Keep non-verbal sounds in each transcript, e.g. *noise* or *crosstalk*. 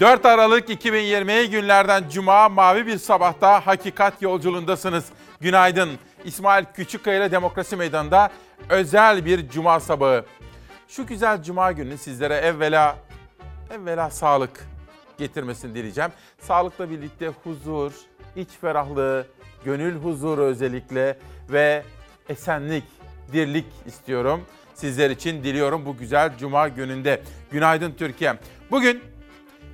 4 Aralık 2020 günlerden Cuma mavi bir sabahta hakikat yolculuğundasınız. Günaydın. İsmail Küçükkaya ile Demokrasi Meydanı'nda özel bir Cuma sabahı. Şu güzel Cuma günü sizlere evvela, evvela sağlık getirmesini dileyeceğim. Sağlıkla birlikte huzur, iç ferahlığı, gönül huzuru özellikle ve esenlik, dirlik istiyorum. Sizler için diliyorum bu güzel Cuma gününde. Günaydın Türkiye. Bugün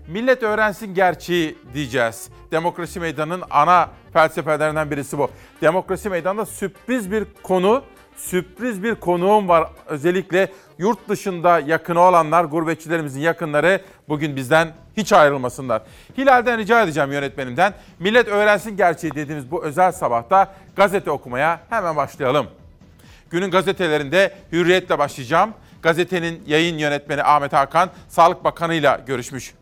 Millet öğrensin gerçeği diyeceğiz. Demokrasi Meydanı'nın ana felsefelerinden birisi bu. Demokrasi Meydanı'nda sürpriz bir konu, sürpriz bir konuğum var. Özellikle yurt dışında yakını olanlar, gurbetçilerimizin yakınları bugün bizden hiç ayrılmasınlar. Hilal'den rica edeceğim yönetmenimden. Millet öğrensin gerçeği dediğimiz bu özel sabahta gazete okumaya hemen başlayalım. Günün gazetelerinde hürriyetle başlayacağım. Gazetenin yayın yönetmeni Ahmet Hakan, Sağlık Bakanı ile görüşmüş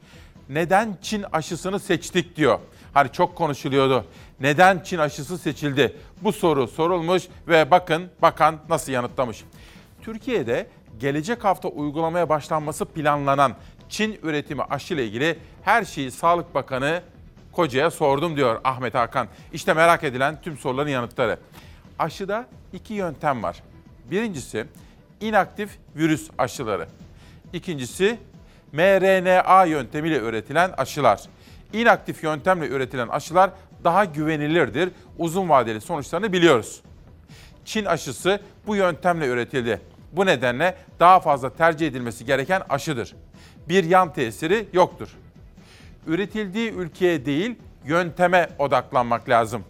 neden Çin aşısını seçtik diyor. Hani çok konuşuluyordu. Neden Çin aşısı seçildi? Bu soru sorulmuş ve bakın bakan nasıl yanıtlamış. Türkiye'de gelecek hafta uygulamaya başlanması planlanan Çin üretimi aşı ile ilgili her şeyi Sağlık Bakanı Koca'ya sordum diyor Ahmet Hakan. İşte merak edilen tüm soruların yanıtları. Aşıda iki yöntem var. Birincisi inaktif virüs aşıları. İkincisi mRNA yöntemiyle üretilen aşılar. İnaktif yöntemle üretilen aşılar daha güvenilirdir. Uzun vadeli sonuçlarını biliyoruz. Çin aşısı bu yöntemle üretildi. Bu nedenle daha fazla tercih edilmesi gereken aşıdır. Bir yan tesiri yoktur. Üretildiği ülkeye değil, yönteme odaklanmak lazım.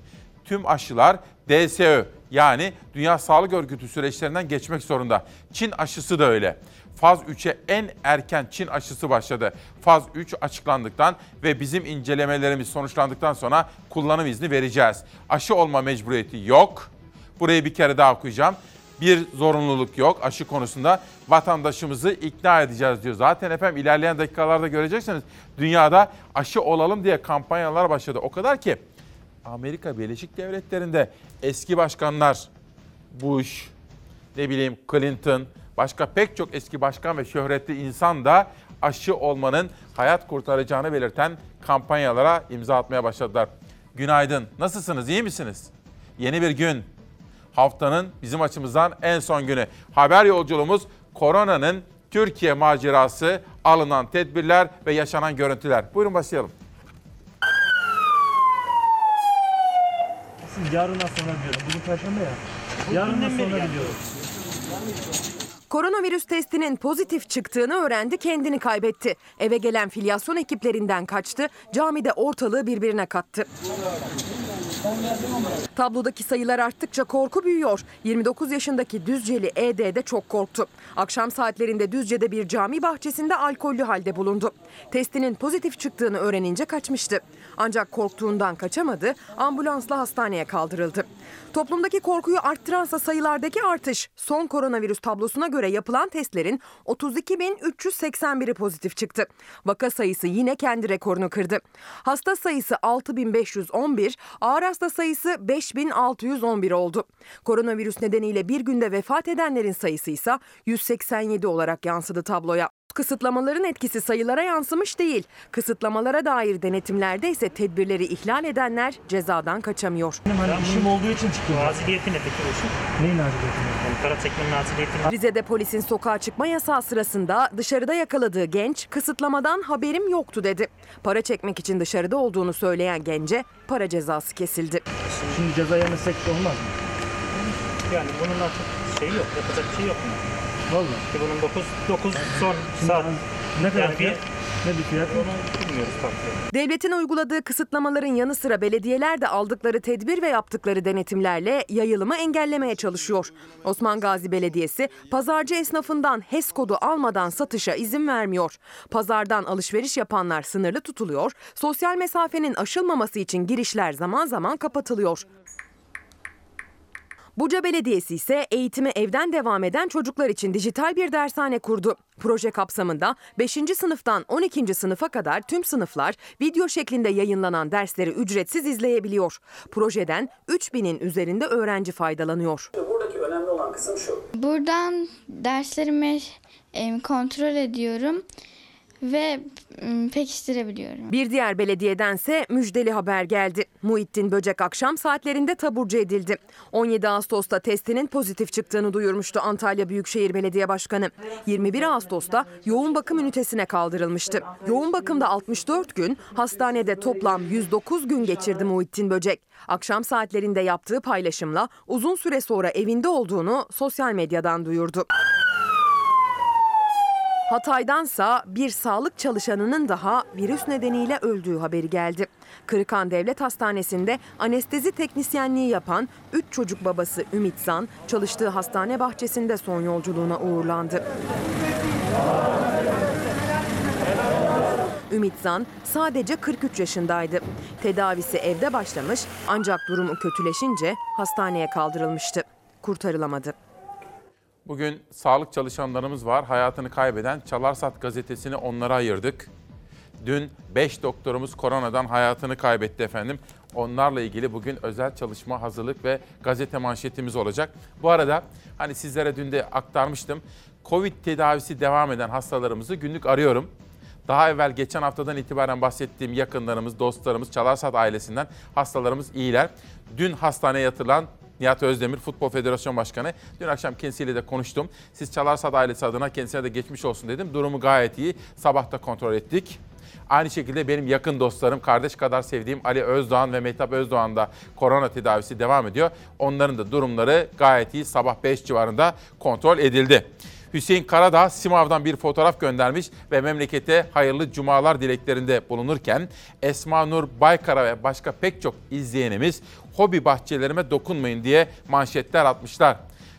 Tüm aşılar DSÖ yani Dünya Sağlık Örgütü süreçlerinden geçmek zorunda. Çin aşısı da öyle. Faz 3'e en erken Çin aşısı başladı. Faz 3 açıklandıktan ve bizim incelemelerimiz sonuçlandıktan sonra kullanım izni vereceğiz. Aşı olma mecburiyeti yok. Burayı bir kere daha okuyacağım. Bir zorunluluk yok aşı konusunda. Vatandaşımızı ikna edeceğiz diyor. Zaten efendim ilerleyen dakikalarda göreceksiniz. Dünyada aşı olalım diye kampanyalar başladı. O kadar ki Amerika Birleşik Devletleri'nde eski başkanlar Bush, ne bileyim Clinton, başka pek çok eski başkan ve şöhretli insan da aşı olmanın hayat kurtaracağını belirten kampanyalara imza atmaya başladılar. Günaydın. Nasılsınız? İyi misiniz? Yeni bir gün. Haftanın bizim açımızdan en son günü. Haber yolculuğumuz koronanın Türkiye macerası, alınan tedbirler ve yaşanan görüntüler. Buyurun başlayalım. Yarından sonra biliyorum. Bugün perşembe ya. Yarından sonra biliyorum. Koronavirüs testinin pozitif çıktığını öğrendi, kendini kaybetti. Eve gelen filyasyon ekiplerinden kaçtı, camide ortalığı birbirine kattı. Tablodaki sayılar arttıkça korku büyüyor. 29 yaşındaki Düzceli ED de çok korktu. Akşam saatlerinde Düzce'de bir cami bahçesinde alkollü halde bulundu. Testinin pozitif çıktığını öğrenince kaçmıştı. Ancak korktuğundan kaçamadı, ambulansla hastaneye kaldırıldı. Toplumdaki korkuyu arttıransa sayılardaki artış. Son koronavirüs tablosuna göre yapılan testlerin 32.381'i pozitif çıktı. Vaka sayısı yine kendi rekorunu kırdı. Hasta sayısı 6511, ağır hasta sayısı 5611 oldu. Koronavirüs nedeniyle bir günde vefat edenlerin sayısı ise 187 olarak yansıdı tabloya. Kısıtlamaların etkisi sayılara yansımış değil. Kısıtlamalara dair denetimlerde ise tedbirleri ihlal edenler cezadan kaçamıyor. Benim hani işim olduğu için çıktım. Aciliyeti ne peki işin? Neyin aciliyeti? Yani çekmenin aciliyeti Rize'de polisin sokağa çıkma yasağı sırasında dışarıda yakaladığı genç kısıtlamadan haberim yoktu dedi. Para çekmek için dışarıda olduğunu söyleyen gence para cezası kesildi. Şimdi ceza yemesek de olmaz mı? yani bunun artık şeyi yok, yapacak bir şey yok. Vallahi. Bunun 9, 9 son Şimdi saat. ne kadar Yani fiyat? Ne bir fiyat? Onu bilmiyoruz tabii. Devletin uyguladığı kısıtlamaların yanı sıra belediyeler de aldıkları tedbir ve yaptıkları denetimlerle yayılımı engellemeye çalışıyor. Osman Gazi Belediyesi pazarcı esnafından HES kodu almadan satışa izin vermiyor. Pazardan alışveriş yapanlar sınırlı tutuluyor. Sosyal mesafenin aşılmaması için girişler zaman zaman kapatılıyor. Buca Belediyesi ise eğitimi evden devam eden çocuklar için dijital bir dershane kurdu. Proje kapsamında 5. sınıftan 12. sınıfa kadar tüm sınıflar video şeklinde yayınlanan dersleri ücretsiz izleyebiliyor. Projeden 3000'in üzerinde öğrenci faydalanıyor. Buradaki önemli olan kısım şu. Buradan derslerimi kontrol ediyorum ve pekiştirebiliyorum. Bir diğer belediyedense müjdeli haber geldi. Muhittin Böcek akşam saatlerinde taburcu edildi. 17 Ağustos'ta testinin pozitif çıktığını duyurmuştu Antalya Büyükşehir Belediye Başkanı. 21 Ağustos'ta yoğun bakım ünitesine kaldırılmıştı. Yoğun bakımda 64 gün, hastanede toplam 109 gün geçirdi Muhittin Böcek. Akşam saatlerinde yaptığı paylaşımla uzun süre sonra evinde olduğunu sosyal medyadan duyurdu. Hatay'dansa bir sağlık çalışanının daha virüs nedeniyle öldüğü haberi geldi. Kırıkhan Devlet Hastanesi'nde anestezi teknisyenliği yapan 3 çocuk babası Ümit Zan çalıştığı hastane bahçesinde son yolculuğuna uğurlandı. Ümit Zan sadece 43 yaşındaydı. Tedavisi evde başlamış ancak durumu kötüleşince hastaneye kaldırılmıştı. Kurtarılamadı. Bugün sağlık çalışanlarımız var. Hayatını kaybeden Çalarsat gazetesini onlara ayırdık. Dün 5 doktorumuz koronadan hayatını kaybetti efendim. Onlarla ilgili bugün özel çalışma hazırlık ve gazete manşetimiz olacak. Bu arada hani sizlere dün de aktarmıştım. Covid tedavisi devam eden hastalarımızı günlük arıyorum. Daha evvel geçen haftadan itibaren bahsettiğim yakınlarımız, dostlarımız, Çalarsat ailesinden hastalarımız iyiler. Dün hastaneye yatıran Nihat Özdemir Futbol Federasyon Başkanı. Dün akşam kendisiyle de konuştum. Siz Çalarsat ailesi adına kendisine de geçmiş olsun dedim. Durumu gayet iyi. Sabah da kontrol ettik. Aynı şekilde benim yakın dostlarım, kardeş kadar sevdiğim Ali Özdoğan ve Mehtap Özdoğan da korona tedavisi devam ediyor. Onların da durumları gayet iyi. Sabah 5 civarında kontrol edildi. Hüseyin Karadağ Simav'dan bir fotoğraf göndermiş ve memlekete hayırlı cumalar dileklerinde bulunurken Esma Nur Baykara ve başka pek çok izleyenimiz hobi bahçelerime dokunmayın diye manşetler atmışlar.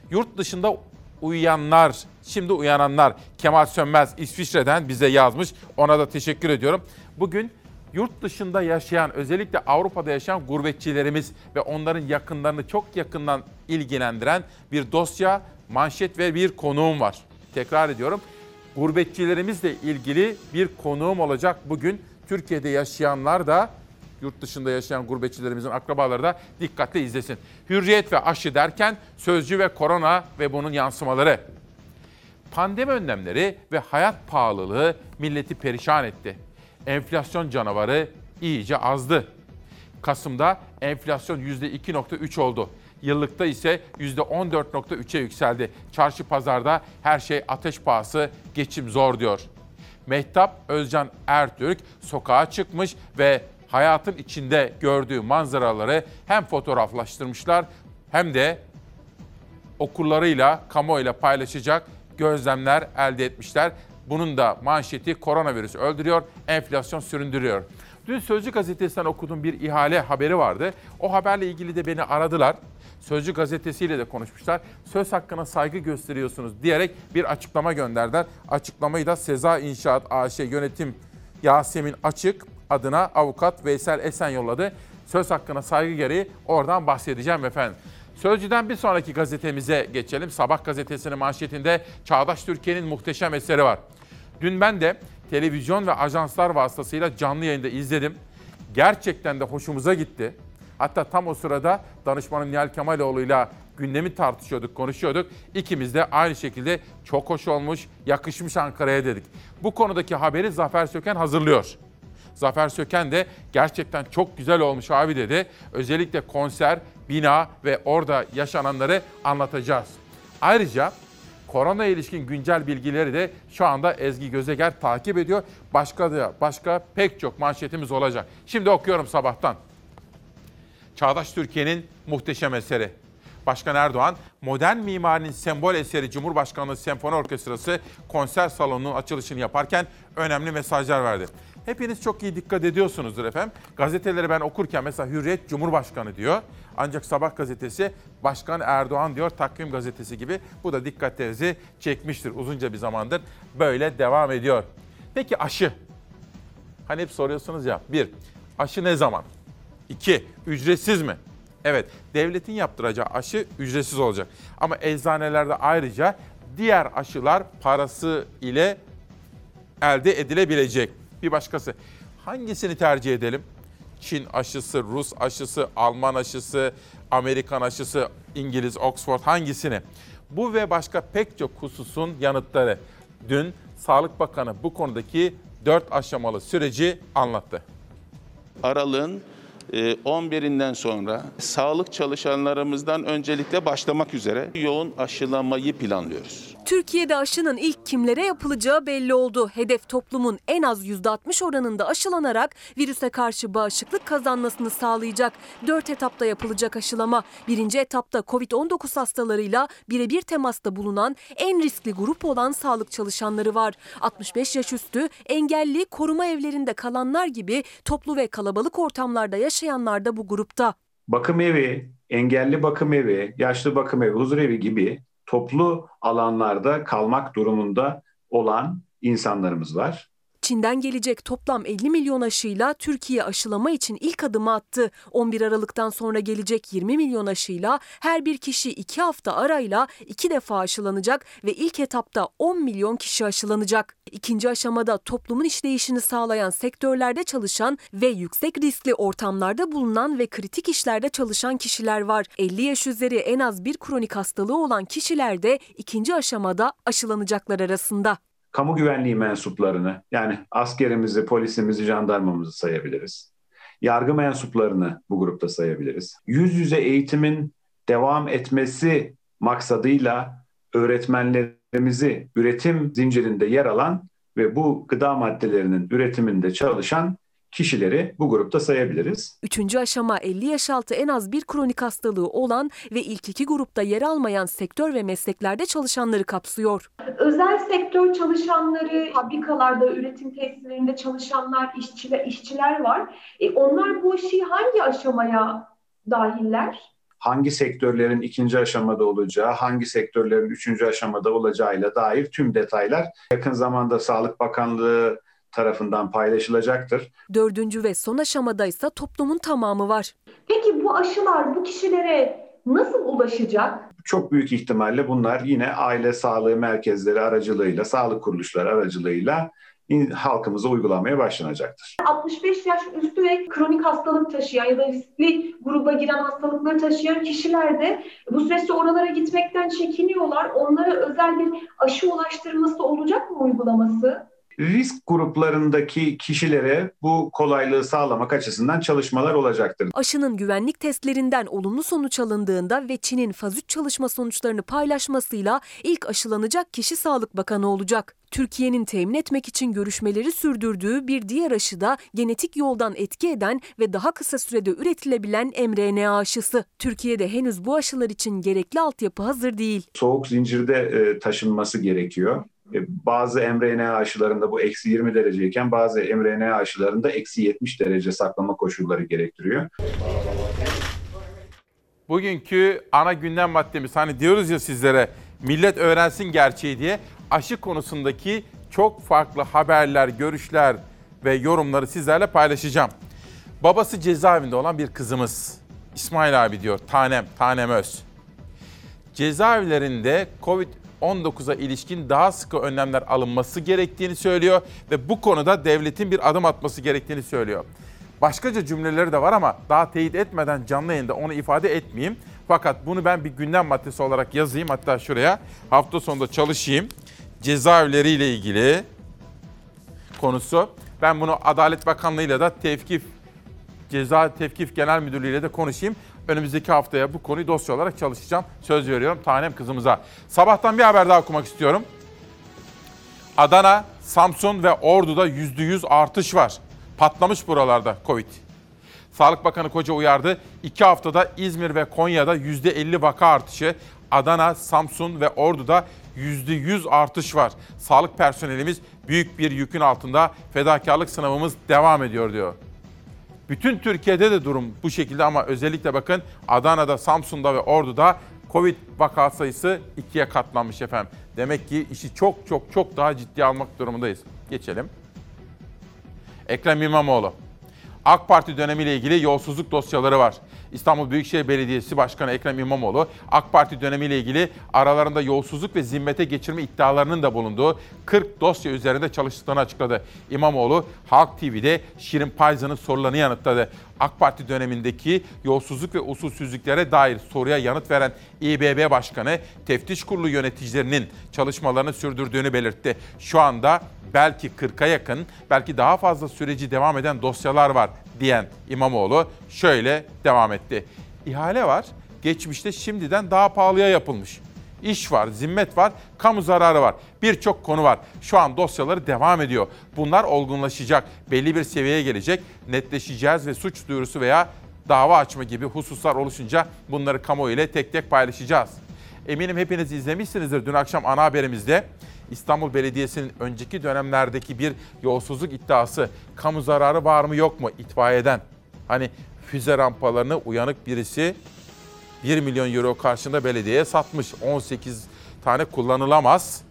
Yurt dışında uyuyanlar, şimdi uyananlar Kemal Sönmez İsviçre'den bize yazmış. Ona da teşekkür ediyorum. Bugün yurt dışında yaşayan, özellikle Avrupa'da yaşayan gurbetçilerimiz ve onların yakınlarını çok yakından ilgilendiren bir dosya, manşet ve bir konuğum var. Tekrar ediyorum. Gurbetçilerimizle ilgili bir konuğum olacak bugün. Türkiye'de yaşayanlar da yurt dışında yaşayan gurbetçilerimizin akrabaları da dikkatle izlesin. Hürriyet ve aşı derken sözcü ve korona ve bunun yansımaları. Pandemi önlemleri ve hayat pahalılığı milleti perişan etti. Enflasyon canavarı iyice azdı. Kasım'da enflasyon %2.3 oldu. Yıllıkta ise %14.3'e yükseldi. Çarşı pazarda her şey ateş pahası, geçim zor diyor. Mehtap Özcan Ertürk sokağa çıkmış ve hayatın içinde gördüğü manzaraları hem fotoğraflaştırmışlar hem de okurlarıyla, kamuoyuyla paylaşacak gözlemler elde etmişler. Bunun da manşeti koronavirüs öldürüyor, enflasyon süründürüyor. Dün Sözcü gazetesinden okuduğum bir ihale haberi vardı. O haberle ilgili de beni aradılar. Sözcü gazetesiyle de konuşmuşlar. Söz hakkına saygı gösteriyorsunuz diyerek bir açıklama gönderdiler. Açıklamayı da Seza İnşaat AŞ Yönetim Yasemin Açık adına avukat Veysel Esen yolladı. Söz hakkına saygı gereği oradan bahsedeceğim efendim. Sözcüden bir sonraki gazetemize geçelim. Sabah gazetesinin manşetinde Çağdaş Türkiye'nin muhteşem eseri var. Dün ben de televizyon ve ajanslar vasıtasıyla canlı yayında izledim. Gerçekten de hoşumuza gitti. Hatta tam o sırada danışmanım Nihal Kemaloğlu'yla gündemi tartışıyorduk, konuşuyorduk. İkimiz de aynı şekilde çok hoş olmuş, yakışmış Ankara'ya dedik. Bu konudaki haberi Zafer Söken hazırlıyor. Zafer Söken de gerçekten çok güzel olmuş abi dedi. Özellikle konser, bina ve orada yaşananları anlatacağız. Ayrıca korona ilişkin güncel bilgileri de şu anda Ezgi Gözeger takip ediyor. Başka da başka pek çok manşetimiz olacak. Şimdi okuyorum sabahtan. Çağdaş Türkiye'nin muhteşem eseri. Başkan Erdoğan, modern mimarinin sembol eseri Cumhurbaşkanlığı Senfoni Orkestrası konser salonunun açılışını yaparken önemli mesajlar verdi. Hepiniz çok iyi dikkat ediyorsunuzdur efendim. Gazeteleri ben okurken mesela Hürriyet Cumhurbaşkanı diyor. Ancak Sabah gazetesi Başkan Erdoğan diyor takvim gazetesi gibi. Bu da dikkatlerinizi çekmiştir uzunca bir zamandır. Böyle devam ediyor. Peki aşı? Hani hep soruyorsunuz ya. Bir, aşı ne zaman? İki, ücretsiz mi? Evet, devletin yaptıracağı aşı ücretsiz olacak. Ama eczanelerde ayrıca diğer aşılar parası ile elde edilebilecek. Bir başkası. Hangisini tercih edelim? Çin aşısı, Rus aşısı, Alman aşısı, Amerikan aşısı, İngiliz, Oxford hangisini? Bu ve başka pek çok hususun yanıtları. Dün Sağlık Bakanı bu konudaki 4 aşamalı süreci anlattı. Aralığın 11'inden sonra sağlık çalışanlarımızdan öncelikle başlamak üzere yoğun aşılamayı planlıyoruz. Türkiye'de aşının ilk kimlere yapılacağı belli oldu. Hedef toplumun en az %60 oranında aşılanarak virüse karşı bağışıklık kazanmasını sağlayacak. 4 etapta yapılacak aşılama. Birinci etapta COVID-19 hastalarıyla birebir temasta bulunan en riskli grup olan sağlık çalışanları var. 65 yaş üstü, engelli, koruma evlerinde kalanlar gibi toplu ve kalabalık ortamlarda yaşayanlar da bu grupta. bakım evi, engelli bakım evi, yaşlı bakım evi, huzur evi gibi toplu alanlarda kalmak durumunda olan insanlarımız var. Çin'den gelecek toplam 50 milyon aşıyla Türkiye aşılama için ilk adımı attı. 11 Aralık'tan sonra gelecek 20 milyon aşıyla her bir kişi 2 hafta arayla 2 defa aşılanacak ve ilk etapta 10 milyon kişi aşılanacak. İkinci aşamada toplumun işleyişini sağlayan sektörlerde çalışan ve yüksek riskli ortamlarda bulunan ve kritik işlerde çalışan kişiler var. 50 yaş üzeri en az bir kronik hastalığı olan kişiler de ikinci aşamada aşılanacaklar arasında. Kamu güvenliği mensuplarını yani askerimizi, polisimizi, jandarmamızı sayabiliriz. Yargı mensuplarını bu grupta sayabiliriz. Yüz yüze eğitimin devam etmesi maksadıyla öğretmenlerimizi üretim zincirinde yer alan ve bu gıda maddelerinin üretiminde çalışan kişileri bu grupta sayabiliriz. Üçüncü aşama 50 yaş altı en az bir kronik hastalığı olan ve ilk iki grupta yer almayan sektör ve mesleklerde çalışanları kapsıyor. özel sektör çalışanları, fabrikalarda, üretim tesislerinde çalışanlar, işçiler, işçiler var. E, onlar bu işi hangi aşamaya dahiller? hangi sektörlerin ikinci aşamada olacağı, hangi sektörlerin üçüncü aşamada olacağıyla dair tüm detaylar yakın zamanda Sağlık Bakanlığı tarafından paylaşılacaktır. Dördüncü ve son aşamada ise toplumun tamamı var. Peki bu aşılar bu kişilere nasıl ulaşacak? Çok büyük ihtimalle bunlar yine aile sağlığı merkezleri aracılığıyla, sağlık kuruluşları aracılığıyla in- halkımıza uygulamaya başlanacaktır. 65 yaş üstü ve kronik hastalık taşıyan ya da riskli gruba giren hastalıkları taşıyan kişiler de bu süreçte oralara gitmekten çekiniyorlar. Onlara özel bir aşı ulaştırması olacak mı uygulaması? Risk gruplarındaki kişilere bu kolaylığı sağlamak açısından çalışmalar olacaktır. Aşının güvenlik testlerinden olumlu sonuç alındığında ve Çin'in faz 3 çalışma sonuçlarını paylaşmasıyla ilk aşılanacak kişi Sağlık Bakanı olacak. Türkiye'nin temin etmek için görüşmeleri sürdürdüğü bir diğer aşı da genetik yoldan etki eden ve daha kısa sürede üretilebilen mRNA aşısı. Türkiye'de henüz bu aşılar için gerekli altyapı hazır değil. Soğuk zincirde e, taşınması gerekiyor. E, Bazı mRNA aşılarında bu eksi 20 dereceyken bazı mRNA aşılarında eksi 70 derece saklama koşulları gerektiriyor. Bugünkü ana gündem maddemiz hani diyoruz ya sizlere millet öğrensin gerçeği diye aşı konusundaki çok farklı haberler, görüşler ve yorumları sizlerle paylaşacağım. Babası cezaevinde olan bir kızımız İsmail abi diyor tanem, tanem öz. Cezaevlerinde Covid-19'a ilişkin daha sıkı önlemler alınması gerektiğini söylüyor ve bu konuda devletin bir adım atması gerektiğini söylüyor. Başkaca cümleleri de var ama daha teyit etmeden canlı yayında onu ifade etmeyeyim. Fakat bunu ben bir gündem maddesi olarak yazayım hatta şuraya. Hafta sonunda çalışayım. Cezaevleriyle ilgili konusu. Ben bunu Adalet Bakanlığı ile de tevkif Ceza Tevkif Genel Müdürlüğü ile de konuşayım. Önümüzdeki haftaya bu konuyu dosya olarak çalışacağım. Söz veriyorum tanem kızımıza. Sabahtan bir haber daha okumak istiyorum. Adana, Samsun ve Ordu'da %100 artış var. Patlamış buralarda Covid. Sağlık Bakanı Koca uyardı. İki haftada İzmir ve Konya'da %50 vaka artışı. Adana, Samsun ve Ordu'da %100 artış var. Sağlık personelimiz büyük bir yükün altında. Fedakarlık sınavımız devam ediyor diyor. Bütün Türkiye'de de durum bu şekilde ama özellikle bakın Adana'da, Samsun'da ve Ordu'da Covid vaka sayısı ikiye katlanmış efendim. Demek ki işi çok çok çok daha ciddiye almak durumundayız. Geçelim. Ekrem İmamoğlu. AK Parti dönemiyle ilgili yolsuzluk dosyaları var. İstanbul Büyükşehir Belediyesi Başkanı Ekrem İmamoğlu, AK Parti dönemiyle ilgili aralarında yolsuzluk ve zimmete geçirme iddialarının da bulunduğu 40 dosya üzerinde çalıştıklarını açıkladı. İmamoğlu, Halk TV'de Şirin Payza'nın sorularını yanıtladı. AK Parti dönemindeki yolsuzluk ve usulsüzlüklere dair soruya yanıt veren İBB Başkanı, teftiş kurulu yöneticilerinin çalışmalarını sürdürdüğünü belirtti. Şu anda belki 40'a yakın, belki daha fazla süreci devam eden dosyalar var diyen İmamoğlu şöyle devam etti. İhale var, geçmişte şimdiden daha pahalıya yapılmış. İş var, zimmet var, kamu zararı var. Birçok konu var. Şu an dosyaları devam ediyor. Bunlar olgunlaşacak, belli bir seviyeye gelecek, netleşeceğiz ve suç duyurusu veya dava açma gibi hususlar oluşunca bunları kamuoyu ile tek tek paylaşacağız. Eminim hepiniz izlemişsinizdir dün akşam ana haberimizde. İstanbul Belediyesi'nin önceki dönemlerdeki bir yolsuzluk iddiası, kamu zararı var mı yok mu itfaiyeden? Hani füze rampalarını uyanık birisi 1 milyon euro karşında belediyeye satmış. 18 tane kullanılamaz.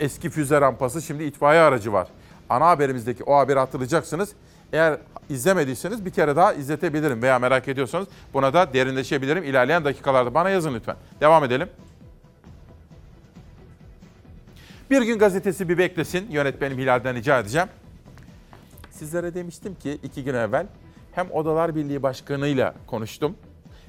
Eski füze rampası şimdi itfaiye aracı var. Ana haberimizdeki o haberi hatırlayacaksınız. Eğer izlemediyseniz bir kere daha izletebilirim veya merak ediyorsanız buna da derinleşebilirim ilerleyen dakikalarda. Bana yazın lütfen. Devam edelim. Bir gün gazetesi bir beklesin. Yönetmenim Hilal'den rica edeceğim. Sizlere demiştim ki iki gün evvel hem Odalar Birliği Başkanı'yla konuştum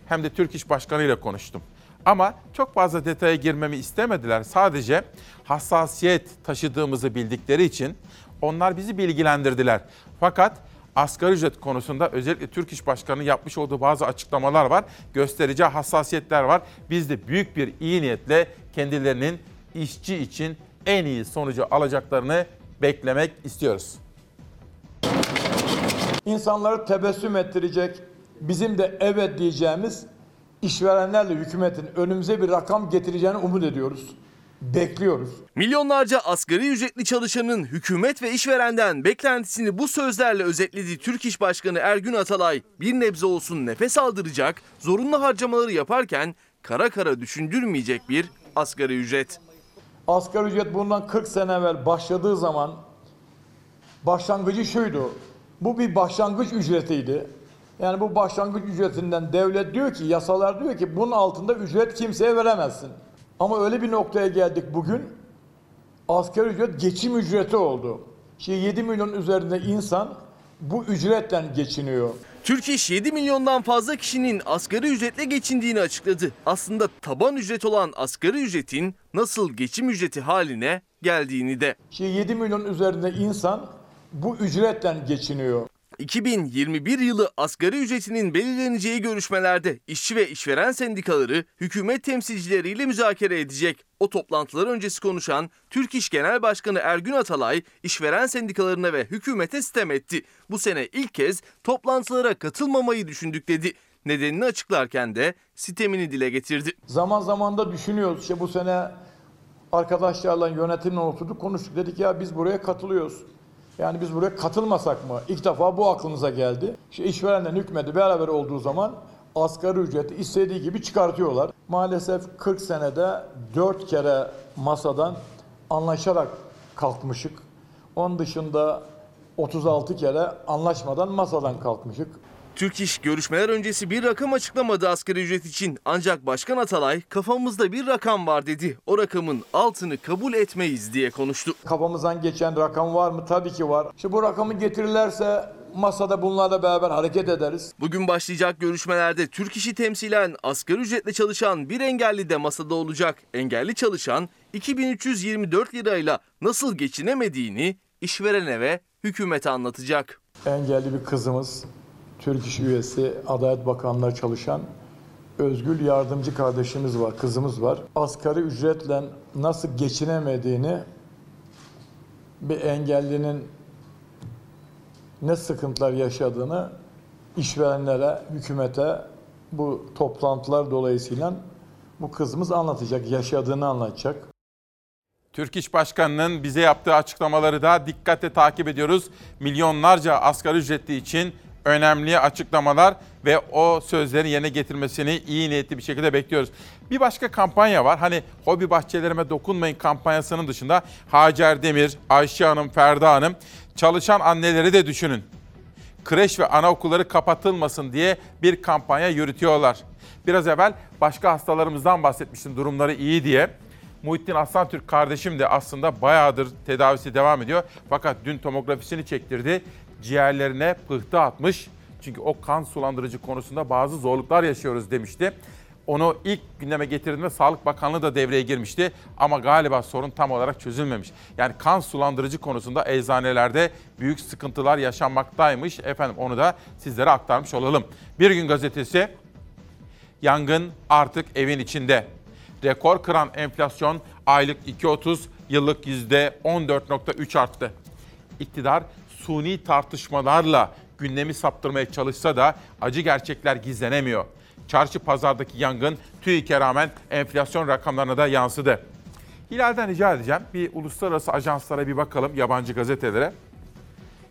hem de Türk İş Başkanı'yla konuştum. Ama çok fazla detaya girmemi istemediler. Sadece hassasiyet taşıdığımızı bildikleri için onlar bizi bilgilendirdiler. Fakat asgari ücret konusunda özellikle Türk İş Başkanı yapmış olduğu bazı açıklamalar var. Göstereceği hassasiyetler var. Biz de büyük bir iyi niyetle kendilerinin işçi için en iyi sonucu alacaklarını beklemek istiyoruz. İnsanları tebessüm ettirecek, bizim de evet diyeceğimiz işverenlerle hükümetin önümüze bir rakam getireceğini umut ediyoruz. Bekliyoruz. Milyonlarca asgari ücretli çalışanın hükümet ve işverenden beklentisini bu sözlerle özetledi Türk İş Başkanı Ergün Atalay. Bir nebze olsun nefes aldıracak, zorunlu harcamaları yaparken kara kara düşündürmeyecek bir asgari ücret. Asgari ücret bundan 40 sene evvel başladığı zaman başlangıcı şuydu. Bu bir başlangıç ücretiydi. Yani bu başlangıç ücretinden devlet diyor ki, yasalar diyor ki bunun altında ücret kimseye veremezsin. Ama öyle bir noktaya geldik bugün. Asgari ücret geçim ücreti oldu. Şimdi 7 milyon üzerinde insan bu ücretten geçiniyor. Türk İş 7 milyondan fazla kişinin asgari ücretle geçindiğini açıkladı. Aslında taban ücret olan asgari ücretin nasıl geçim ücreti haline geldiğini de. Şimdi 7 milyon üzerinde insan bu ücretten geçiniyor. 2021 yılı asgari ücretinin belirleneceği görüşmelerde işçi ve işveren sendikaları hükümet temsilcileriyle müzakere edecek. O toplantılar öncesi konuşan Türk İş Genel Başkanı Ergün Atalay işveren sendikalarına ve hükümete sitem etti. Bu sene ilk kez toplantılara katılmamayı düşündük dedi. Nedenini açıklarken de sitemini dile getirdi. Zaman zaman da düşünüyoruz. İşte bu sene arkadaşlarla yönetimle oturduk konuştuk. Dedik ya biz buraya katılıyoruz. Yani biz buraya katılmasak mı? İlk defa bu aklımıza geldi. İşte işverenle hükümeti beraber olduğu zaman asgari ücreti istediği gibi çıkartıyorlar. Maalesef 40 senede 4 kere masadan anlaşarak kalkmışık. Onun dışında 36 kere anlaşmadan masadan kalkmışık. Türk İş görüşmeler öncesi bir rakam açıklamadı asgari ücret için. Ancak Başkan Atalay kafamızda bir rakam var dedi. O rakamın altını kabul etmeyiz diye konuştu. Kafamızdan geçen rakam var mı? Tabii ki var. İşte bu rakamı getirirlerse masada bunlarla beraber hareket ederiz. Bugün başlayacak görüşmelerde Türk İş'i temsilen asgari ücretle çalışan bir engelli de masada olacak. Engelli çalışan 2324 lirayla nasıl geçinemediğini işverene ve hükümete anlatacak. Engelli bir kızımız, Türk İş üyesi, Adalet Bakanlığı çalışan Özgül yardımcı kardeşimiz var, kızımız var. Asgari ücretle nasıl geçinemediğini bir engellinin ne sıkıntılar yaşadığını işverenlere, hükümete bu toplantılar dolayısıyla bu kızımız anlatacak, yaşadığını anlatacak. Türk İş Başkanı'nın bize yaptığı açıklamaları da dikkatle takip ediyoruz. Milyonlarca asgari ücretli için önemli açıklamalar ve o sözlerin yerine getirmesini iyi niyetli bir şekilde bekliyoruz. Bir başka kampanya var. Hani hobi bahçelerime dokunmayın kampanyasının dışında Hacer Demir, Ayşe Hanım, Ferda Hanım çalışan anneleri de düşünün. Kreş ve anaokulları kapatılmasın diye bir kampanya yürütüyorlar. Biraz evvel başka hastalarımızdan bahsetmiştim durumları iyi diye. Muhittin Aslantürk kardeşim de aslında bayağıdır tedavisi devam ediyor. Fakat dün tomografisini çektirdi. Ciğerlerine pıhtı atmış. Çünkü o kan sulandırıcı konusunda bazı zorluklar yaşıyoruz demişti. Onu ilk gündeme getirdiğinde Sağlık Bakanlığı da devreye girmişti ama galiba sorun tam olarak çözülmemiş. Yani kan sulandırıcı konusunda eczanelerde büyük sıkıntılar yaşanmaktaymış. Efendim onu da sizlere aktarmış olalım. Bir gün gazetesi yangın artık evin içinde. Rekor kıran enflasyon aylık 2.30, yıllık %14.3 arttı. İktidar suni tartışmalarla gündemi saptırmaya çalışsa da acı gerçekler gizlenemiyor. Çarşı pazardaki yangın TÜİK'e rağmen enflasyon rakamlarına da yansıdı. Hilal'den rica edeceğim bir uluslararası ajanslara bir bakalım, yabancı gazetelere.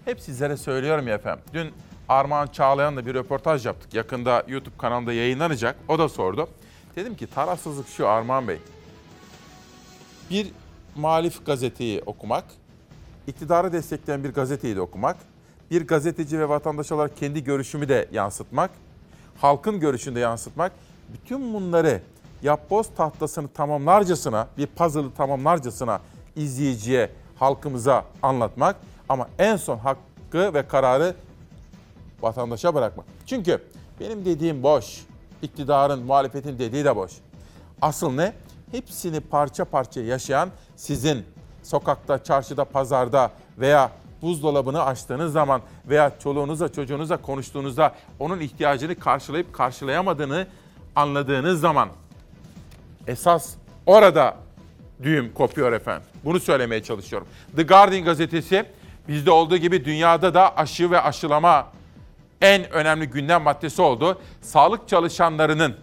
Hep sizlere söylüyorum ya efendim. Dün Armağan Çağlayan'la bir röportaj yaptık. Yakında YouTube kanalında yayınlanacak. O da sordu. Dedim ki tarafsızlık şu Armağan Bey. Bir muhalif gazeteyi okumak, iktidarı destekleyen bir gazeteyi de okumak, bir gazeteci ve vatandaş olarak kendi görüşümü de yansıtmak, halkın görüşünü de yansıtmak, bütün bunları yapboz tahtasını tamamlarcasına, bir puzzle'ı tamamlarcasına izleyiciye, halkımıza anlatmak ama en son hakkı ve kararı vatandaşa bırakmak. Çünkü benim dediğim boş, iktidarın, muhalefetin dediği de boş. Asıl ne? Hepsini parça parça yaşayan sizin sokakta, çarşıda, pazarda veya buzdolabını açtığınız zaman veya çoluğunuzla çocuğunuzla konuştuğunuzda onun ihtiyacını karşılayıp karşılayamadığını anladığınız zaman esas orada düğüm kopuyor efendim. Bunu söylemeye çalışıyorum. The Guardian gazetesi bizde olduğu gibi dünyada da aşı ve aşılama en önemli gündem maddesi oldu. Sağlık çalışanlarının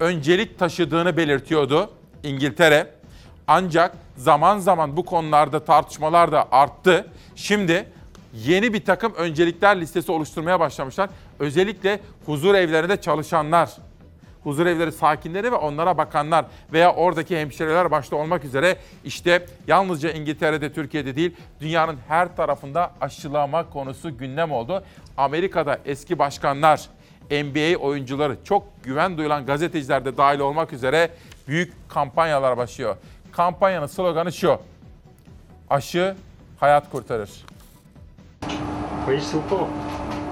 öncelik taşıdığını belirtiyordu İngiltere. Ancak zaman zaman bu konularda tartışmalar da arttı. Şimdi yeni bir takım öncelikler listesi oluşturmaya başlamışlar. Özellikle huzur evlerinde çalışanlar, huzur evleri sakinleri ve onlara bakanlar veya oradaki hemşireler başta olmak üzere işte yalnızca İngiltere'de, Türkiye'de değil dünyanın her tarafında aşılama konusu gündem oldu. Amerika'da eski başkanlar, NBA oyuncuları, çok güven duyulan gazeteciler de dahil olmak üzere büyük kampanyalar başlıyor. Kampanyanın sloganı şu. Aşı hayat kurtarır.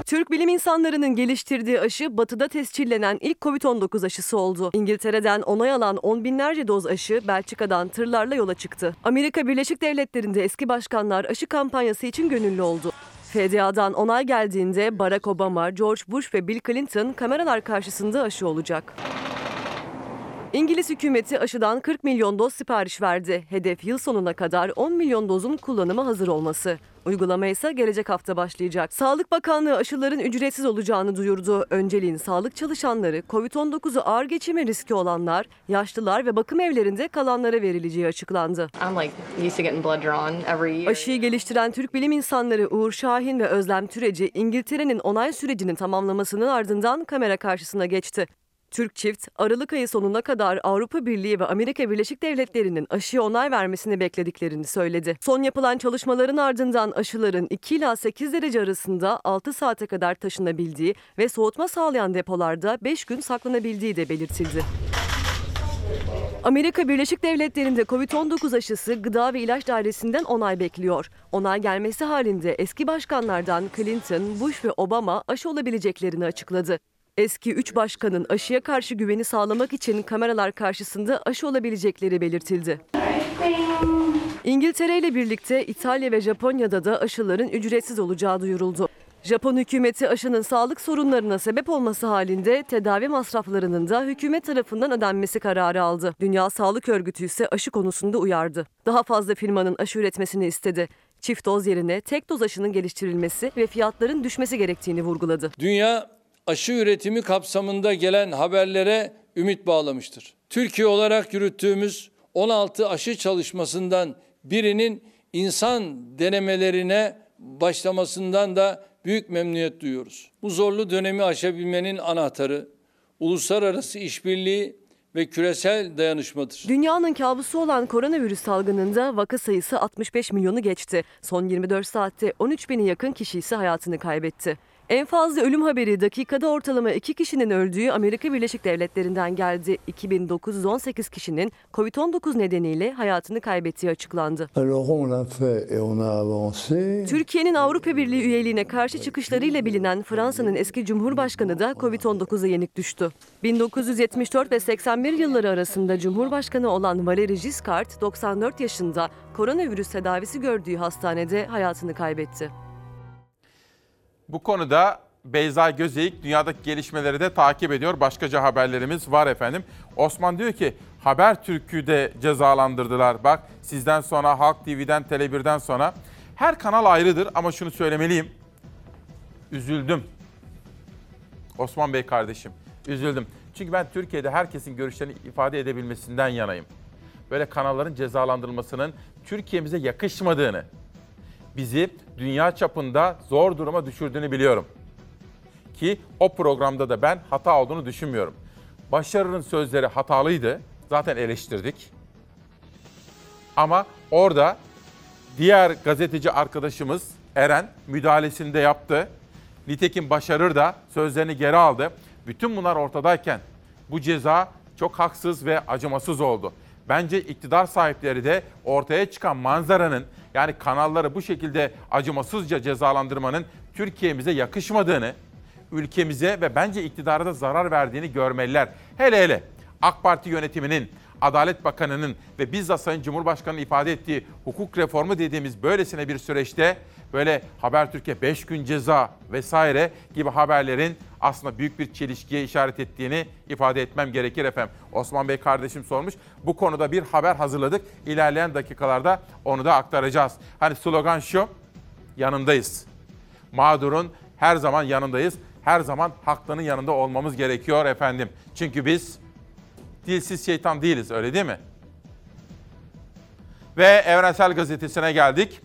Türk bilim insanlarının geliştirdiği aşı batıda tescillenen ilk Covid-19 aşısı oldu. İngiltere'den onay alan on binlerce doz aşı Belçika'dan tırlarla yola çıktı. Amerika Birleşik Devletleri'nde eski başkanlar aşı kampanyası için gönüllü oldu. FDA'dan onay geldiğinde Barack Obama, George Bush ve Bill Clinton kameralar karşısında aşı olacak. İngiliz hükümeti aşıdan 40 milyon doz sipariş verdi. Hedef yıl sonuna kadar 10 milyon dozun kullanıma hazır olması. Uygulama ise gelecek hafta başlayacak. Sağlık Bakanlığı aşıların ücretsiz olacağını duyurdu. Önceliğin sağlık çalışanları, Covid-19'u ağır geçirme riski olanlar, yaşlılar ve bakım evlerinde kalanlara verileceği açıklandı. Aşıyı geliştiren Türk bilim insanları Uğur Şahin ve Özlem Türeci, İngiltere'nin onay sürecinin tamamlamasının ardından kamera karşısına geçti. Türk çift, Aralık ayı sonuna kadar Avrupa Birliği ve Amerika Birleşik Devletleri'nin aşıya onay vermesini beklediklerini söyledi. Son yapılan çalışmaların ardından aşıların 2 ila 8 derece arasında 6 saate kadar taşınabildiği ve soğutma sağlayan depolarda 5 gün saklanabildiği de belirtildi. Amerika Birleşik Devletleri'nde Covid-19 aşısı Gıda ve İlaç Dairesi'nden onay bekliyor. Onay gelmesi halinde eski başkanlardan Clinton, Bush ve Obama aşı olabileceklerini açıkladı. Eski 3 başkanın aşıya karşı güveni sağlamak için kameralar karşısında aşı olabilecekleri belirtildi. İngiltere ile birlikte İtalya ve Japonya'da da aşıların ücretsiz olacağı duyuruldu. Japon hükümeti aşının sağlık sorunlarına sebep olması halinde tedavi masraflarının da hükümet tarafından ödenmesi kararı aldı. Dünya Sağlık Örgütü ise aşı konusunda uyardı. Daha fazla firmanın aşı üretmesini istedi. Çift doz yerine tek doz aşının geliştirilmesi ve fiyatların düşmesi gerektiğini vurguladı. Dünya aşı üretimi kapsamında gelen haberlere ümit bağlamıştır. Türkiye olarak yürüttüğümüz 16 aşı çalışmasından birinin insan denemelerine başlamasından da büyük memnuniyet duyuyoruz. Bu zorlu dönemi aşabilmenin anahtarı uluslararası işbirliği ve küresel dayanışmadır. Dünyanın kabusu olan koronavirüs salgınında vaka sayısı 65 milyonu geçti. Son 24 saatte 13 bini yakın kişi ise hayatını kaybetti. En fazla ölüm haberi dakikada ortalama 2 kişinin öldüğü Amerika Birleşik Devletleri'nden geldi. 2918 kişinin Covid-19 nedeniyle hayatını kaybettiği açıklandı. Türkiye'nin Avrupa Birliği üyeliğine karşı çıkışlarıyla bilinen Fransa'nın eski Cumhurbaşkanı da Covid-19'a yenik düştü. 1974 ve 81 yılları arasında Cumhurbaşkanı olan Valéry Giscard 94 yaşında koronavirüs tedavisi gördüğü hastanede hayatını kaybetti. Bu konuda Beyza Gözeyik dünyadaki gelişmeleri de takip ediyor. Başkaca haberlerimiz var efendim. Osman diyor ki Habertürk'ü de cezalandırdılar. Bak sizden sonra Halk TV'den, Tele1'den sonra. Her kanal ayrıdır ama şunu söylemeliyim. Üzüldüm. Osman Bey kardeşim, üzüldüm. Çünkü ben Türkiye'de herkesin görüşlerini ifade edebilmesinden yanayım. Böyle kanalların cezalandırılmasının Türkiye'mize yakışmadığını, bizi dünya çapında zor duruma düşürdüğünü biliyorum. Ki o programda da ben hata olduğunu düşünmüyorum. Başarı'nın sözleri hatalıydı. Zaten eleştirdik. Ama orada diğer gazeteci arkadaşımız Eren müdahalesini de yaptı. Nitekim Başarır da sözlerini geri aldı. Bütün bunlar ortadayken bu ceza çok haksız ve acımasız oldu. Bence iktidar sahipleri de ortaya çıkan manzaranın yani kanalları bu şekilde acımasızca cezalandırmanın Türkiye'mize yakışmadığını, ülkemize ve bence iktidara da zarar verdiğini görmeliler. Hele hele AK Parti yönetiminin, Adalet Bakanı'nın ve bizzat Sayın Cumhurbaşkanı'nın ifade ettiği hukuk reformu dediğimiz böylesine bir süreçte böyle Habertürk'e 5 gün ceza vesaire gibi haberlerin aslında büyük bir çelişkiye işaret ettiğini ifade etmem gerekir efendim. Osman Bey kardeşim sormuş. Bu konuda bir haber hazırladık. İlerleyen dakikalarda onu da aktaracağız. Hani slogan şu, yanındayız. Mağdurun her zaman yanındayız. Her zaman haklının yanında olmamız gerekiyor efendim. Çünkü biz dilsiz şeytan değiliz öyle değil mi? Ve Evrensel Gazetesi'ne geldik.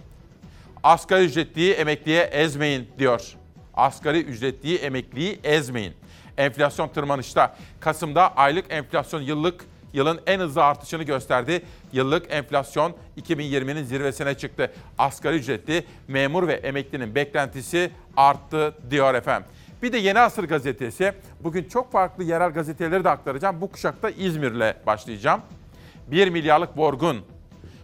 Asgari ücretliyi emekliye ezmeyin diyor. Asgari ücretliyi emekliyi ezmeyin. Enflasyon tırmanışta. Kasım'da aylık enflasyon yıllık yılın en hızlı artışını gösterdi. Yıllık enflasyon 2020'nin zirvesine çıktı. Asgari ücretli, memur ve emeklinin beklentisi arttı diyor efendim. Bir de Yeni Asır gazetesi. Bugün çok farklı yerel gazeteleri de aktaracağım. Bu kuşakta İzmir'le başlayacağım. 1 milyarlık borgun.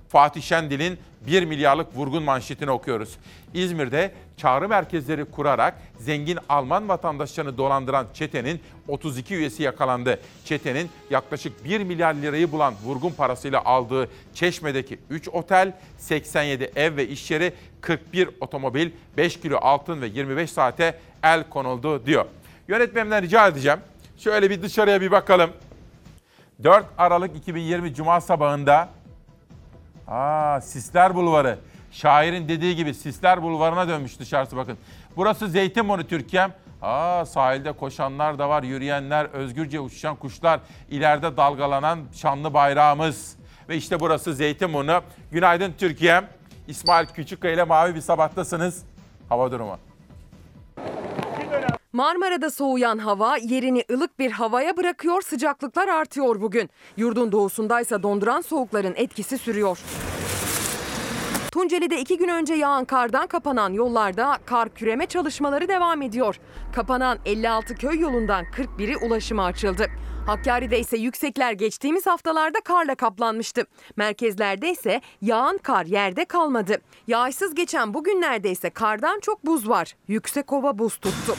Fatih Şendil'in 1 milyarlık vurgun manşetini okuyoruz. İzmir'de çağrı merkezleri kurarak zengin Alman vatandaşlarını dolandıran çetenin 32 üyesi yakalandı. Çetenin yaklaşık 1 milyar lirayı bulan vurgun parasıyla aldığı Çeşme'deki 3 otel, 87 ev ve iş yeri, 41 otomobil, 5 kilo altın ve 25 saate el konuldu diyor. Yönetmenimden rica edeceğim. Şöyle bir dışarıya bir bakalım. 4 Aralık 2020 Cuma sabahında Aa, Sisler Bulvarı. Şairin dediği gibi Sisler Bulvarı'na dönmüş dışarısı bakın. Burası Zeytinburnu Türkiye'm. Aa, sahilde koşanlar da var, yürüyenler, özgürce uçuşan kuşlar, ileride dalgalanan şanlı bayrağımız. Ve işte burası Zeytinburnu. Günaydın Türkiye'm. İsmail Küçükkaya ile mavi bir sabahtasınız. Hava durumu. Marmara'da soğuyan hava yerini ılık bir havaya bırakıyor, sıcaklıklar artıyor bugün. Yurdun doğusundaysa donduran soğukların etkisi sürüyor. Tunceli'de iki gün önce yağan kardan kapanan yollarda kar küreme çalışmaları devam ediyor. Kapanan 56 köy yolundan 41'i ulaşıma açıldı. Hakkari'de ise yüksekler geçtiğimiz haftalarda karla kaplanmıştı. Merkezlerde ise yağan kar yerde kalmadı. Yağışsız geçen bu günlerde ise kardan çok buz var. Yüksekova buz tuttu.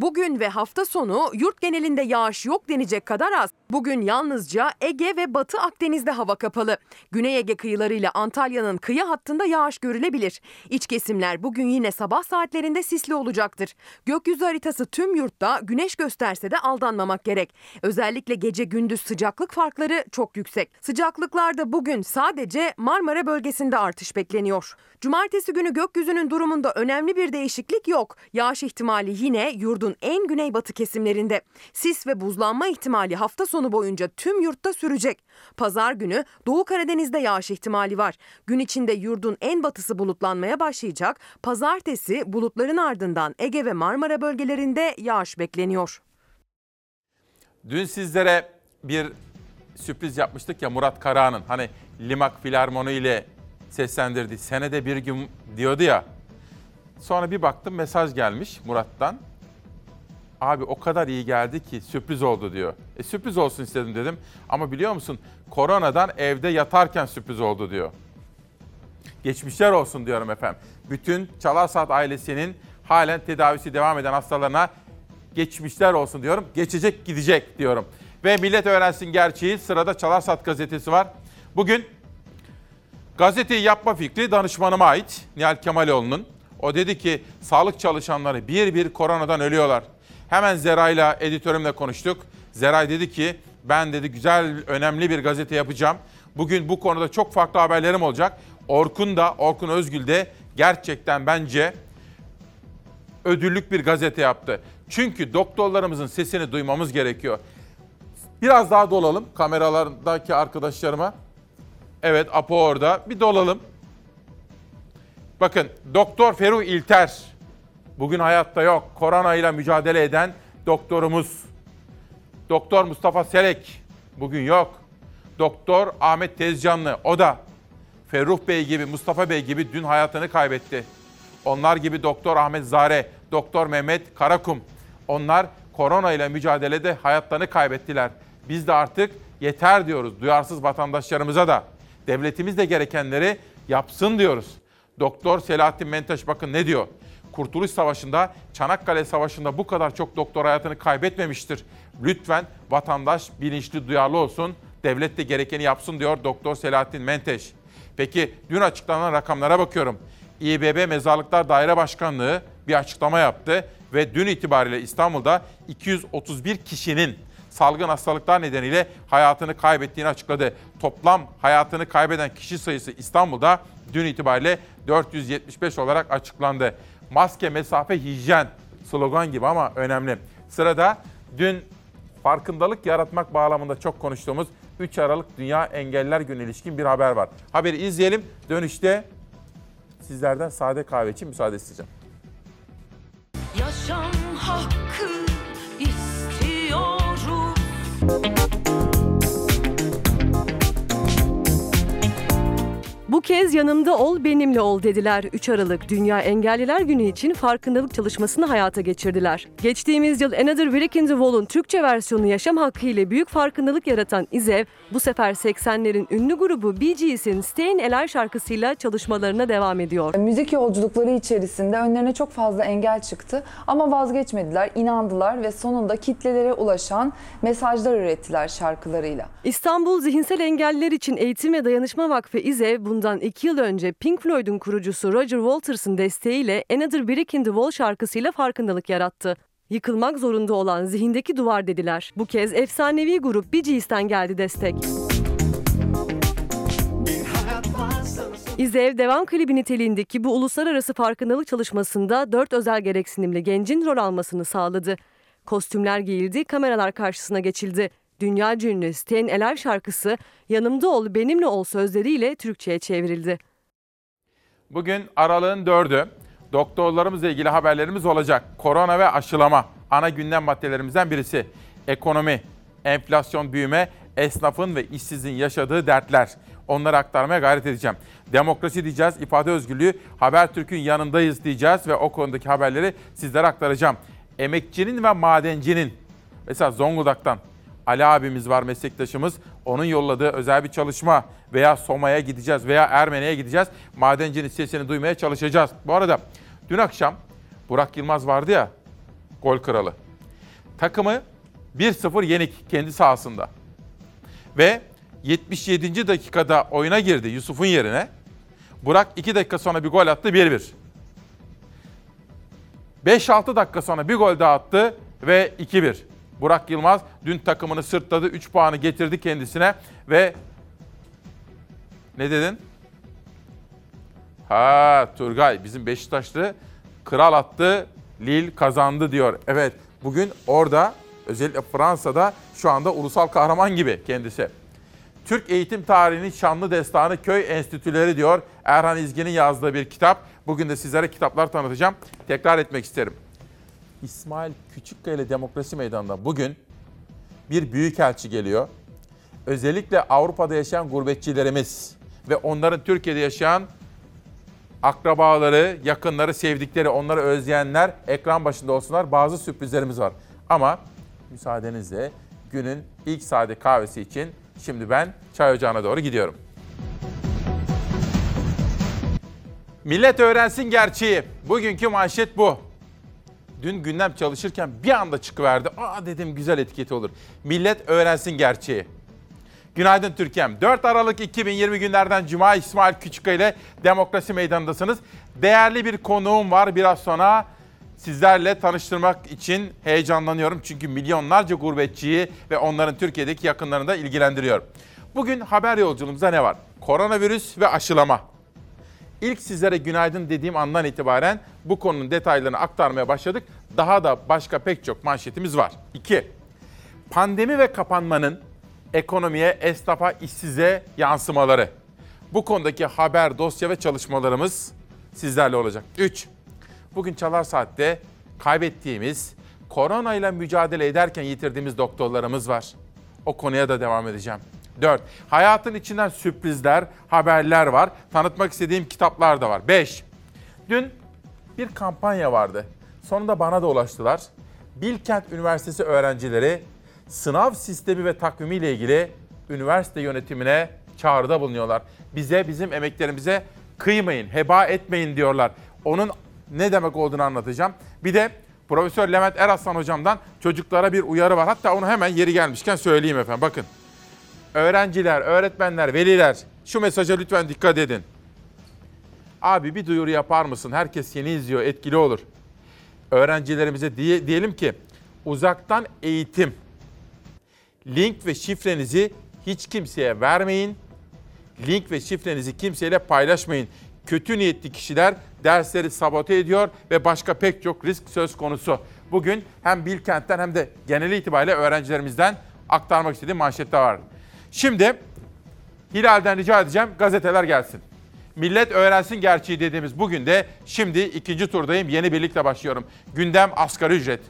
Bugün ve hafta sonu yurt genelinde yağış yok denecek kadar az. Bugün yalnızca Ege ve Batı Akdeniz'de hava kapalı. Güney Ege kıyılarıyla Antalya'nın kıyı hattında yağış görülebilir. İç kesimler bugün yine sabah saatlerinde sisli olacaktır. Gökyüzü haritası tüm yurtta güneş gösterse de aldanmamak gerek. Özellikle gece gündüz sıcaklık farkları çok yüksek. Sıcaklıklarda bugün sadece Marmara bölgesinde artış bekleniyor. Cumartesi günü gökyüzünün durumunda önemli bir değişiklik yok. Yağış ihtimali yine yurdun en güneybatı kesimlerinde. Sis ve buzlanma ihtimali hafta sonu boyunca tüm yurtta sürecek. Pazar günü Doğu Karadeniz'de yağış ihtimali var. Gün içinde yurdun en batısı bulutlanmaya başlayacak. Pazartesi bulutların ardından Ege ve Marmara bölgelerinde yağış bekleniyor. Dün sizlere bir sürpriz yapmıştık ya Murat Karahan'ın hani Limak Filarmonu ile seslendirdi. Senede bir gün diyordu ya. Sonra bir baktım mesaj gelmiş Murat'tan. Abi o kadar iyi geldi ki sürpriz oldu diyor. E sürpriz olsun istedim dedim. Ama biliyor musun koronadan evde yatarken sürpriz oldu diyor. Geçmişler olsun diyorum efendim. Bütün Çalar ailesinin halen tedavisi devam eden hastalarına geçmişler olsun diyorum. Geçecek gidecek diyorum. Ve millet öğrensin gerçeği sırada Çalar gazetesi var. Bugün gazeteyi yapma fikri danışmanıma ait Nihal Kemaloğlu'nun. O dedi ki sağlık çalışanları bir bir koronadan ölüyorlar. Hemen Zeray'la editörümle konuştuk. Zeray dedi ki ben dedi güzel önemli bir gazete yapacağım. Bugün bu konuda çok farklı haberlerim olacak. Orkun da Orkun Özgül de gerçekten bence ödüllük bir gazete yaptı. Çünkü doktorlarımızın sesini duymamız gerekiyor. Biraz daha dolalım kameralardaki arkadaşlarıma. Evet Apo orada. Bir dolalım. Bakın Doktor Feru İlter bugün hayatta yok. Korona ile mücadele eden doktorumuz. Doktor Mustafa Selek bugün yok. Doktor Ahmet Tezcanlı o da. Ferruh Bey gibi, Mustafa Bey gibi dün hayatını kaybetti. Onlar gibi Doktor Ahmet Zare, Doktor Mehmet Karakum. Onlar korona ile mücadelede hayatlarını kaybettiler. Biz de artık yeter diyoruz duyarsız vatandaşlarımıza da. Devletimiz de gerekenleri yapsın diyoruz. Doktor Selahattin Menteş bakın ne diyor? Kurtuluş Savaşı'nda, Çanakkale Savaşı'nda bu kadar çok doktor hayatını kaybetmemiştir. Lütfen vatandaş bilinçli, duyarlı olsun. Devlet de gerekeni yapsın diyor Doktor Selahattin Menteş. Peki dün açıklanan rakamlara bakıyorum. İBB Mezarlıklar Daire Başkanlığı bir açıklama yaptı ve dün itibariyle İstanbul'da 231 kişinin salgın hastalıklar nedeniyle hayatını kaybettiğini açıkladı. Toplam hayatını kaybeden kişi sayısı İstanbul'da dün itibariyle 475 olarak açıklandı. Maske, mesafe, hijyen slogan gibi ama önemli. Sırada dün farkındalık yaratmak bağlamında çok konuştuğumuz 3 Aralık Dünya Engelliler Günü ilişkin bir haber var. Haberi izleyelim. Dönüşte sizlerden sade kahve için müsaade isteyeceğim. Yaşam hakkı Bu kez yanımda ol, benimle ol dediler. 3 Aralık Dünya Engelliler Günü için farkındalık çalışmasını hayata geçirdiler. Geçtiğimiz yıl Another Brick in the Wall'un Türkçe versiyonu yaşam hakkı ile büyük farkındalık yaratan İZEV, bu sefer 80'lerin ünlü grubu Bee Gees'in Stayin' Alive şarkısıyla çalışmalarına devam ediyor. Müzik yolculukları içerisinde önlerine çok fazla engel çıktı ama vazgeçmediler, inandılar ve sonunda kitlelere ulaşan mesajlar ürettiler şarkılarıyla. İstanbul Zihinsel Engelliler için Eğitim ve Dayanışma Vakfı İZEV bundan 2 yıl önce Pink Floyd'un kurucusu Roger Waters'ın desteğiyle Another Brick in the Wall şarkısıyla farkındalık yarattı. Yıkılmak zorunda olan zihindeki duvar dediler. Bu kez efsanevi grup Bee Gees'ten geldi destek. İZEV devam klibi niteliğindeki bu uluslararası farkındalık çalışmasında dört özel gereksinimli gencin rol almasını sağladı. Kostümler giyildi, kameralar karşısına geçildi. Dünya ünlü Stayin' Alive şarkısı Yanımda Ol Benimle Ol sözleriyle Türkçe'ye çevrildi. Bugün aralığın dördü. Doktorlarımızla ilgili haberlerimiz olacak. Korona ve aşılama ana gündem maddelerimizden birisi. Ekonomi, enflasyon büyüme, esnafın ve işsizin yaşadığı dertler. Onları aktarmaya gayret edeceğim. Demokrasi diyeceğiz, ifade özgürlüğü, Habertürk'ün yanındayız diyeceğiz ve o konudaki haberleri sizlere aktaracağım. Emekçinin ve madencinin, mesela Zonguldak'tan Ali abimiz var meslektaşımız. Onun yolladığı özel bir çalışma veya Soma'ya gideceğiz veya Ermeni'ye gideceğiz. Madencinin sesini duymaya çalışacağız. Bu arada dün akşam Burak Yılmaz vardı ya gol kralı. Takımı 1-0 yenik kendi sahasında. Ve 77. dakikada oyuna girdi Yusuf'un yerine. Burak 2 dakika sonra bir gol attı 1-1. 5-6 dakika sonra bir gol daha attı ve 2-1. Burak Yılmaz dün takımını sırtladı. 3 puanı getirdi kendisine ve ne dedin? Ha Turgay bizim Beşiktaşlı kral attı, Lille kazandı diyor. Evet bugün orada özellikle Fransa'da şu anda ulusal kahraman gibi kendisi. Türk eğitim tarihinin şanlı destanı köy enstitüleri diyor. Erhan İzgin'in yazdığı bir kitap. Bugün de sizlere kitaplar tanıtacağım. Tekrar etmek isterim. İsmail Küçükkaya ile Demokrasi Meydanı'nda bugün bir büyükelçi geliyor. Özellikle Avrupa'da yaşayan gurbetçilerimiz ve onların Türkiye'de yaşayan akrabaları, yakınları, sevdikleri, onları özleyenler ekran başında olsunlar. Bazı sürprizlerimiz var. Ama müsaadenizle günün ilk sade kahvesi için şimdi ben çay ocağına doğru gidiyorum. Millet öğrensin gerçeği. Bugünkü manşet bu. Dün gündem çalışırken bir anda çıkıverdi. Aa dedim güzel etiketi olur. Millet öğrensin gerçeği. Günaydın Türkiye'm. 4 Aralık 2020 günlerden Cuma İsmail Küçükkaya ile Demokrasi Meydanı'ndasınız. Değerli bir konuğum var biraz sonra sizlerle tanıştırmak için heyecanlanıyorum. Çünkü milyonlarca gurbetçiyi ve onların Türkiye'deki yakınlarını da ilgilendiriyor. Bugün haber yolculuğumuzda ne var? Koronavirüs ve aşılama. İlk sizlere günaydın dediğim andan itibaren bu konunun detaylarını aktarmaya başladık. Daha da başka pek çok manşetimiz var. 2. Pandemi ve kapanmanın ekonomiye, esnafa, işsize yansımaları. Bu konudaki haber, dosya ve çalışmalarımız sizlerle olacak. 3. Bugün Çalar Saat'te kaybettiğimiz, korona ile mücadele ederken yitirdiğimiz doktorlarımız var. O konuya da devam edeceğim. 4. Hayatın içinden sürprizler, haberler var. Tanıtmak istediğim kitaplar da var. 5. Dün bir kampanya vardı. Sonunda bana da ulaştılar. Bilkent Üniversitesi öğrencileri sınav sistemi ve takvimi ile ilgili üniversite yönetimine çağrıda bulunuyorlar. Bize, bizim emeklerimize kıymayın, heba etmeyin diyorlar. Onun ne demek olduğunu anlatacağım. Bir de Profesör Levent Eraslan hocamdan çocuklara bir uyarı var. Hatta onu hemen yeri gelmişken söyleyeyim efendim. Bakın. Öğrenciler, öğretmenler, veliler şu mesaja lütfen dikkat edin. Abi bir duyuru yapar mısın? Herkes seni izliyor, etkili olur. Öğrencilerimize diye, diyelim ki uzaktan eğitim. Link ve şifrenizi hiç kimseye vermeyin. Link ve şifrenizi kimseyle paylaşmayın. Kötü niyetli kişiler dersleri sabote ediyor ve başka pek çok risk söz konusu. Bugün hem Bilkent'ten hem de genel itibariyle öğrencilerimizden aktarmak istediğim manşette var. Şimdi Hilal'den rica edeceğim gazeteler gelsin. Millet öğrensin gerçeği dediğimiz bugün de şimdi ikinci turdayım. Yeni birlikte başlıyorum. Gündem asgari ücret.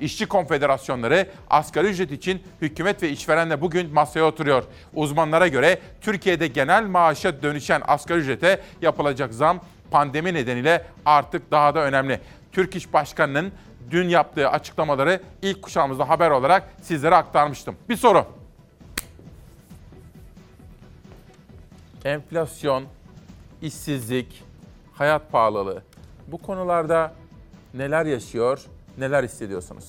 İşçi konfederasyonları asgari ücret için hükümet ve işverenle bugün masaya oturuyor. Uzmanlara göre Türkiye'de genel maaşa dönüşen asgari ücrete yapılacak zam pandemi nedeniyle artık daha da önemli. Türk İş Başkanı'nın dün yaptığı açıklamaları ilk kuşağımızda haber olarak sizlere aktarmıştım. Bir soru. Enflasyon, işsizlik, hayat pahalılığı. Bu konularda neler yaşıyor, neler hissediyorsunuz?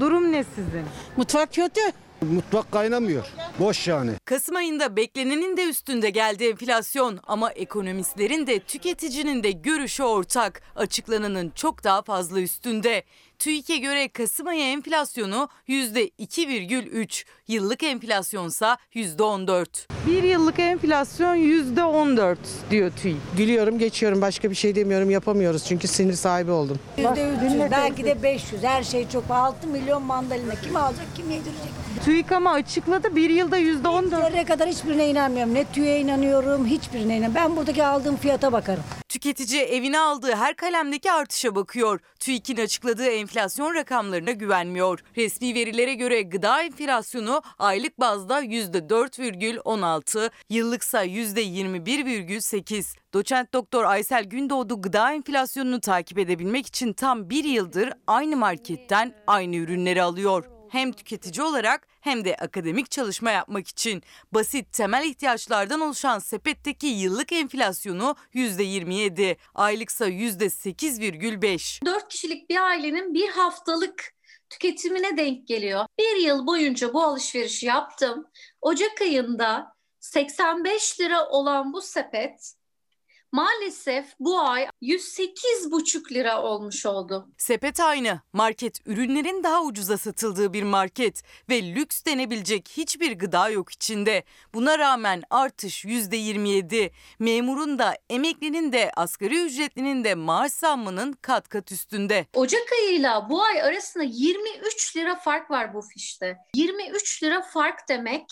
Durum ne sizin? Mutfak kötü. Mutfak kaynamıyor. Boş yani. Kasım ayında beklenenin de üstünde geldi enflasyon ama ekonomistlerin de tüketicinin de görüşü ortak. Açıklananın çok daha fazla üstünde. TÜİK'e göre Kasım ayı enflasyonu %2,3, yıllık enflasyonsa %14. Bir yıllık enflasyon %14 diyor TÜİK. Gülüyorum geçiyorum başka bir şey demiyorum yapamıyoruz çünkü sinir sahibi oldum. %300 belki de 500 her şey çok 6 milyon mandalina kim alacak kim yedirecek? TÜİK ama açıkladı bir yılda %14. Zerre kadar hiçbirine inanmıyorum. Ne TÜİ'ye inanıyorum hiçbirine inanmıyorum. Ben buradaki aldığım fiyata bakarım. Tüketici evine aldığı her kalemdeki artışa bakıyor. TÜİK'in açıkladığı enflasyon rakamlarına güvenmiyor. Resmi verilere göre gıda enflasyonu aylık bazda %4,16, yıllıksa %21,8. Doçent Doktor Aysel Gündoğdu gıda enflasyonunu takip edebilmek için tam bir yıldır aynı marketten aynı ürünleri alıyor hem tüketici olarak hem de akademik çalışma yapmak için basit temel ihtiyaçlardan oluşan sepetteki yıllık enflasyonu %27, aylıksa %8,5. 4 kişilik bir ailenin bir haftalık tüketimine denk geliyor. Bir yıl boyunca bu alışverişi yaptım. Ocak ayında 85 lira olan bu sepet maalesef bu ay 108,5 lira olmuş oldu. Sepet aynı. Market ürünlerin daha ucuza satıldığı bir market ve lüks denebilecek hiçbir gıda yok içinde. Buna rağmen artış %27. Memurun da, emeklinin de, asgari ücretlinin de maaş zammının kat kat üstünde. Ocak ayıyla bu ay arasında 23 lira fark var bu fişte. 23 lira fark demek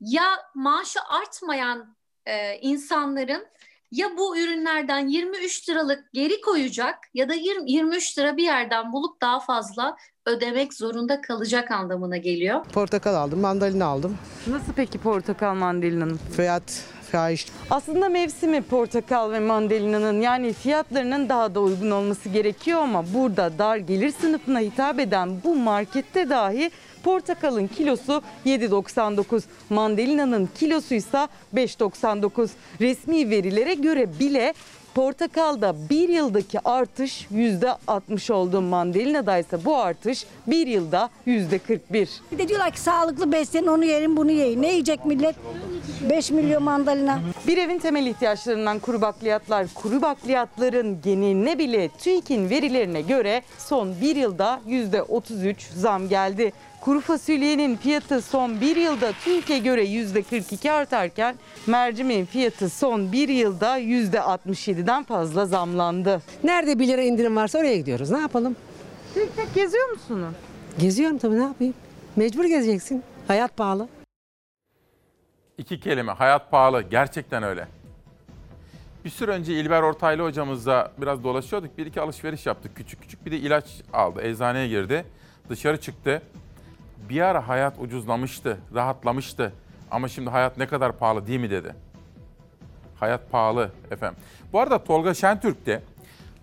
ya maaşı artmayan e, insanların ya bu ürünlerden 23 liralık geri koyacak ya da 20, 23 lira bir yerden bulup daha fazla ödemek zorunda kalacak anlamına geliyor. Portakal aldım, mandalina aldım. Nasıl peki portakal mandalinanın? Fiyat fahiş. Aslında mevsimi portakal ve mandalinanın yani fiyatlarının daha da uygun olması gerekiyor ama burada dar gelir sınıfına hitap eden bu markette dahi portakalın kilosu 7.99, mandalinanın kilosu ise 5.99. Resmi verilere göre bile Portakalda bir yıldaki artış %60 oldu. Mandalina'da ise bu artış bir yılda %41. Bir de diyorlar ki sağlıklı beslenin onu yiyin bunu yiyin. Ne yiyecek millet? 5 milyon mandalina. Bir evin temel ihtiyaçlarından kuru bakliyatlar, kuru bakliyatların geneline bile TÜİK'in verilerine göre son bir yılda %33 zam geldi. Kuru fasulyenin fiyatı son bir yılda TÜİK'e göre %42 artarken mercimeğin fiyatı son bir yılda %67'den fazla zamlandı. Nerede 1 lira indirim varsa oraya gidiyoruz. Ne yapalım? Tek tek geziyor musunuz? Geziyorum tabii ne yapayım? Mecbur gezeceksin. Hayat pahalı. İki kelime. Hayat pahalı. Gerçekten öyle. Bir süre önce İlber Ortaylı hocamızla biraz dolaşıyorduk. Bir iki alışveriş yaptık. Küçük küçük bir de ilaç aldı. Eczaneye girdi. Dışarı çıktı. Bir ara hayat ucuzlamıştı, rahatlamıştı. Ama şimdi hayat ne kadar pahalı değil mi dedi. Hayat pahalı efendim. Bu arada Tolga Şentürk de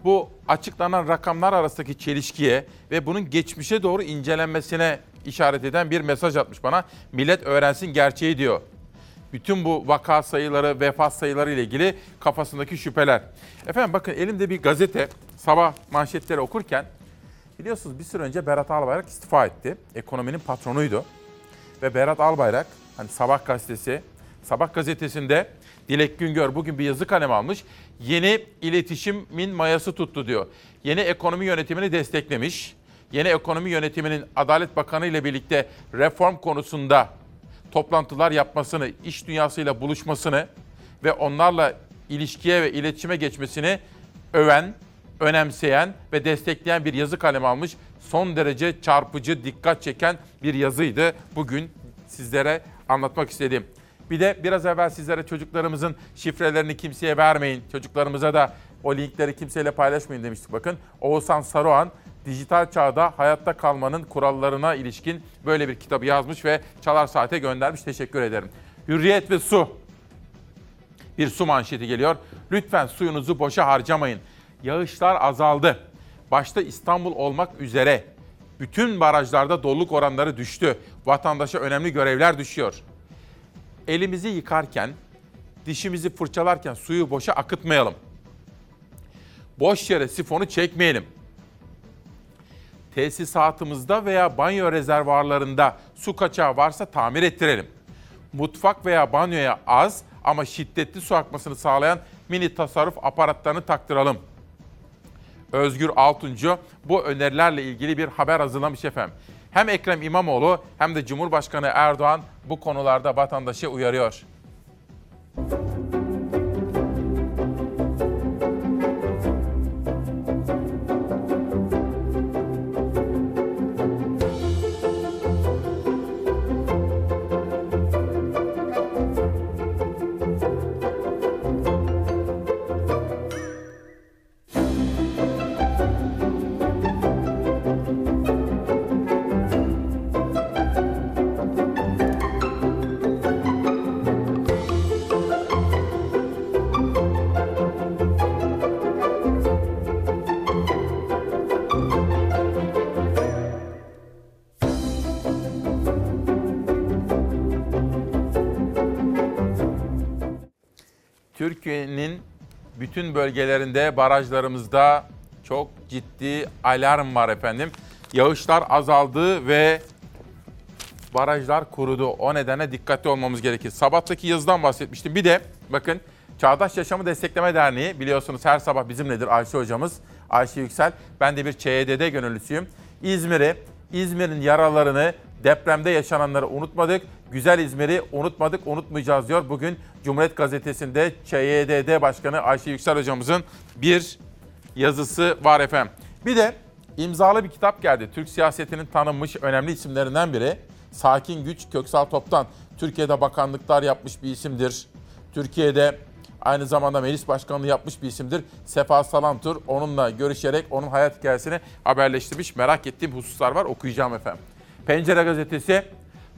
bu açıklanan rakamlar arasındaki çelişkiye ve bunun geçmişe doğru incelenmesine işaret eden bir mesaj atmış bana. Millet öğrensin gerçeği diyor. Bütün bu vaka sayıları, vefat sayıları ile ilgili kafasındaki şüpheler. Efendim bakın elimde bir gazete sabah manşetleri okurken biliyorsunuz bir süre önce Berat Albayrak istifa etti. Ekonominin patronuydu. Ve Berat Albayrak hani Sabah gazetesi, Sabah gazetesinde Dilek Güngör bugün bir yazı kalem almış. Yeni iletişimin mayası tuttu diyor. Yeni ekonomi yönetimini desteklemiş. Yeni ekonomi yönetiminin Adalet Bakanı ile birlikte reform konusunda toplantılar yapmasını, iş dünyasıyla buluşmasını ve onlarla ilişkiye ve iletişime geçmesini öven, önemseyen ve destekleyen bir yazı kalemi almış. Son derece çarpıcı, dikkat çeken bir yazıydı. Bugün sizlere anlatmak istediğim. Bir de biraz evvel sizlere çocuklarımızın şifrelerini kimseye vermeyin. Çocuklarımıza da o linkleri kimseyle paylaşmayın demiştik. Bakın Oğuzhan Saruhan dijital çağda hayatta kalmanın kurallarına ilişkin böyle bir kitabı yazmış ve Çalar Saat'e göndermiş. Teşekkür ederim. Hürriyet ve su. Bir su manşeti geliyor. Lütfen suyunuzu boşa harcamayın. Yağışlar azaldı. Başta İstanbul olmak üzere bütün barajlarda doluluk oranları düştü. Vatandaşa önemli görevler düşüyor. Elimizi yıkarken, dişimizi fırçalarken suyu boşa akıtmayalım. Boş yere sifonu çekmeyelim. Tesisatımızda veya banyo rezervuarlarında su kaçağı varsa tamir ettirelim. Mutfak veya banyoya az ama şiddetli su akmasını sağlayan mini tasarruf aparatlarını taktıralım. Özgür Altuncu bu önerilerle ilgili bir haber hazırlamış efendim. Hem Ekrem İmamoğlu hem de Cumhurbaşkanı Erdoğan bu konularda vatandaşı uyarıyor. Türkiye'nin bütün bölgelerinde, barajlarımızda çok ciddi alarm var efendim. Yağışlar azaldı ve barajlar kurudu. O nedenle dikkatli olmamız gerekir. Sabahtaki yazıdan bahsetmiştim. Bir de bakın Çağdaş Yaşamı Destekleme Derneği biliyorsunuz her sabah bizimledir Ayşe hocamız. Ayşe Yüksel. Ben de bir ÇYDD gönüllüsüyüm. İzmir'i, İzmir'in yaralarını, depremde yaşananları unutmadık. Güzel İzmir'i unutmadık, unutmayacağız diyor. Bugün Cumhuriyet Gazetesi'nde ÇYDD Başkanı Ayşe Yüksel hocamızın bir yazısı var efendim. Bir de imzalı bir kitap geldi. Türk siyasetinin tanınmış önemli isimlerinden biri. Sakin Güç Köksal Toptan. Türkiye'de bakanlıklar yapmış bir isimdir. Türkiye'de aynı zamanda meclis başkanlığı yapmış bir isimdir. Sefa Salantur onunla görüşerek onun hayat hikayesini haberleştirmiş. Merak ettiğim hususlar var okuyacağım efendim. Pencere gazetesi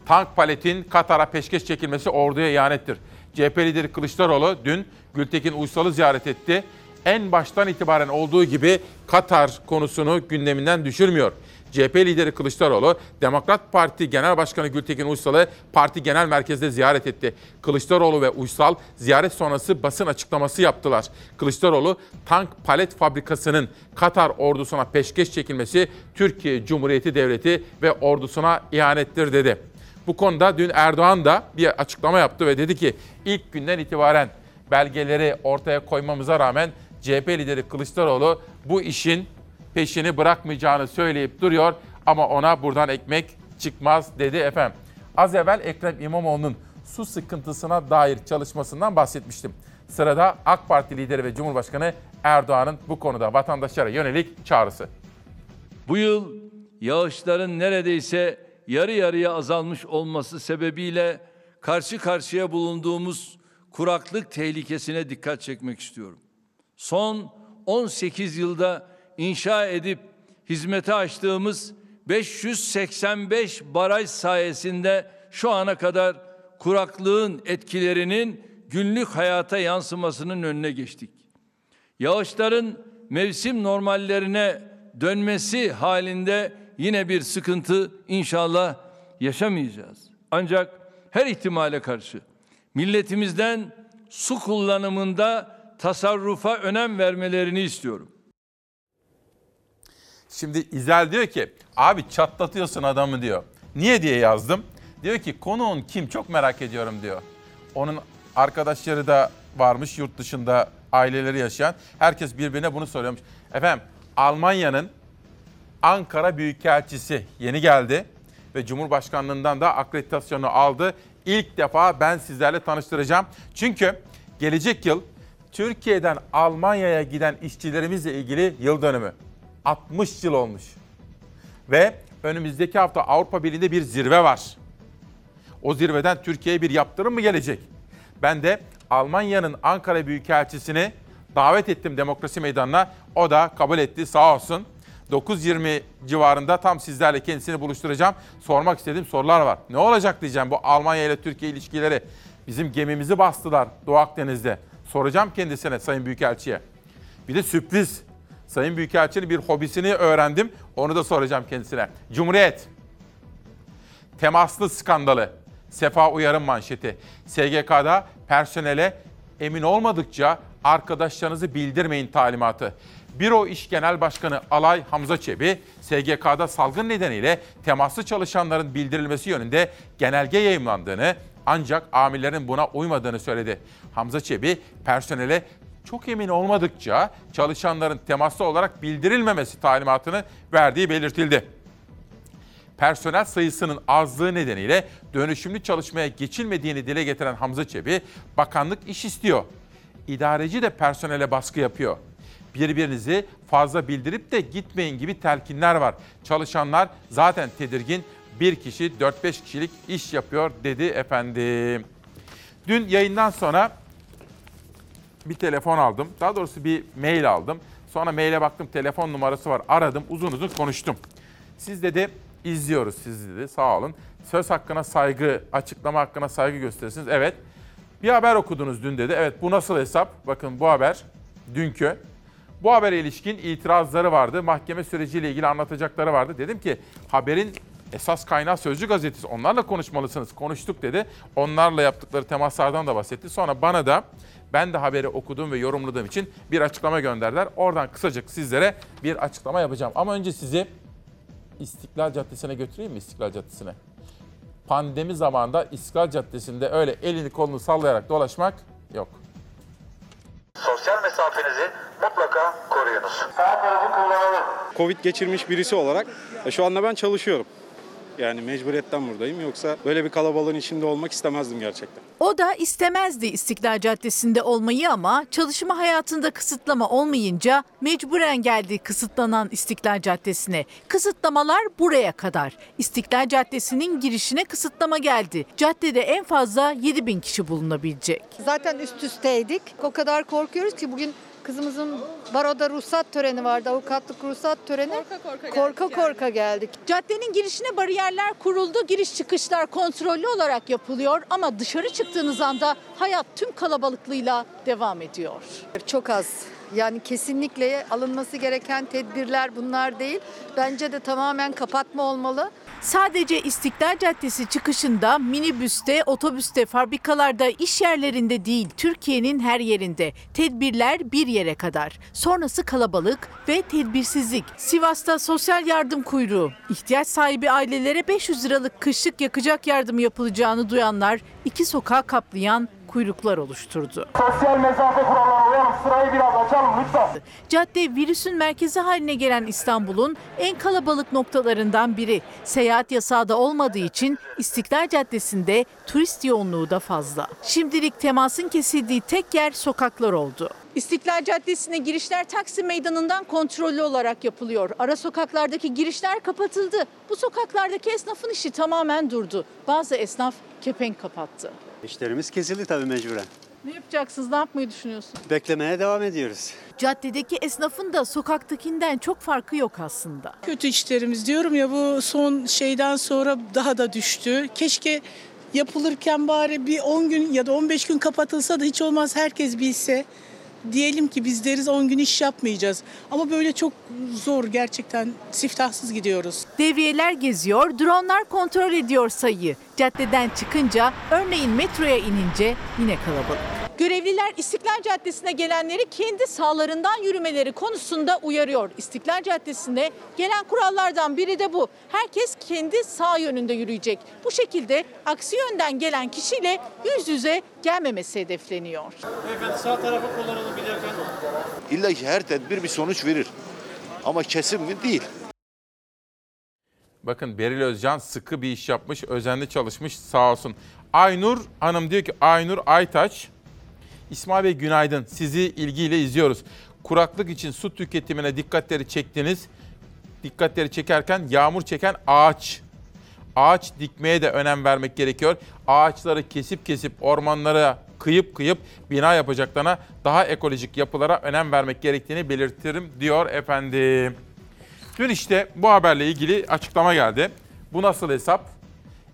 tank paletin Katar'a peşkeş çekilmesi orduya ihanettir. CHP lideri Kılıçdaroğlu dün Gültekin Uysal'ı ziyaret etti. En baştan itibaren olduğu gibi Katar konusunu gündeminden düşürmüyor. CHP lideri Kılıçdaroğlu, Demokrat Parti Genel Başkanı Gültekin Uysal'ı parti genel merkezde ziyaret etti. Kılıçdaroğlu ve Uysal ziyaret sonrası basın açıklaması yaptılar. Kılıçdaroğlu, tank palet fabrikasının Katar ordusuna peşkeş çekilmesi Türkiye Cumhuriyeti Devleti ve ordusuna ihanettir dedi. Bu konuda dün Erdoğan da bir açıklama yaptı ve dedi ki ilk günden itibaren belgeleri ortaya koymamıza rağmen CHP lideri Kılıçdaroğlu bu işin peşini bırakmayacağını söyleyip duruyor ama ona buradan ekmek çıkmaz dedi efendim. Az evvel Ekrem İmamoğlu'nun su sıkıntısına dair çalışmasından bahsetmiştim. Sırada AK Parti lideri ve Cumhurbaşkanı Erdoğan'ın bu konuda vatandaşlara yönelik çağrısı. Bu yıl yağışların neredeyse yarı yarıya azalmış olması sebebiyle karşı karşıya bulunduğumuz kuraklık tehlikesine dikkat çekmek istiyorum. Son 18 yılda inşa edip hizmete açtığımız 585 baraj sayesinde şu ana kadar kuraklığın etkilerinin günlük hayata yansımasının önüne geçtik. Yağışların mevsim normallerine dönmesi halinde yine bir sıkıntı inşallah yaşamayacağız. Ancak her ihtimale karşı milletimizden su kullanımında tasarrufa önem vermelerini istiyorum. Şimdi İzel diyor ki abi çatlatıyorsun adamı diyor. Niye diye yazdım. Diyor ki konuğun kim çok merak ediyorum diyor. Onun arkadaşları da varmış yurt dışında aileleri yaşayan. Herkes birbirine bunu soruyormuş. Efendim Almanya'nın Ankara Büyükelçisi yeni geldi ve Cumhurbaşkanlığından da akreditasyonu aldı. İlk defa ben sizlerle tanıştıracağım. Çünkü gelecek yıl Türkiye'den Almanya'ya giden işçilerimizle ilgili yıl dönümü. 60 yıl olmuş. Ve önümüzdeki hafta Avrupa Birliği'nde bir zirve var. O zirveden Türkiye'ye bir yaptırım mı gelecek? Ben de Almanya'nın Ankara Büyükelçisini davet ettim demokrasi meydanına. O da kabul etti sağ olsun. 9.20 civarında tam sizlerle kendisini buluşturacağım. Sormak istediğim sorular var. Ne olacak diyeceğim bu Almanya ile Türkiye ilişkileri. Bizim gemimizi bastılar Doğu Akdeniz'de. Soracağım kendisine Sayın Büyükelçi'ye. Bir de sürpriz. Sayın Büyükelçinin bir hobisini öğrendim. Onu da soracağım kendisine. Cumhuriyet. Temaslı skandalı. Sefa Uyar'ın manşeti. SGK'da personele emin olmadıkça arkadaşlarınızı bildirmeyin talimatı. Büro İş Genel Başkanı Alay Hamza Çebi, SGK'da salgın nedeniyle temaslı çalışanların bildirilmesi yönünde genelge yayımlandığını ancak amirlerin buna uymadığını söyledi. Hamza Çebi, personele çok emin olmadıkça çalışanların temaslı olarak bildirilmemesi talimatını verdiği belirtildi. Personel sayısının azlığı nedeniyle dönüşümlü çalışmaya geçilmediğini dile getiren Hamza Çebi, bakanlık iş istiyor. İdareci de personele baskı yapıyor. Birbirinizi fazla bildirip de gitmeyin gibi telkinler var. Çalışanlar zaten tedirgin. Bir kişi 4-5 kişilik iş yapıyor dedi efendim. Dün yayından sonra bir telefon aldım. Daha doğrusu bir mail aldım. Sonra maile baktım telefon numarası var. Aradım uzun uzun konuştum. Siz dedi izliyoruz sizi dedi sağ olun. Söz hakkına saygı, açıklama hakkına saygı gösterirsiniz. Evet. Bir haber okudunuz dün dedi. Evet bu nasıl hesap? Bakın bu haber dünkü. Bu habere ilişkin itirazları vardı. Mahkeme süreciyle ilgili anlatacakları vardı. Dedim ki haberin esas kaynağı Sözcü gazetesi. Onlarla konuşmalısınız. Konuştuk dedi. Onlarla yaptıkları temaslardan da bahsetti. Sonra bana da ben de haberi okudum ve yorumladığım için bir açıklama gönderdiler. Oradan kısacık sizlere bir açıklama yapacağım. Ama önce sizi İstiklal Caddesi'ne götüreyim mi İstiklal Caddesi'ne? Pandemi zamanında İstiklal Caddesi'nde öyle elini kolunu sallayarak dolaşmak yok. Sosyal mesafenizi mutlaka koruyunuz. Sağ tarafı kullanalım. Covid geçirmiş birisi olarak e, şu anda ben çalışıyorum. Yani mecburiyetten buradayım. Yoksa böyle bir kalabalığın içinde olmak istemezdim gerçekten. O da istemezdi İstiklal Caddesi'nde olmayı ama çalışma hayatında kısıtlama olmayınca mecburen geldi kısıtlanan İstiklal Caddesi'ne. Kısıtlamalar buraya kadar. İstiklal Caddesi'nin girişine kısıtlama geldi. Caddede en fazla 7 bin kişi bulunabilecek. Zaten üst üsteydik. O kadar korkuyoruz ki bugün Kızımızın baroda ruhsat töreni vardı, avukatlık ruhsat töreni. Korka korka, geldik. Caddenin girişine bariyerler kuruldu. Giriş çıkışlar kontrollü olarak yapılıyor ama dışarı çıktığınız anda hayat tüm kalabalıklığıyla devam ediyor. Çok az. Yani kesinlikle alınması gereken tedbirler bunlar değil. Bence de tamamen kapatma olmalı. Sadece İstiklal Caddesi çıkışında, minibüste, otobüste, fabrikalarda, iş yerlerinde değil, Türkiye'nin her yerinde. Tedbirler bir yere kadar. Sonrası kalabalık ve tedbirsizlik. Sivas'ta sosyal yardım kuyruğu. İhtiyaç sahibi ailelere 500 liralık kışlık yakacak yardım yapılacağını duyanlar iki sokağı kaplayan kuyruklar oluşturdu. Sosyal mesafe kurallarına uyalım. Sırayı biraz açalım lütfen. Cadde virüsün merkezi haline gelen İstanbul'un en kalabalık noktalarından biri. Seyahat yasağı da olmadığı için İstiklal Caddesi'nde turist yoğunluğu da fazla. Şimdilik temasın kesildiği tek yer sokaklar oldu. İstiklal Caddesi'ne girişler Taksim Meydanı'ndan kontrollü olarak yapılıyor. Ara sokaklardaki girişler kapatıldı. Bu sokaklardaki esnafın işi tamamen durdu. Bazı esnaf kepenk kapattı. İşlerimiz kesildi tabii mecburen. Ne yapacaksınız? Ne yapmayı düşünüyorsunuz? Beklemeye devam ediyoruz. Caddedeki esnafın da sokaktakinden çok farkı yok aslında. Kötü işlerimiz diyorum ya bu son şeyden sonra daha da düştü. Keşke yapılırken bari bir 10 gün ya da 15 gün kapatılsa da hiç olmaz herkes bilse. Diyelim ki biz deriz 10 gün iş yapmayacağız. Ama böyle çok zor gerçekten siftahsız gidiyoruz. Devriyeler geziyor, dronlar kontrol ediyor sayıyı. Caddeden çıkınca, örneğin metroya inince yine kalabalık. Görevliler İstiklal Caddesi'ne gelenleri kendi sağlarından yürümeleri konusunda uyarıyor. İstiklal Caddesi'nde gelen kurallardan biri de bu. Herkes kendi sağ yönünde yürüyecek. Bu şekilde aksi yönden gelen kişiyle yüz yüze gelmemesi hedefleniyor. Beyefendi sağ tarafı kullanalım. İlla ki her tedbir bir sonuç verir. Ama kesin mi? Değil. Bakın Beril Özcan sıkı bir iş yapmış, özenli çalışmış sağ olsun. Aynur Hanım diyor ki Aynur Aytaç, İsmail Bey günaydın. Sizi ilgiyle izliyoruz. Kuraklık için su tüketimine dikkatleri çektiniz. Dikkatleri çekerken yağmur çeken ağaç. Ağaç dikmeye de önem vermek gerekiyor. Ağaçları kesip kesip ormanlara kıyıp kıyıp bina yapacaklarına daha ekolojik yapılara önem vermek gerektiğini belirtirim diyor efendim. Dün işte bu haberle ilgili açıklama geldi. Bu nasıl hesap?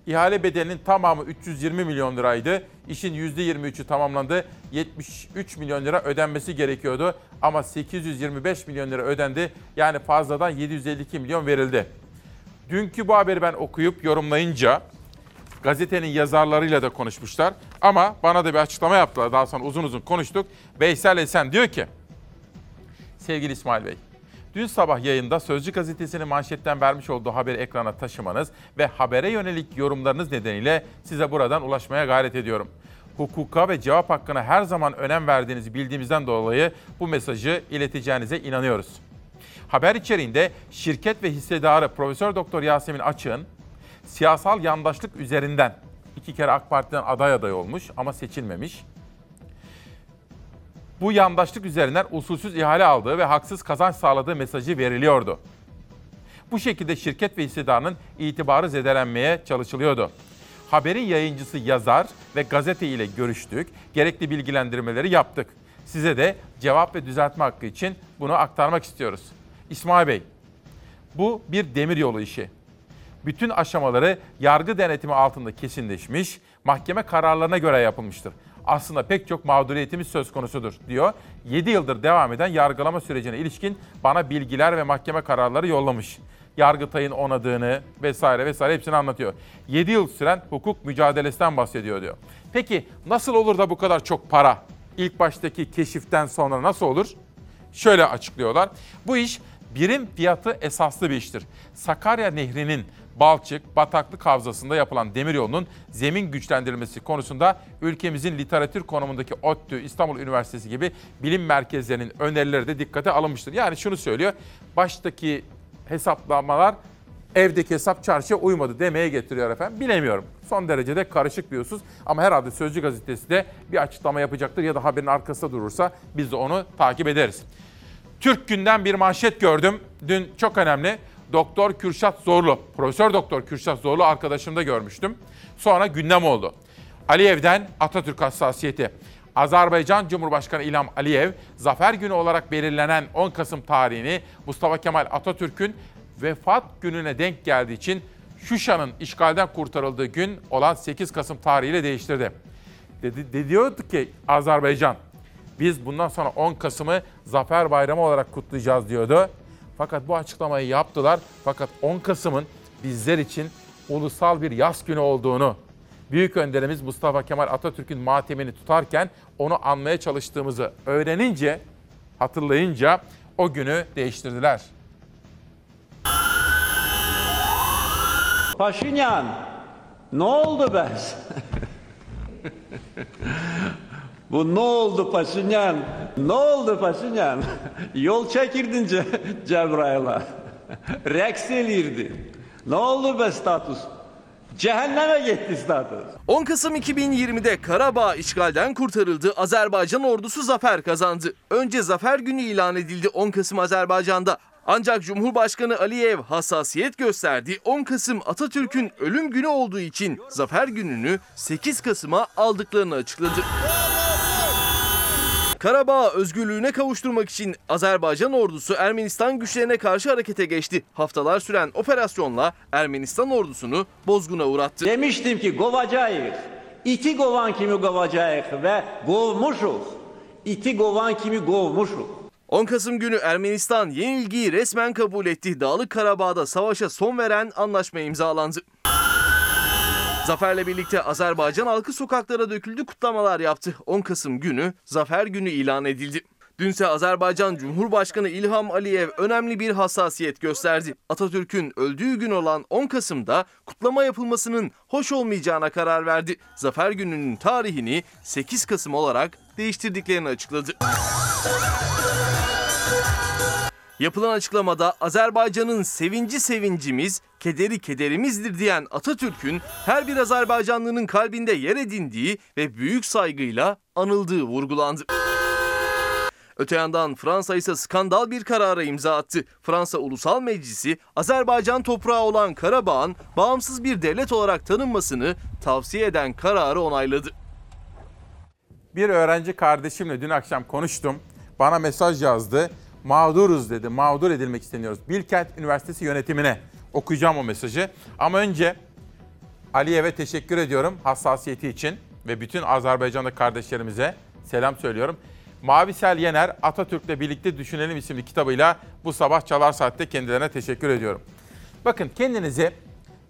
İhale bedelinin tamamı 320 milyon liraydı. İşin %23'ü tamamlandı. 73 milyon lira ödenmesi gerekiyordu. Ama 825 milyon lira ödendi. Yani fazladan 752 milyon verildi. Dünkü bu haberi ben okuyup yorumlayınca gazetenin yazarlarıyla da konuşmuşlar. Ama bana da bir açıklama yaptılar. Daha sonra uzun uzun konuştuk. Veysel Esen diyor ki, sevgili İsmail Bey, Dün sabah yayında Sözcü gazetesinin manşetten vermiş olduğu haberi ekrana taşımanız ve habere yönelik yorumlarınız nedeniyle size buradan ulaşmaya gayret ediyorum. Hukuka ve cevap hakkına her zaman önem verdiğinizi bildiğimizden dolayı bu mesajı ileteceğinize inanıyoruz. Haber içeriğinde şirket ve hissedarı Profesör Doktor Yasemin Açık'ın siyasal yandaşlık üzerinden iki kere AK Parti'den aday aday olmuş ama seçilmemiş bu yandaşlık üzerinden usulsüz ihale aldığı ve haksız kazanç sağladığı mesajı veriliyordu. Bu şekilde şirket ve hissedarının itibarı zedelenmeye çalışılıyordu. Haberin yayıncısı yazar ve gazete ile görüştük, gerekli bilgilendirmeleri yaptık. Size de cevap ve düzeltme hakkı için bunu aktarmak istiyoruz. İsmail Bey, bu bir demiryolu işi. Bütün aşamaları yargı denetimi altında kesinleşmiş, mahkeme kararlarına göre yapılmıştır aslında pek çok mağduriyetimiz söz konusudur diyor. 7 yıldır devam eden yargılama sürecine ilişkin bana bilgiler ve mahkeme kararları yollamış. Yargıtay'ın onadığını vesaire vesaire hepsini anlatıyor. 7 yıl süren hukuk mücadelesinden bahsediyor diyor. Peki nasıl olur da bu kadar çok para ilk baştaki keşiften sonra nasıl olur? Şöyle açıklıyorlar. Bu iş birim fiyatı esaslı bir iştir. Sakarya Nehri'nin Balçık, Bataklık Havzası'nda yapılan demiryolunun zemin güçlendirilmesi konusunda ülkemizin literatür konumundaki ODTÜ, İstanbul Üniversitesi gibi bilim merkezlerinin önerileri de dikkate alınmıştır. Yani şunu söylüyor, baştaki hesaplamalar evdeki hesap çarşıya uymadı demeye getiriyor efendim. Bilemiyorum. Son derecede karışık bir husus ama herhalde Sözcü gazetesi de bir açıklama yapacaktır ya da haberin arkasında durursa biz de onu takip ederiz. Türk Gün'den bir manşet gördüm. Dün çok önemli. Doktor Kürşat Zorlu, Profesör Doktor Kürşat Zorlu arkadaşımda görmüştüm. Sonra gündem oldu. Aliyev'den Atatürk hassasiyeti. Azerbaycan Cumhurbaşkanı İlham Aliyev, Zafer Günü olarak belirlenen 10 Kasım tarihini Mustafa Kemal Atatürk'ün vefat gününe denk geldiği için Şuşa'nın işgalden kurtarıldığı gün olan 8 Kasım tarihiyle değiştirdi. Dedi, de diyordu ki Azerbaycan, biz bundan sonra 10 Kasım'ı Zafer Bayramı olarak kutlayacağız diyordu. Fakat bu açıklamayı yaptılar. Fakat 10 Kasım'ın bizler için ulusal bir yas günü olduğunu, Büyük önderimiz Mustafa Kemal Atatürk'ün matemini tutarken onu anmaya çalıştığımızı öğrenince, hatırlayınca o günü değiştirdiler. Paşinyan, ne oldu be? *laughs* Bu ne oldu Paşinyan? Ne oldu Paşinyan? *laughs* Yol çekirdin Ce Cebrail'a. *laughs* Reks elirdin. Ne oldu be status? Cehenneme gitti status. 10 Kasım 2020'de Karabağ işgalden kurtarıldı. Azerbaycan ordusu zafer kazandı. Önce zafer günü ilan edildi 10 Kasım Azerbaycan'da. Ancak Cumhurbaşkanı Aliyev hassasiyet gösterdi. 10 Kasım Atatürk'ün ölüm günü olduğu için zafer gününü 8 Kasım'a aldıklarını açıkladı. Karabağ özgürlüğüne kavuşturmak için Azerbaycan ordusu Ermenistan güçlerine karşı harekete geçti. Haftalar süren operasyonla Ermenistan ordusunu bozguna uğrattı. Demiştim ki kovacağız. İti kovan kimi kovacağız ve kovmuşuz. İti kovan kimi kovmuşuz. 10 Kasım günü Ermenistan yenilgiyi resmen kabul etti. Dağlık Karabağ'da savaşa son veren anlaşma imzalandı. Zaferle birlikte Azerbaycan halkı sokaklara döküldü, kutlamalar yaptı. 10 Kasım günü Zafer Günü ilan edildi. Dünse Azerbaycan Cumhurbaşkanı İlham Aliyev önemli bir hassasiyet gösterdi. Atatürk'ün öldüğü gün olan 10 Kasım'da kutlama yapılmasının hoş olmayacağına karar verdi. Zafer Günü'nün tarihini 8 Kasım olarak değiştirdiklerini açıkladı. Yapılan açıklamada Azerbaycan'ın sevinci sevincimiz, kederi kederimizdir diyen Atatürk'ün her bir Azerbaycanlının kalbinde yer edindiği ve büyük saygıyla anıldığı vurgulandı. Öte yandan Fransa ise skandal bir karara imza attı. Fransa Ulusal Meclisi Azerbaycan toprağı olan Karabağ'ın bağımsız bir devlet olarak tanınmasını tavsiye eden kararı onayladı. Bir öğrenci kardeşimle dün akşam konuştum. Bana mesaj yazdı. Mağduruz dedi. Mağdur edilmek isteniyoruz. Bilkent Üniversitesi yönetimine okuyacağım o mesajı. Ama önce Aliyev'e teşekkür ediyorum hassasiyeti için ve bütün Azerbaycan'da kardeşlerimize selam söylüyorum. Mavisel Yener Atatürk'le birlikte düşünelim isimli kitabıyla bu sabah Çalar Saat'te kendilerine teşekkür ediyorum. Bakın kendinizi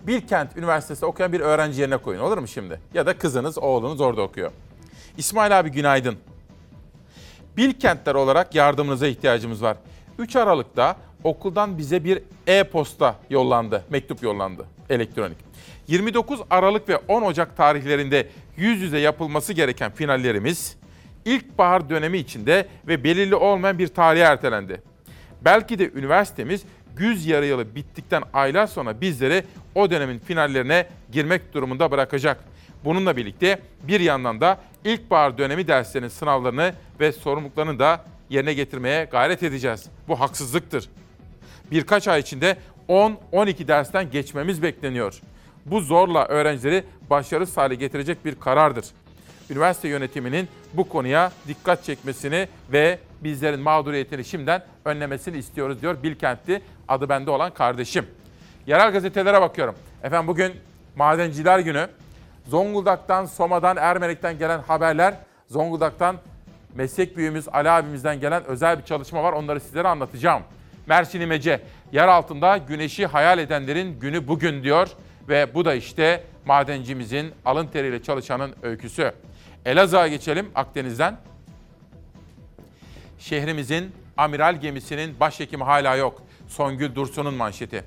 Bilkent Üniversitesi'nde okuyan bir öğrenci yerine koyun olur mu şimdi? Ya da kızınız, oğlunuz orada okuyor. İsmail abi günaydın. Bilkentler olarak yardımınıza ihtiyacımız var. 3 Aralık'ta okuldan bize bir e-posta yollandı, mektup yollandı elektronik. 29 Aralık ve 10 Ocak tarihlerinde yüz yüze yapılması gereken finallerimiz ilkbahar dönemi içinde ve belirli olmayan bir tarihe ertelendi. Belki de üniversitemiz güz yarı yılı bittikten aylar sonra bizleri o dönemin finallerine girmek durumunda bırakacak. Bununla birlikte bir yandan da ilkbahar dönemi derslerinin sınavlarını ve sorumluluklarını da yerine getirmeye gayret edeceğiz. Bu haksızlıktır. Birkaç ay içinde 10-12 dersten geçmemiz bekleniyor. Bu zorla öğrencileri başarısız hale getirecek bir karardır. Üniversite yönetiminin bu konuya dikkat çekmesini ve bizlerin mağduriyetini şimdiden önlemesini istiyoruz diyor Bilkentli adı bende olan kardeşim. Yerel gazetelere bakıyorum. Efendim bugün Madenciler Günü. Zonguldak'tan, Soma'dan, Ermenek'ten gelen haberler. Zonguldak'tan meslek büyüğümüz Ali abimizden gelen özel bir çalışma var. Onları sizlere anlatacağım. Mersin İmece, yer altında güneşi hayal edenlerin günü bugün diyor. Ve bu da işte madencimizin alın teriyle çalışanın öyküsü. Elazığ'a geçelim Akdeniz'den. Şehrimizin amiral gemisinin başhekimi hala yok. Songül Dursun'un manşeti.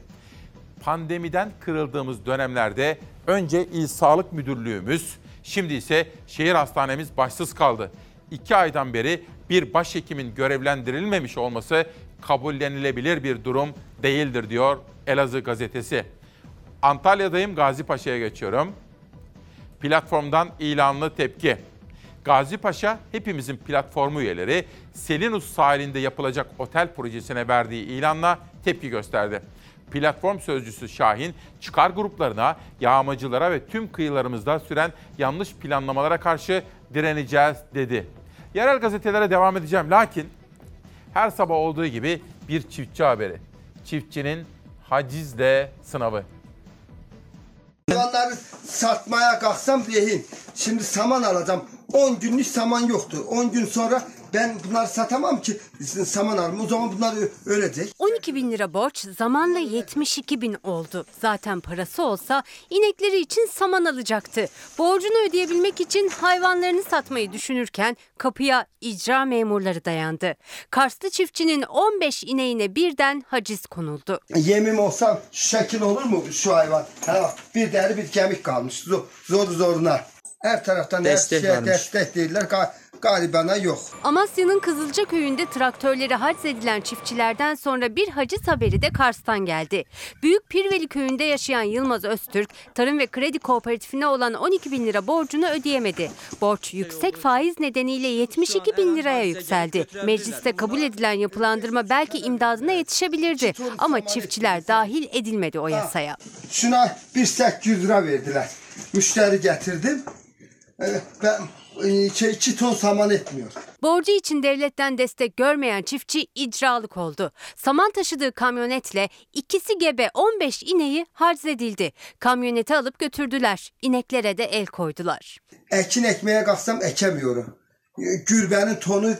Pandemiden kırıldığımız dönemlerde önce İl Sağlık Müdürlüğümüz, şimdi ise şehir hastanemiz başsız kaldı. İki aydan beri bir başhekimin görevlendirilmemiş olması kabullenilebilir bir durum değildir diyor Elazığ gazetesi. Antalya'dayım Gazi Paşa'ya geçiyorum. Platformdan ilanlı tepki. Gazi Paşa hepimizin platformu üyeleri Selinus sahilinde yapılacak otel projesine verdiği ilanla tepki gösterdi. Platform sözcüsü Şahin, çıkar gruplarına, yağmacılara ve tüm kıyılarımızda süren yanlış planlamalara karşı direneceğiz dedi. Yerel gazetelere devam edeceğim lakin her sabah olduğu gibi bir çiftçi haberi. Çiftçinin hacizle sınavı. Hayvanları satmaya kalksam rehin. Şimdi saman alacağım. 10 günlük saman yoktu. 10 gün sonra ben bunları satamam ki saman alırım. O zaman bunlar ölecek. 12 bin lira borç zamanla 72 bin oldu. Zaten parası olsa inekleri için saman alacaktı. Borcunu ödeyebilmek için hayvanlarını satmayı düşünürken kapıya icra memurları dayandı. Karslı çiftçinin 15 ineğine birden haciz konuldu. Yemim olsa şu şekil olur mu şu hayvan? Ha bir deri bir kemik kalmış. Zor, zor zoruna. Her taraftan Destek her şeye destek değiller. Ga- Galibana yok. Amasya'nın Kızılca köyünde traktörleri haciz edilen çiftçilerden sonra bir haciz haberi de Kars'tan geldi. Büyük Pirveli köyünde yaşayan Yılmaz Öztürk, Tarım ve Kredi Kooperatifine olan 12 bin lira borcunu ödeyemedi. Borç yüksek faiz nedeniyle 72 bin liraya yükseldi. Mecliste kabul edilen yapılandırma belki imdadına yetişebilirdi ama çiftçiler dahil edilmedi o yasaya. Şuna bir 800 lira verdiler. Müşteri getirdim. Ben e, şey, iki ton saman etmiyor. Borcu için devletten destek görmeyen çiftçi icralık oldu. Saman taşıdığı kamyonetle ikisi gebe 15 ineği harz edildi. Kamyoneti alıp götürdüler. İneklere de el koydular. Ekin ekmeye kalksam ekemiyorum. E, Gürbenin tonu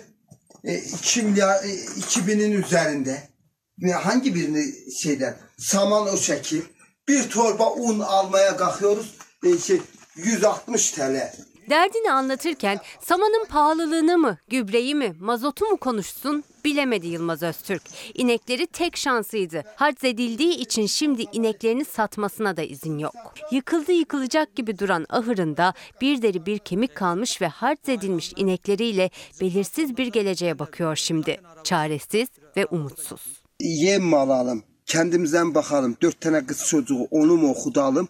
e, 2 milyar, e, 2000'in üzerinde. Hangi birini şeyden? Saman o şekil. Bir torba un almaya kalkıyoruz. Şey, 160 TL. Derdini anlatırken samanın pahalılığını mı, gübreyi mi, mazotu mu konuşsun bilemedi Yılmaz Öztürk. İnekleri tek şansıydı. Harz edildiği için şimdi ineklerini satmasına da izin yok. Yıkıldı yıkılacak gibi duran ahırında bir deri bir kemik kalmış ve harz edilmiş inekleriyle belirsiz bir geleceğe bakıyor şimdi. Çaresiz ve umutsuz. Yem mi alalım? Kendimizden bakalım. Dört tane kız çocuğu onu mu okudalım?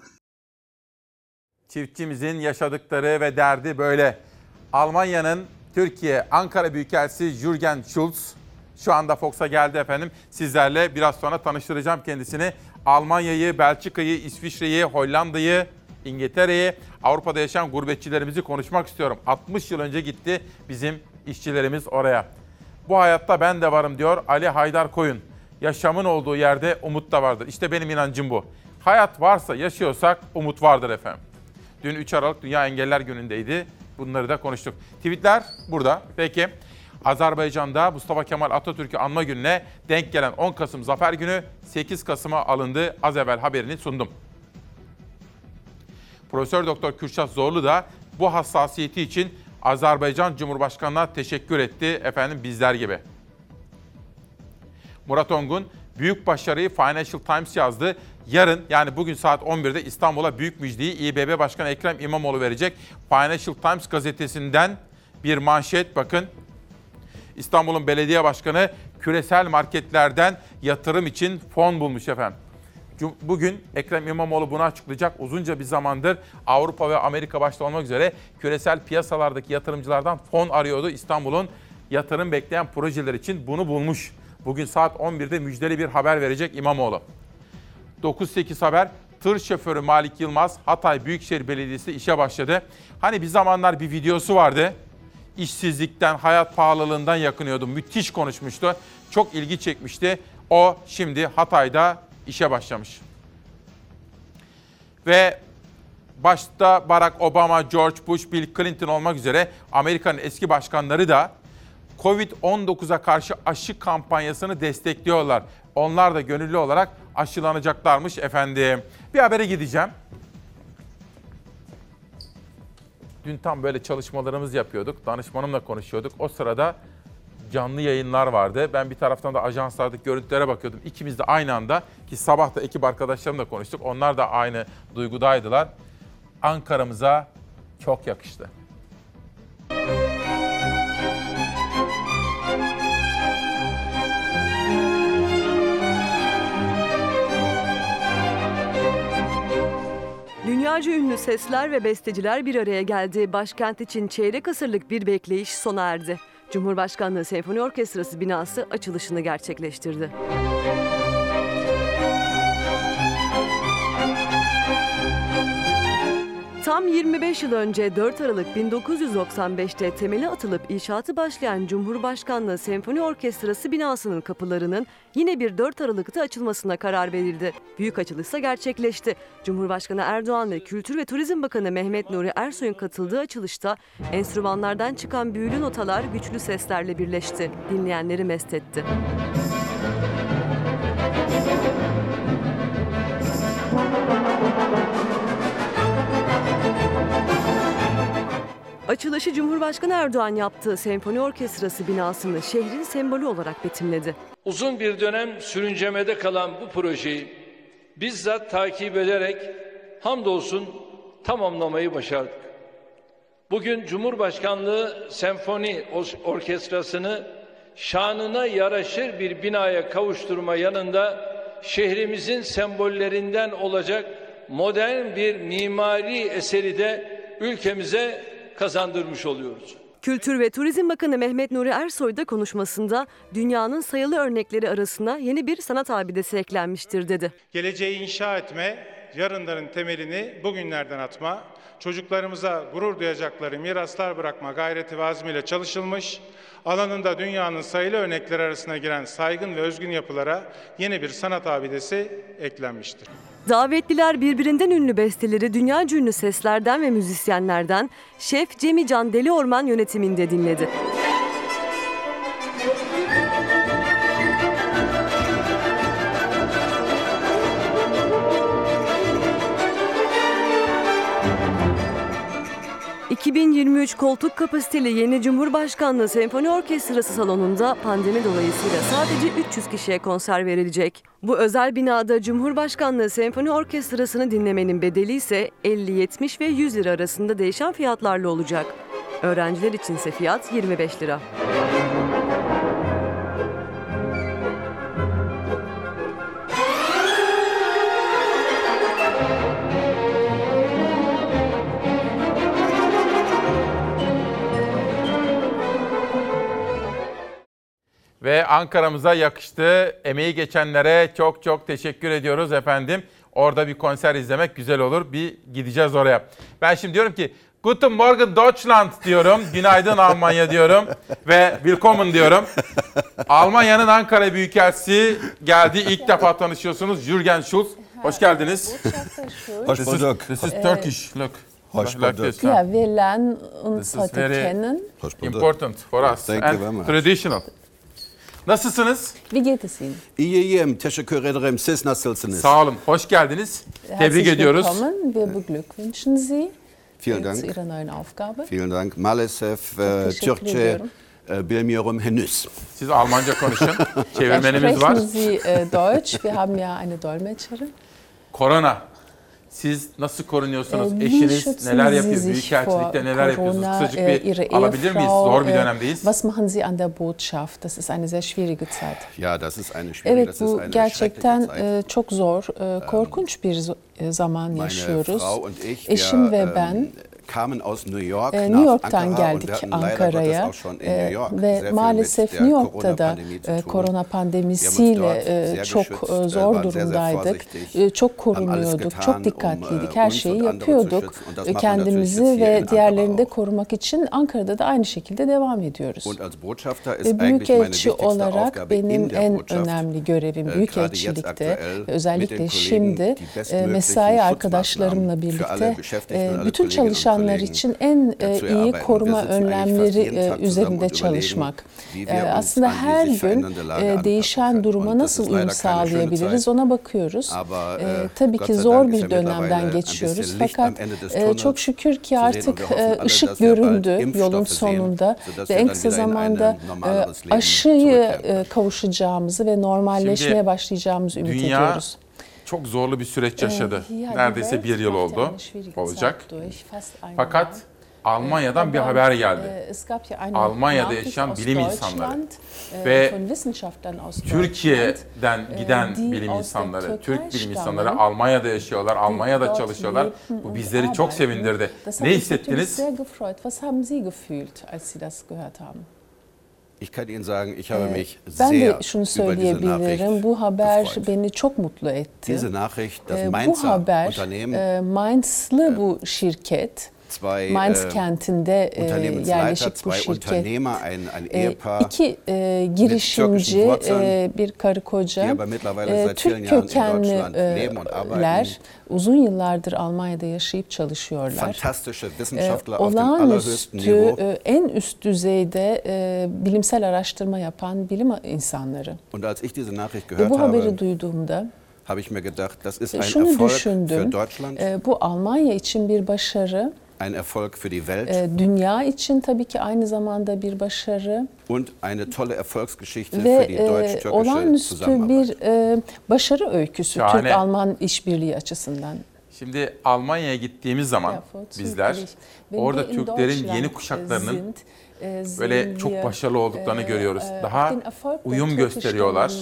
Çiftçimizin yaşadıkları ve derdi böyle. Almanya'nın Türkiye Ankara Büyükelçisi Jürgen Schulz şu anda Fox'a geldi efendim. Sizlerle biraz sonra tanıştıracağım kendisini. Almanya'yı, Belçika'yı, İsviçre'yi, Hollanda'yı, İngiltere'yi, Avrupa'da yaşayan gurbetçilerimizi konuşmak istiyorum. 60 yıl önce gitti bizim işçilerimiz oraya. Bu hayatta ben de varım diyor Ali Haydar Koyun. Yaşamın olduğu yerde umut da vardır. İşte benim inancım bu. Hayat varsa yaşıyorsak umut vardır efendim. Dün 3 Aralık Dünya Engeller Günü'ndeydi. Bunları da konuştuk. Tweetler burada. Peki. Azerbaycan'da Mustafa Kemal Atatürk'ü anma gününe denk gelen 10 Kasım Zafer Günü 8 Kasım'a alındı. Az evvel haberini sundum. Profesör Doktor Kürşat Zorlu da bu hassasiyeti için Azerbaycan Cumhurbaşkanı'na teşekkür etti efendim bizler gibi. Murat Ongun büyük başarıyı Financial Times yazdı. Yarın yani bugün saat 11'de İstanbul'a büyük müjdeyi İBB Başkanı Ekrem İmamoğlu verecek. Financial Times gazetesinden bir manşet bakın. İstanbul'un belediye başkanı küresel marketlerden yatırım için fon bulmuş efendim. Bugün Ekrem İmamoğlu bunu açıklayacak. Uzunca bir zamandır Avrupa ve Amerika başta olmak üzere küresel piyasalardaki yatırımcılardan fon arıyordu. İstanbul'un yatırım bekleyen projeler için bunu bulmuş. Bugün saat 11'de müjdeli bir haber verecek İmamoğlu. 9-8 haber. Tır şoförü Malik Yılmaz Hatay Büyükşehir Belediyesi işe başladı. Hani bir zamanlar bir videosu vardı. İşsizlikten, hayat pahalılığından yakınıyordu. Müthiş konuşmuştu. Çok ilgi çekmişti. O şimdi Hatay'da işe başlamış. Ve başta Barack Obama, George Bush, Bill Clinton olmak üzere Amerika'nın eski başkanları da Covid-19'a karşı aşı kampanyasını destekliyorlar. Onlar da gönüllü olarak aşılanacaklarmış efendim. Bir habere gideceğim. Dün tam böyle çalışmalarımız yapıyorduk. Danışmanımla konuşuyorduk. O sırada canlı yayınlar vardı. Ben bir taraftan da ajanslardaki görüntülere bakıyordum. İkimiz de aynı anda ki sabah da ekip arkadaşlarımla konuştuk. Onlar da aynı duygudaydılar. Ankara'mıza çok yakıştı. Dünyaca ünlü sesler ve besteciler bir araya geldi. Başkent için çeyrek asırlık bir bekleyiş sona erdi. Cumhurbaşkanlığı Senfoni Orkestrası binası açılışını gerçekleştirdi. Tam 25 yıl önce 4 Aralık 1995'te temeli atılıp inşaatı başlayan Cumhurbaşkanlığı Senfoni Orkestrası binasının kapılarının yine bir 4 Aralık'ta açılmasına karar verildi. Büyük açılışsa gerçekleşti. Cumhurbaşkanı Erdoğan ve Kültür ve Turizm Bakanı Mehmet Nuri Ersoy'un katıldığı açılışta enstrümanlardan çıkan büyülü notalar güçlü seslerle birleşti. Dinleyenleri mest etti. Açılışı Cumhurbaşkanı Erdoğan yaptığı senfoni orkestrası binasını şehrin sembolü olarak betimledi. Uzun bir dönem sürüncemede kalan bu projeyi bizzat takip ederek hamdolsun tamamlamayı başardık. Bugün Cumhurbaşkanlığı Senfoni Orkestrası'nı şanına yaraşır bir binaya kavuşturma yanında şehrimizin sembollerinden olacak modern bir mimari eseri de ülkemize kazandırmış oluyoruz. Kültür ve Turizm Bakanı Mehmet Nuri Ersoy da konuşmasında dünyanın sayılı örnekleri arasına yeni bir sanat abidesi eklenmiştir dedi. Geleceği inşa etme, yarınların temelini bugünlerden atma, çocuklarımıza gurur duyacakları miraslar bırakma gayreti ve azmiyle çalışılmış, alanında dünyanın sayılı örnekleri arasına giren saygın ve özgün yapılara yeni bir sanat abidesi eklenmiştir. Davetliler birbirinden ünlü besteleri dünya ünlü seslerden ve müzisyenlerden Şef Cemi Can Deli Orman yönetiminde dinledi. ...2023 koltuk kapasiteli yeni Cumhurbaşkanlığı Senfoni Orkestrası salonunda pandemi dolayısıyla sadece 300 kişiye konser verilecek. Bu özel binada Cumhurbaşkanlığı Senfoni Orkestrası'nı dinlemenin bedeli ise 50, 70 ve 100 lira arasında değişen fiyatlarla olacak. Öğrenciler içinse fiyat 25 lira. Ve Ankara'mıza yakıştı. Emeği geçenlere çok çok teşekkür ediyoruz efendim. Orada bir konser izlemek güzel olur. Bir gideceğiz oraya. Ben şimdi diyorum ki Guten Morgen Deutschland diyorum. *laughs* Günaydın Almanya diyorum. Ve willkommen diyorum. Almanya'nın Ankara Büyükelçisi geldi. İlk defa tanışıyorsunuz. Jürgen Schulz. Hoş geldiniz. Hoş bulduk. This is Turkish. Look. Hoş bulduk. Ja, wir lernen uns This is heute very kennen. Important for us. Thank you and very much. traditional. Nasılsınız? Wie geht es Ihnen? İyiyim. Teşekkür ederim. Siz nasılsınız? Sağ olun. Hoş geldiniz. Tebrik Herzlich ediyoruz. willkommen. Wir beglückwünschen Sie Vielen Dank. zu Ihrer neuen Aufgabe. Vielen Dank. Maalesef e, teşekkür Türkçe ediyorum. e, bilmiyorum henüz. Siz Almanca konuşun. *laughs* Çevirmenimiz var. Sprechen Sie äh, Deutsch? Wir haben ja eine Dolmetscherin. Korona. Siz nasıl korunuyorsunuz? Wie Eşiniz neler yapıyor? Büyükelçilikte neler yapıyorsunuz? Kısacık Ihre bir alabilir miyiz? Zor bir äh, dönemdeyiz. Was machen Sie an der Botschaft? Das ist eine sehr schwierige Zeit. Ja, das ist eine schwierige, Evet bu gerçekten e, çok zor, e, korkunç bir e, zaman yaşıyoruz. Eşim ve ähm, ben New e, New York'tan geldik Ankara'ya auch schon in E, New York sehr ve maalesef New York'ta da e, korona uns pandemisiyle e, çok e, äh, zor durumdaydık. E, Çok korunuyorduk, çok dikkatliydik. um, Her äh, uns şeyi yapıyorduk. E, Kendimizi ve diğerlerini de korumak için Ankara'da da aynı şekilde devam ediyoruz. Ve Büyükelçi olarak benim en önemli görevim äh, büyükelçilikte aktuell ve özellikle şimdi e, mesai arkadaşlarımla birlikte e, bütün Kolleginnen Kollegen, için en e, iyi koruma önlemleri e, üzerinde çalışmak. E, Aslında her gün değişen duruma nasıl uyum sağlayabiliriz ona bakıyoruz. Tabii ki zor bir dönemden geçiyoruz fakat çok şükür ki artık ışık göründü yolun sonunda ve en kısa zamanda aşıyı kavuşacağımızı ve normalleşmeye başlayacağımızı ümit ediyoruz. Çok zorlu bir süreç yaşadı. Ja, die Neredeyse bir yıl oldu. Olacak. Fakat. Almanya'dan bir Aber, haber geldi. eine Almanya'da yaşayan bilim insanları ve Türkiye'den giden bilim insanları, Türk bilim insanları Almanya'da yaşıyorlar, Almanya'da çalışıyorlar. Bu bizleri çok sevindirdi. Ne hissettiniz? Ich kann Ihnen sagen, ich habe Ee, mich Ben sehr de şunu über diese. Nachricht Bu haber gefreut. beni çok mutlu etti. Diese Nachricht, das Ee, Bu Mainzer haber Unternehmen e, Mainzlı bu şirket, zwei Mainz äh, kentinde e, yerleşik bu şirket. Ein, ein E, Ehepaar, iki e, girişimci, e, bir karı koca, e, Türk kökenliler, uzun yıllardır Almanya'da yaşayıp çalışıyorlar. E, olağanüstü, e, en üst düzeyde e, bilimsel araştırma yapan bilim insanları. Und als ich diese Nachricht bu haberi habe, duyduğumda habe ich mir gedacht, das ist e, ein şunu Erfolg für düşündüm. Deutschland, E, bu Almanya için bir başarı, ein Erfolg für die Welt e, dünya için tabii ki aynı zamanda bir başarı und eine tolle Erfolgsgeschichte ve für die e, deutsch-türkische olağanüstü bir e, başarı öyküsü Şahane. Türk-Alman işbirliği açısından. Şimdi Almanya'ya gittiğimiz zaman bizler orada Türklerin yeni kuşaklarının böyle çok başarılı olduklarını görüyoruz. Daha uyum gösteriyorlar.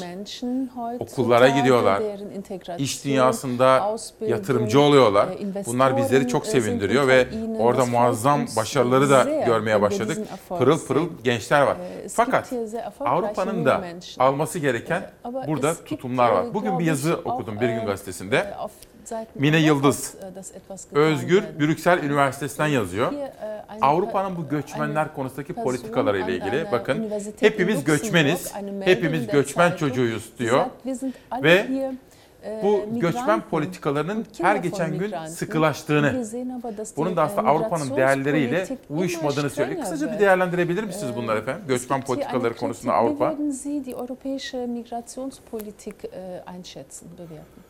Okullara gidiyorlar. İş dünyasında yatırımcı oluyorlar. Bunlar bizleri çok sevindiriyor ve orada muazzam başarıları da görmeye başladık. Pırıl pırıl gençler var. Fakat Avrupa'nın da alması gereken burada tutumlar var. Bugün bir yazı okudum Bir Gün Gazetesi'nde. Mine Yıldız, Özgür Brüksel Üniversitesi'nden yazıyor. Avrupa'nın bu göçmenler konusundaki politikaları ile ilgili bakın hepimiz göçmeniz, hepimiz göçmen çocuğuyuz diyor. Ve bu göçmen politikalarının her geçen gün sıkılaştığını, bunun da aslında Avrupa'nın değerleriyle uyuşmadığını söylüyor. Kısaca bir değerlendirebilir misiniz bunları efendim? Göçmen politikaları konusunda Avrupa. Wie würden Sie die europäische Migrationspolitik einschätzen, bewerten?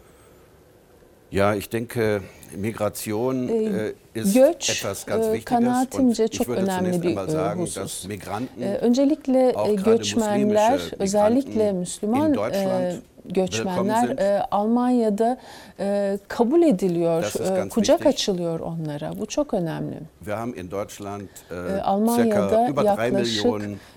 Ja, ich denke, Migration äh, ist Göç etwas ganz e, Wichtiges. kanaatimce Und ich çok würde önemli bir e, sagen, husus. dass Migranten, E, Öncelikle e, göçmenler, özellikle Müslüman in Deutschland e, göçmenler e, Almanya'da e, kabul ediliyor, e, kucak wichtig. açılıyor onlara. Bu çok önemli. wir haben in Deutschland E, Almanya'da yaklaşık e,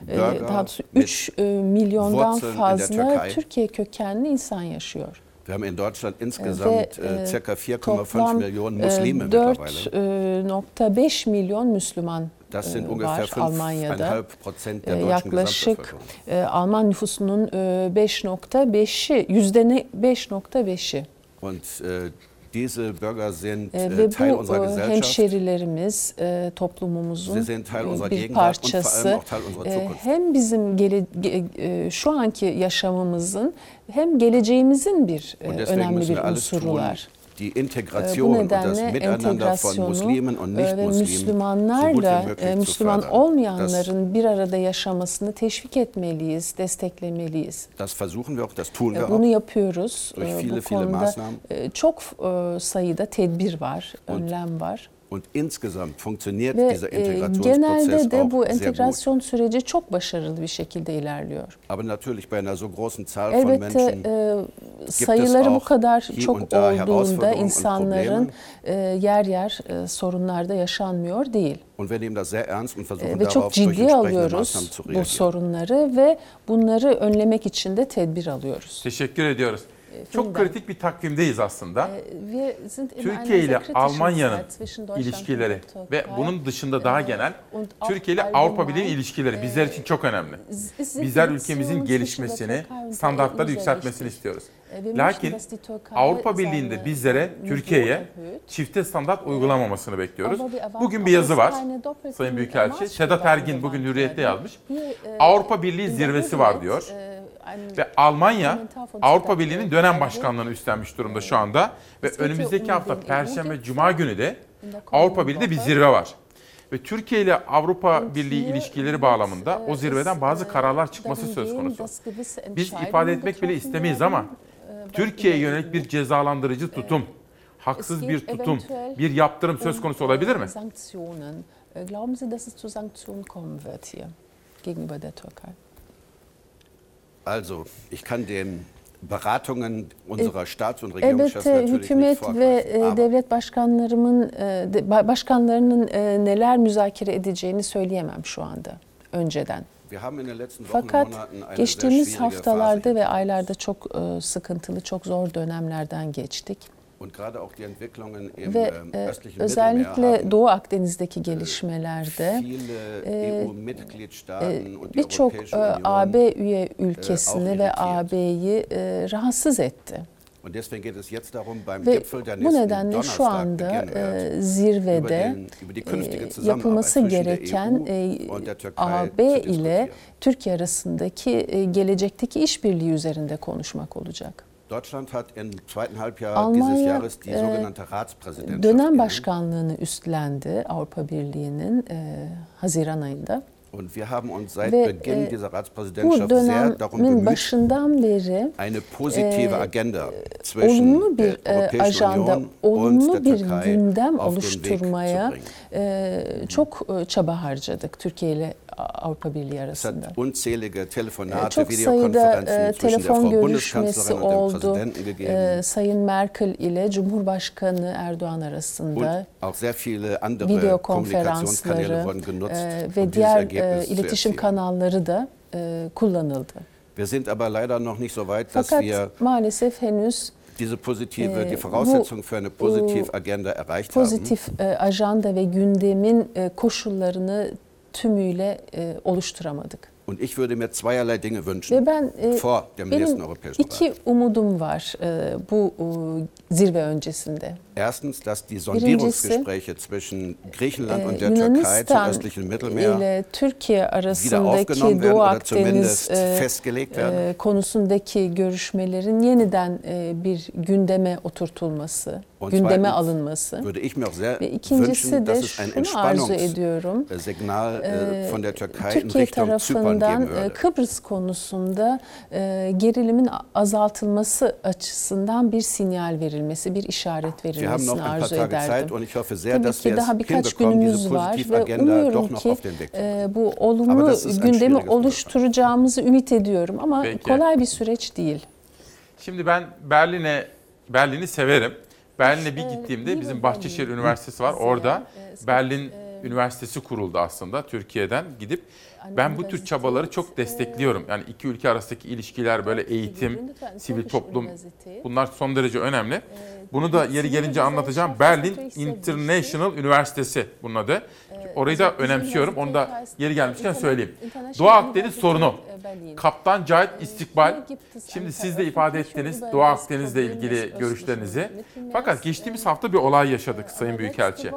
Bürger daha doğrusu mit 3 milyondan fazla. Türkiye kökenli insan yaşıyor. Wir haben in Deutschland Ve insgesamt e, äh, circa 4,5 toplam Millionen e, Muslime mittlerweile. 4.5 milyon Müslüman Das sind e, ungefähr var Almanya'da. 5,5 Prozent der E, deutschen Yaklaşık e, Alman nüfusunun e, 5.5'i, yüzde ne- 5.5'i. Und äh, diese Bürger sind E, äh, Ve Teil unserer e, Gesellschaft. hemşerilerimiz toplumumuzun Sie sind Teil unserer bir Gegenwart und vor allem parçası. auch Teil unserer Zukunft. Hem bizim gele, ge- e, şu anki yaşamımızın hem geleceğimizin bir e, önemli bir unsurlar. Die E, Integration und das Miteinander von Muslimen und e, Nicht-Muslimen so Müslümanlarla e, zu Müslüman fördern. Das, olmayanların bir arada yaşamasını teşvik etmeliyiz, desteklemeliyiz. das versuchen wir auch, das tun E, wir Bunu auch. yapıyoruz. Durch E, viele, Bu viele konuda Maßnahmen. e, çok e, sayıda tedbir var, önlem var. Und insgesamt funktioniert Ve dieser e, Integrationsprozess genelde de bu auch sehr gut. entegrasyon süreci çok başarılı bir şekilde ilerliyor. Aber natürlich bei einer so großen Zahl von Elbette Menschen e, sayıları bu auch kadar çok und da olduğunda insanların Probleme. e, yer yer e, sorunlarda yaşanmıyor değil. Und wir nehmen das sehr ernst und versuchen E, Ve çok ciddi alıyoruz bu sorunları ve bunları önlemek için de tedbir alıyoruz. Teşekkür ediyoruz. Çok kritik bir takvimdeyiz aslında. Einer Türkiye ile Almanya'nın ilişkileri ve bunun dışında daha genel und auch Türkiye ile Avrupa Birliği ilişkileri bizler için çok önemli. Bizler ülkemizin gelişmesini, standartları yükseltmesini istiyoruz. E, Lakin Avrupa Birliği'nde bizlere, Türkiye'ye çifte standart uygulamamasını bekliyoruz. Bugün bir yazı var. Sayın Büyükelçi Sedat Ergin bugün Hürriyet'te yazmış. E, Avrupa Birliği zirvesi var diyor. E, Ve Almanya Avrupa Birliği'nin dönem başkanlığını üstlenmiş durumda şu anda. Ve önümüzdeki hafta Perşembe, Cuma günü de Avrupa Birliği'de bir zirve var. Ve Türkiye ile Avrupa Birliği ilişkileri bağlamında e, o zirveden bazı e, kararlar çıkması söz konusu. Biz ifade etmek bile istemeyiz ama e, Türkiye'ye yönelik bir cezalandırıcı tutum, haksız bir tutum, bir yaptırım söz um, konusu olabilir mi? Glauben Sie, dass es zu Sanktionen kommen wird hier gegenüber der Türkei? Also, ich kann den Beratungen unserer Staats- und Elbette Regierungschefs natürlich nicht hükümet ve e. Aber devlet başkanlarımın e, de- ba- başkanlarının e, neler müzakere edeceğini söyleyemem şu anda önceden. wir haben in den letzten Wochen und Fakat Monaten eine sehr geçtiğimiz schwierige Phase haftalarda ve aylarda çok e, sıkıntılı, çok zor dönemlerden geçtik. Und gerade auch die Entwicklungen im Ve ähm, e, özellikle haben Doğu Akdeniz'deki gelişmelerde e, und die birçok e, AB üye ülkesini ve. AB'yi e, rahatsız etti. Und deswegen geht es jetzt darum, beim Ve Gipfel der bu nedenle şu anda e, zirvede e, yapılması gereken e, AB ile. Türkiye arasındaki e, gelecekteki işbirliği üzerinde konuşmak olacak. Deutschland hat im zweiten Halbjahr Almanya, dieses Jahres die e, sogenannte Ratspräsidentschaft Dönem başkanlığını üstlendi Avrupa Birliği'nin e, Haziran ayında. Und wir haben uns seit Ve Beginn e, dieser Ratspräsidentschaft sehr darum bemüht, beri eine positive e, Agenda zwischen olumlu der bir e, Europäischen ajanda, Union und der Türkei auf den Weg zu bringen. e, çok e, çaba harcadık Türkiye ile Avrupa Birliği arasında. E, Telefonate, Çok sayıda e, telefon görüşmesi oldu. E, Sayın Merkel ile Cumhurbaşkanı Erdoğan arasında Und auch sehr viele andere video konferansları e, um ve diğer e, iletişim kanalları da e, kullanıldı. Wir sind aber leider noch nicht so weit, dass Fakat wir maalesef henüz diese positive, Äh, die bu, Voraussetzung für eine positive Agenda erreicht haben. pozitif e, ajanda ve gündemin e, koşullarını tümüyle e, oluşturamadık. Und ich würde mir zweierlei Dinge wünschen Ve ben e, vor dem nächsten benim Europäischen Rat. iki umudum var e, bu e, zirve öncesinde. Erstens, dass die Sondierungsgespräche zwischen Griechenland e, und der Türkei zum östlichen Mittelmeer ile Türkiye arasındaki Doğu Akdeniz e, festgelegt werden. e, konusundaki görüşmelerin yeniden e, bir gündeme oturtulması, Und gündeme zweitens alınması. würde ich mir auch sehr Ve ikincisi wünschen, de dass es ein şunu arzu ediyorum. Entspannungssignal Ee, äh, von der Türkei in Türkiye Richtung Zypern tarafından geben e, würde. Kıbrıs konusunda e, gerilimin azaltılması açısından bir sinyal verilmesi, bir işaret verilmesini ein paar arzu Tage ederdim. Zeit und ich hoffe sehr, Tabii dass ki wir es daha birkaç hinbekommen, diese günümüz var positive ve Agenda umuyorum doch noch ki auf den Weg zu bringen. e, bu olumlu gündemi oluşturacağımızı ümit ediyorum ama Peki. kolay bir süreç değil. Şimdi ben Berlin'e Berlin'i severim. Berlin'e bir gittiğimde bizim Bahçeşehir Üniversitesi var. Orada Berlin Üniversitesi kuruldu aslında Türkiye'den gidip ben bu tür çabaları çok destekliyorum. Yani iki ülke arasındaki ilişkiler böyle eğitim, sivil toplum bunlar son derece önemli. Bunu da yeri gelince anlatacağım. Berlin International Üniversitesi bunun adı. Orayı da önemsiyorum. Onu da yeri gelmişken söyleyeyim. Doğu Akdeniz sorunu. Kaptan Cahit İstikbal. Şimdi siz de ifade ettiniz Doğu Akdeniz'le ilgili görüşlerinizi. Fakat geçtiğimiz hafta bir olay yaşadık Sayın Büyükelçi.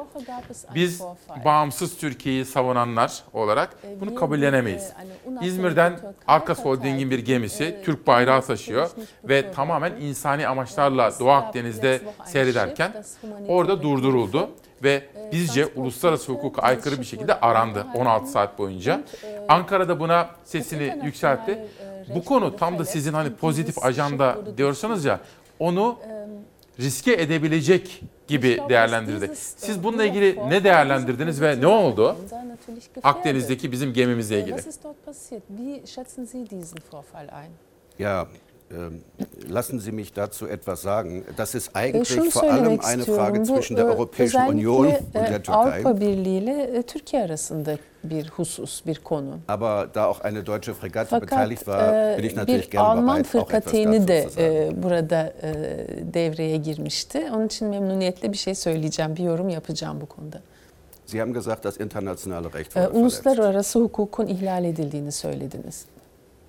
Biz bağımsız Türkiye'yi savunanlar olarak bunu kabullenemeyiz. İzmir'den Arkas Holding'in bir gemisi Türk bayrağı taşıyor ve tamamen insani amaçlarla Doğu Akdeniz'de seyrederken orada durduruldu ve bizce uluslararası hukuka aykırı bir şekilde arandı 16 saat boyunca. Ankara'da buna sesini yükseltti. Bu konu tam da sizin hani pozitif ajanda diyorsanız ya onu riske edebilecek gibi değerlendirdi. Siz bununla ilgili ne değerlendirdiniz ve ne oldu? Akdeniz'deki bizim gemimizle ilgili. Was ähm, lassen Sie mich dazu etwas sagen. Das ist E, eigentlich vor allem eine istiyorum. Frage Bu zwischen der e, Europäischen özellikle, Union e, und der Türkei. Avrupa Birliği ile e, Türkiye arasında bir husus, bir konu. Aber da auch eine deutsche Fregatte Fakat beteiligt war, e, bin ich natürlich bir Alman fırkateyni de e, burada e, devreye girmişti. Onun için memnuniyetle bir şey söyleyeceğim, bir yorum yapacağım bu konuda. Sie haben gesagt, das internationale Recht E, wurde uluslararası hukukun ihlal edildiğini söylediniz.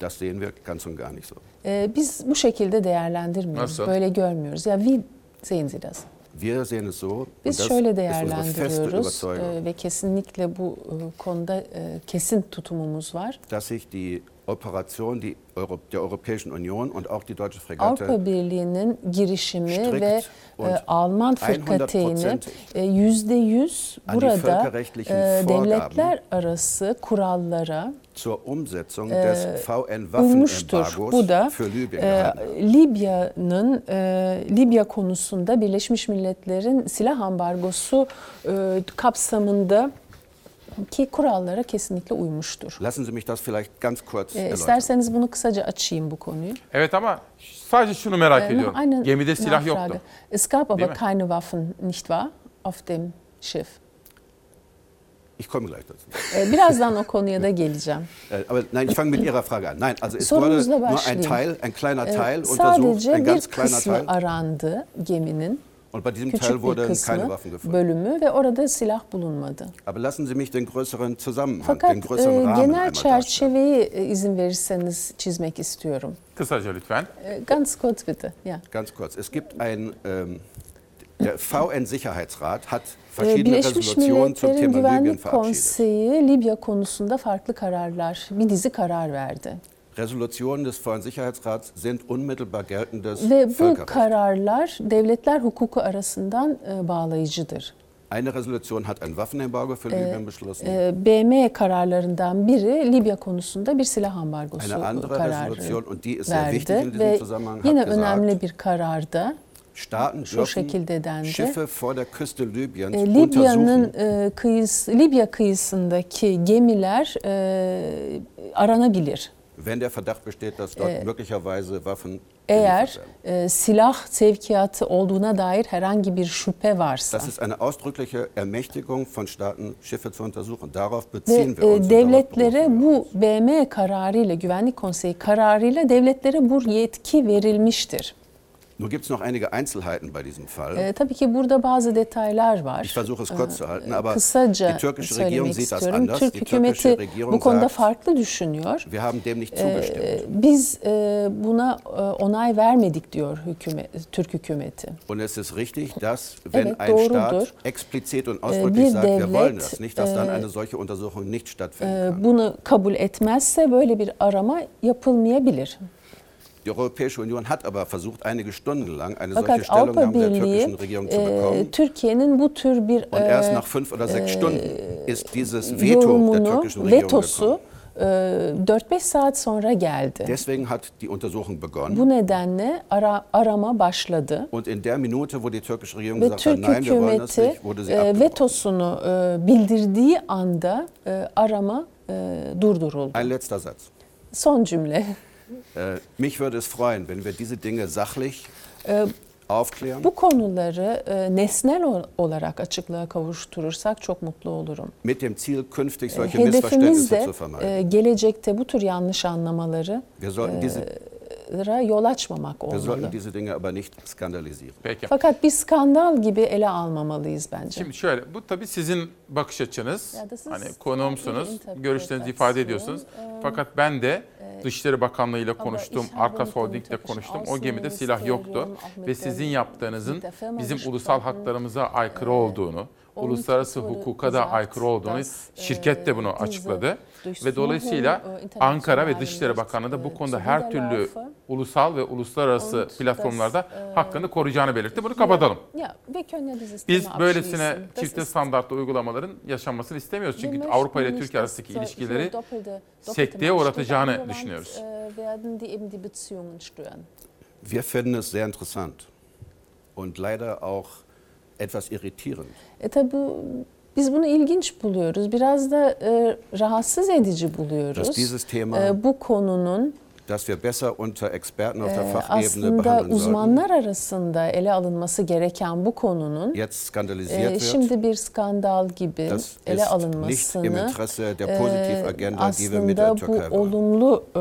Das sehen wir ganz und gar nicht so. E, biz bu şekilde değerlendirmiyoruz, Nasıl? böyle görmüyoruz. Ya wie sehen Sie das? Wir sehen es so, Biz şöyle değerlendiriyoruz e, ve kesinlikle bu e, konuda e, kesin tutumumuz var. dass sich die Operation die Euro der Europäischen Union und auch die deutsche Fregatte Avrupa Birliği'nin girişimi ve e, Alman 100% fırkateyni e, yüzde yüz burada e, devletler arası kurallara e, des VN uymuştur. Waffenembargos Bu da für Libyen e. Libya'nın e, Libya konusunda Birleşmiş Milletler'in silah ambargosu e, kapsamında ki kurallara kesinlikle uymuştur. Lassen Sie mich das vielleicht ganz kurz E, erläutern. isterseniz bunu kısaca açayım bu konuyu. Evet ama sadece şunu merak Äh, ediyorum. eine Gemide silah Nachfrage. yoktu. Es gab aber keine Waffen, nicht wahr, auf dem Schiff. Ich komme gleich dazu. Ee, Birazdan o konuya da geleceğim. *laughs* Äh, Aber nein, ich fange mit Ihrer Frage an. Nein, also es wurde Sorunuzla nur ein. Teil, ein kleiner Ee, Teil untersucht, Sadece ein ganz kleiner kısmı Teil. arandı geminin. Und bei diesem küçük Teil wurden keine Waffen gefunden. bölümü ve orada silah bulunmadı. Aber lassen Sie mich den größeren Zusammenhang, Fakat den größeren e, Rahmen genel einmal darstellen. çerçeveyi e, izin verirseniz çizmek istiyorum. Kısaca lütfen. E, Ganz kurz bitte. Ja. Ganz kurz. Es gibt ein, ähm, der VN-Sicherheitsrat hat E, verschiedene Birleşmiş Resolutionen zum Milletler'in Güvenlik. Konseyi Libya konusunda farklı kararlar, bir dizi karar verdi. Resolutionen des VN-Sicherheitsrats sind unmittelbar geltendes Ve bu kararlar devletler hukuku arasından e, bağlayıcıdır. Eine Resolution hat ein Waffenembargo für Ee, Libyen beschlossen. E, BM kararlarından biri Libya konusunda bir silah ambargosu Eine andere kararı Resolution, und die ist sehr wichtig verdi in diesem ve Zusammenhang, yine hat gesagt, önemli bir kararda Staaten şu şekilde dendi. Schiffe vor der Küste Libyens E, Libya'nın e, kıyısı, Libya kıyısındaki gemiler e, aranabilir. wenn der Verdacht besteht, dass dort Äh, möglicherweise Waffen Eğer e, silah sevkiyatı olduğuna dair herhangi bir şüphe varsa Das ist eine ausdrückliche Ermächtigung von Staaten, Schiffe zu untersuchen. Darauf ve beziehen wir uns. e, darauf devletlere bu BM kararıyla, Güvenlik Konseyi kararıyla devletlere bu yetki verilmiştir. Nur gibt es noch einige Einzelheiten bei diesem Fall. E, tabii ki burada bazı detaylar var. Ich versuche es kurz zu halten, E, aber Kısaca die türkische Regierung sieht das anders. Türk Die türkische Regierung bu konuda sagt, farklı düşünüyor. wir haben dem nicht E, zugestimmt. biz e, buna e, onay vermedik diyor hükümet, Türk hükümeti. Und es ist richtig, dass, wenn Evet, ein doğrudur. Staat explizit und Äh, ausdrücklich bir sagt, wir wollen devlet, das nicht, dass dann äh, eine solche Untersuchung nicht stattfinden E, kann. bunu kabul etmezse böyle bir arama yapılmayabilir. Die Europäische Union hat aber versucht, einige Stunden lang eine solche Fakat Avrupa Stellungnahme der türkischen Regierung zu e, bekommen. Türkiye'nin bu tür bir Und erst e, nach fünf oder sechs äh, Stunden ist dieses Veto der türkischen Regierung vetosu gekommen. e, 4-5 saat sonra geldi. Deswegen hat die Untersuchung begonnen. Bu nedenle ara, arama başladı. Und in der Minute, wo die türkische Regierung Ve Türk nein, wir wollen das nicht, wurde sie e, vetosunu e, bildirdiği anda e, arama e, durduruldu. Ein letzter Satz. Son cümle. Äh, mich würde es freuen, wenn wir diese Dinge sachlich E, aufklären. bu konuları e, nesnel ol- olarak açıklığa kavuşturursak çok mutlu olurum. mit dem Ziel, künftig solche Hedefimiz Missverständnisse de zu vermeiden. e, gelecekte bu tür yanlış anlamaları wir sollten diese, ra yol açmamak wir sollten olmalı. diese Dinge aber nicht skandalisieren. Peki. Fakat bir skandal gibi ele almamalıyız bence. Şimdi şöyle, bu tabii sizin bakış açınız. Ya, Hani konuğumsunuz, görüşlerinizi ifade ediyorsunuz. Fakat ben de Dışişleri Bakanlığı ile konuştum, Arkas Holding'le türkischen konuştum. O gemide silah yoktu ve sizin yaptığınızın bizim ulusal haklarımıza aykırı olduğunu, und uluslararası hukuka da aykırı olduğunu şirket de bunu diese açıkladı. Ve dolayısıyla internationalen Ankara ve Dışişleri Bakanlığı da bu konuda her türlü ulusal ve uluslararası platformlarda äh, hakkını koruyacağını belirtti. Bunu kapatalım. Biz böylesine çifte standartlı uygulamaların yaşanmasını istemiyoruz. Çünkü Avrupa ile Türkiye arasındaki ilişkileri sekteye uğratacağını düşünüyoruz. werden, die eben die Beziehungen stören. Wir finden es sehr interessant und leider auch etwas irritierend. E tabi bu- biz bunu ilginç buluyoruz. Biraz da e, rahatsız edici buluyoruz. Dass dieses Thema- E, bu konunun dass wir besser unter Experten auf der e, Fachebene aslında behandeln sollten. uzmanlar arasında ele alınması gereken bu konunun Jetzt e, skandalisiert wird. şimdi bir skandal gibi Das ele im alınmasını der e, die wir der aslında bu olumlu e,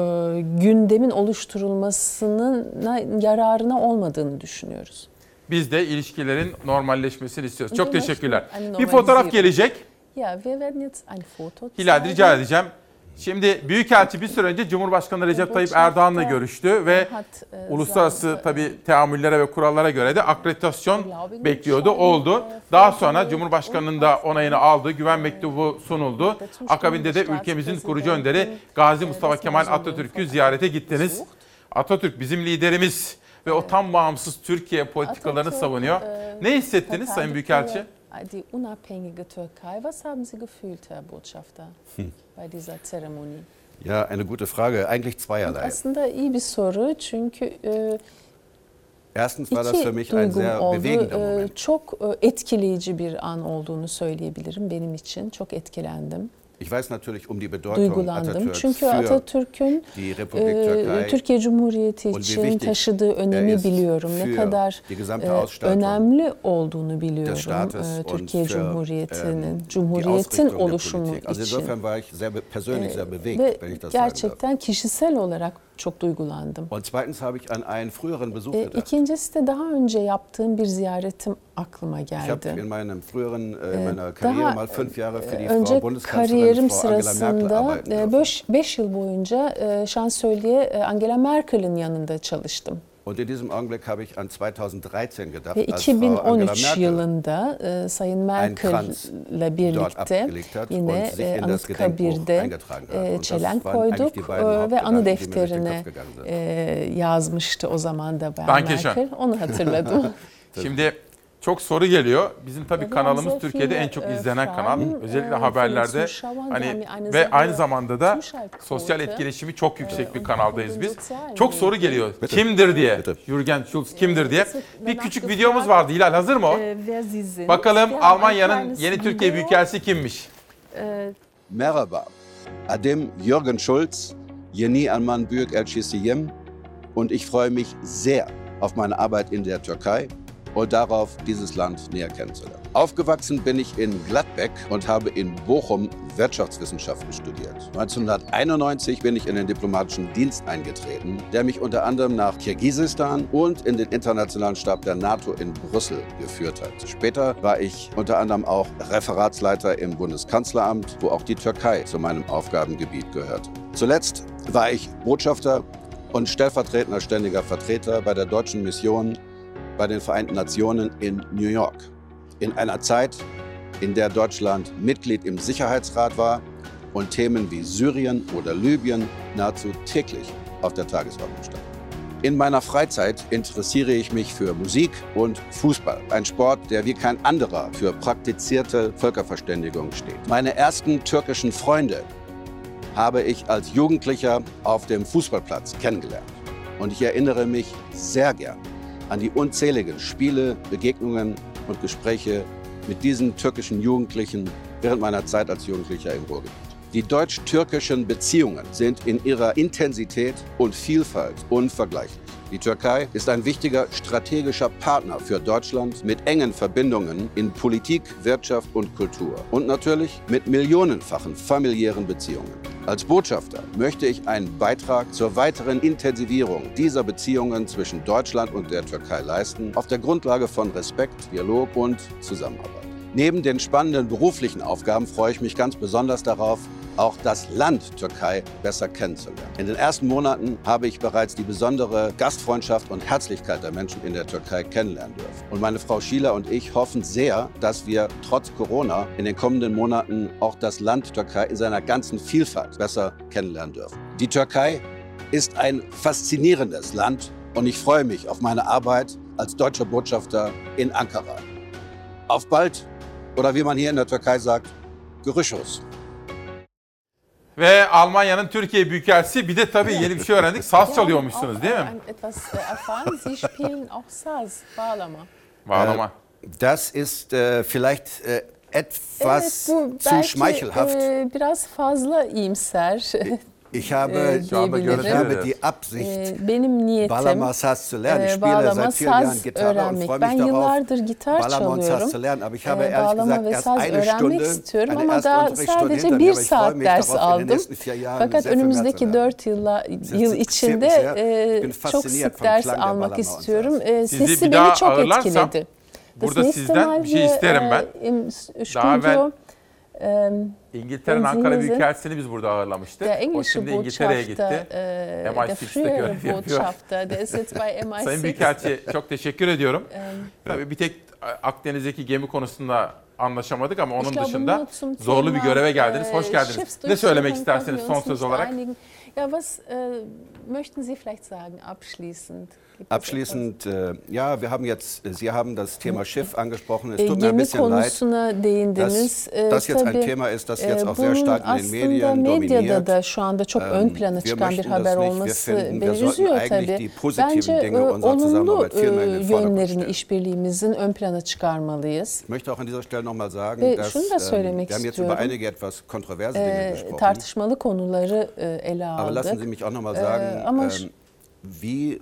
gündemin oluşturulmasının yararına olmadığını düşünüyoruz. Biz de ilişkilerin normalleşmesini istiyoruz. Çok teşekkürler. Bir fotoğraf gelecek. Ja, wir werden jetzt ein Foto Hilal rica edeceğim. Şimdi Büyükelçi bir süre önce Cumhurbaşkanı Recep Tayyip Erdoğan'la görüştü ve e, uluslararası tabi teamüllere ve kurallara göre de akreditasyon bekliyordu, oldu. Daha sonra Cumhurbaşkanı'nın da onayını aldı, güven mektubu sunuldu. Akabinde de ülkemizin kurucu önderi Gazi Mustafa Kemal Atatürk'ü ziyarete gittiniz. Atatürk bizim liderimiz ve o tam bağımsız Türkiye politikalarını Atatürk, savunuyor. e, Ne hissettiniz Sayın Büyükelçi? Die unabhängige Türkei. Was haben Sie gefühlt, Herr Botschafter, Hm. bei dieser Zeremonie? Ja, eine gute Frage. Eigentlich zweierlei. Aslında iyi bir soru çünkü e, Erstens war das für mich ein sehr oldu. bewegender E, Moment. Çok e, etkileyici bir an olduğunu söyleyebilirim benim için. Çok etkilendim. Ich weiß natürlich um die Bedeutung Duygulandım. Çünkü für Atatürk'ün e, Türkei Türkiye Cumhuriyeti için taşıdığı er önemi biliyorum. Ne kadar e, önemli olduğunu biliyorum e, Türkiye Cumhuriyeti'nin, ähm, Cumhuriyetin oluşumu. Also için. insofern war ich sehr be- persönlich sehr bewegt, Ve wenn ich das sagen darf. gerçekten kişisel olarak çok duygulandım. Und zweitens habe ich an einen früheren Besuch E, gedacht. ikincisi de daha önce yaptığım bir ziyaretim aklıma Ich habe geldi. in meinem früheren, äh, in Ee, meiner Karriere mal fünf Jahre für die önce Frau Bundeskanzlerin kariyerim Frau Angela Merkel sırasında arbeiten dürfen. 5 yıl boyunca e, şansölye e, Angela Merkel'in yanında çalıştım. Und in diesem Augenblick habe ich an 2013 gedacht, Ve als Frau Angela 2013 Merkel yılında e, Sayın Merkel'le dort birlikte abgelegt hat yine e, in das Gedenkbuch Anıtkabir'de eingetragen hat. e, çelenk koyduk die beiden e, ve anı defterine e, yazmıştı o zaman da Bayan Dankeschön. Merkel. Onu hatırladım. *laughs* Şimdi çok soru geliyor. Bizim tabii kanalımız Türkiye'de en çok e, izlenen kanal. Fragen, Özellikle e, haberlerde hani ve aynı zamanda da sosyal etkileşimi çok yüksek bir kanaldayız biz. Çok soru geliyor. Kimdir diye. Jürgen Schulz kimdir diye. Bir küçük videomuz vardı. Hilal hazır mı o? E. Bakalım Almanya'nın yeni Türkiye. Büyükelçisi kimmiş? E, Merhaba. Adim Jürgen Schulz, Yeni Alman Büyükelçisiyim und ich freue mich sehr auf meine Arbeit in der Türkei und darauf, dieses Land näher kennenzulernen. Aufgewachsen bin ich in Gladbeck und habe in Bochum Wirtschaftswissenschaften studiert. 1991 bin ich in den diplomatischen Dienst eingetreten, der mich unter anderem nach Kirgisistan und in den internationalen Stab der NATO in Brüssel geführt hat. Später war ich unter anderem auch Referatsleiter im Bundeskanzleramt, wo auch die Türkei zu meinem Aufgabengebiet gehört. Zuletzt war ich Botschafter und stellvertretender ständiger Vertreter bei der deutschen Mission bei den Vereinten Nationen in New York. In einer Zeit, in der Deutschland Mitglied im Sicherheitsrat war und Themen wie Syrien oder Libyen nahezu täglich auf der Tagesordnung standen. In meiner Freizeit interessiere ich mich für Musik und Fußball, ein Sport, der wie kein anderer für praktizierte Völkerverständigung steht. Meine ersten türkischen Freunde habe ich als Jugendlicher auf dem Fußballplatz kennengelernt. Und ich erinnere mich sehr gern an die unzähligen Spiele, Begegnungen und Gespräche mit diesen türkischen Jugendlichen während meiner Zeit als Jugendlicher im Ruhrgebiet. Die deutsch-türkischen Beziehungen sind in ihrer Intensität und Vielfalt unvergleichlich. Die Türkei ist ein wichtiger strategischer Partner für Deutschland mit engen Verbindungen in Politik, Wirtschaft und Kultur und natürlich mit millionenfachen familiären Beziehungen. Als Botschafter möchte ich einen Beitrag zur weiteren Intensivierung dieser Beziehungen zwischen Deutschland und der Türkei leisten, auf der Grundlage von Respekt, Dialog und Zusammenarbeit. Neben den spannenden beruflichen Aufgaben freue ich mich ganz besonders darauf, auch das Land Türkei besser kennenzulernen. In den ersten Monaten habe ich bereits die besondere Gastfreundschaft und Herzlichkeit der Menschen in der Türkei kennenlernen dürfen. Und meine Frau Schieler und ich hoffen sehr, dass wir trotz Corona in den kommenden Monaten auch das Land Türkei in seiner ganzen Vielfalt besser kennenlernen dürfen. Die Türkei ist ein faszinierendes Land und ich freue mich auf meine Arbeit als deutscher Botschafter in Ankara. Auf bald oder wie man hier in der Türkei sagt, Gerüchos. Ve Almanya'nın Türkiye Büyükelçisi bir de tabii yeni bir şey öğrendik. Saz çalıyormuşsunuz değil mi? Etwas e, erfahren. Sie spielen auch Saz, bağlama. Bağlama. Äh, Das ist äh, vielleicht äh, etwas evet, bu zu belki schmeichelhaft. e, biraz fazla iyimser. Ich habe, e, diyebilirim. ich habe die Absicht, benim niyetim Bağlama Saz zu lernen. Ich e, spiele seit vielen Jahren Gitarre und freue Ben mich darauf, yıllardır gitar Bağlama und Saz çalıyorum. zu lernen. Aber ich habe ehrlich bağlama gesagt erst eine Stunde, istiyorum eine ama erste daha sadece hinter mir, bir ich saat mich ders darauf, in den aldım. nächsten vier Jahren Fakat sehr viel mehr zu önümüzdeki lernen. dört yılla, yıl içinde sehr- e, ich çok sık ders Klang der almak istiyorum. E, Sizi sesi bir beni çok ağırlarsam, etkiledi. burada sizden bir şey isterim ben. e, Daha evvel İngiltere'nin Ankara Büyükelçisini biz burada ağırlamıştık. O şimdi İngiltere'ye gitti. MI6'te der frühere görev yapıyor. Botschafter, der ist jetzt bei MI6. Sayın Büyükelçi çok teşekkür ediyorum. Tabii bir tek Akdeniz'deki gemi konusunda anlaşamadık ama onun dışında zorlu bir göreve geldiniz. Hoş geldiniz. Ne söylemek wir son söz olarak? Ja, was äh, möchten Sie vielleicht sagen abschließend? Abschließend, äh, ja, wir haben jetzt, Sie haben das Thema Schiff angesprochen. Es E, tut mir ein bisschen leid, dass E, das jetzt ein Thema ist, das jetzt auch sehr stark in den Medien dominiert. da şu anda çok Ähm, ön plana wir çıkan bir haber nicht. Wir olması finden, wir beni üzüyor eigentlich tabii. die positiven Bence Dinge unserer olumlu yönlerini işbirliğimizin ön plana çıkarmalıyız. Ich möchte auch an dieser Stelle nochmal sagen, Ve dass şunu da ähm, söylemek wir haben jetzt istiyorum. über einige etwas kontroverse Dinge E, gesprochen. tartışmalı konuları e, ele Aber lassen Sie mich auch nochmal sagen, ähm, wie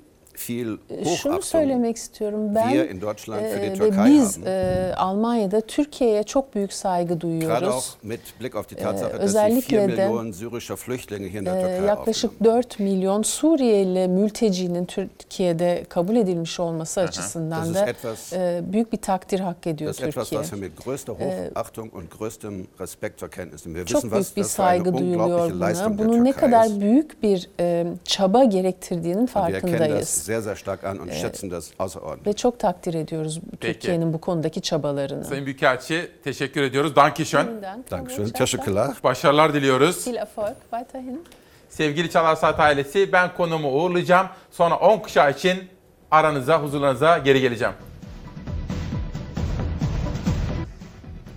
viel Şunu Hochachtung söylemek istiyorum. Ben wir in Deutschland für die e, ve Türkei biz e, Almanya'da Türkiye'ye çok büyük saygı Gerade duyuyoruz. auch mit Blick auf die Tatsache, dass sie özellikle 4 de, Millionen syrischer Flüchtlinge hier in der Türkei yaklaşık 4 milyon Suriyeli mültecinin Türkiye'de kabul edilmiş olması Das açısından da etwas- e, büyük bir takdir hak ediyor Das ist etwas, Türkiye. was wir mit größter Hochachtung und größtem Respekt zur Kenntnis nehmen. Wir Çok wissen, büyük bir saygı duyuluyor buna. Bunun ne kadar büyük bir e, çaba gerektirdiğinin erkennen das sehr, sehr stark an und Ee, schätzen das außerordentlich. Ve çok takdir ediyoruz. Türkiye'nin bu konudaki çabalarını. Sayın Büyükelçi teşekkür ediyoruz. Dankeschön. Dankeschön. Teşekkürler. Başarılar diliyoruz. Viel Erfolg weiterhin. Sevgili Çalar Saat ailesi ben konumu uğurlayacağım. Sonra 10 kuşağı için aranıza, huzurlarınıza geri geleceğim.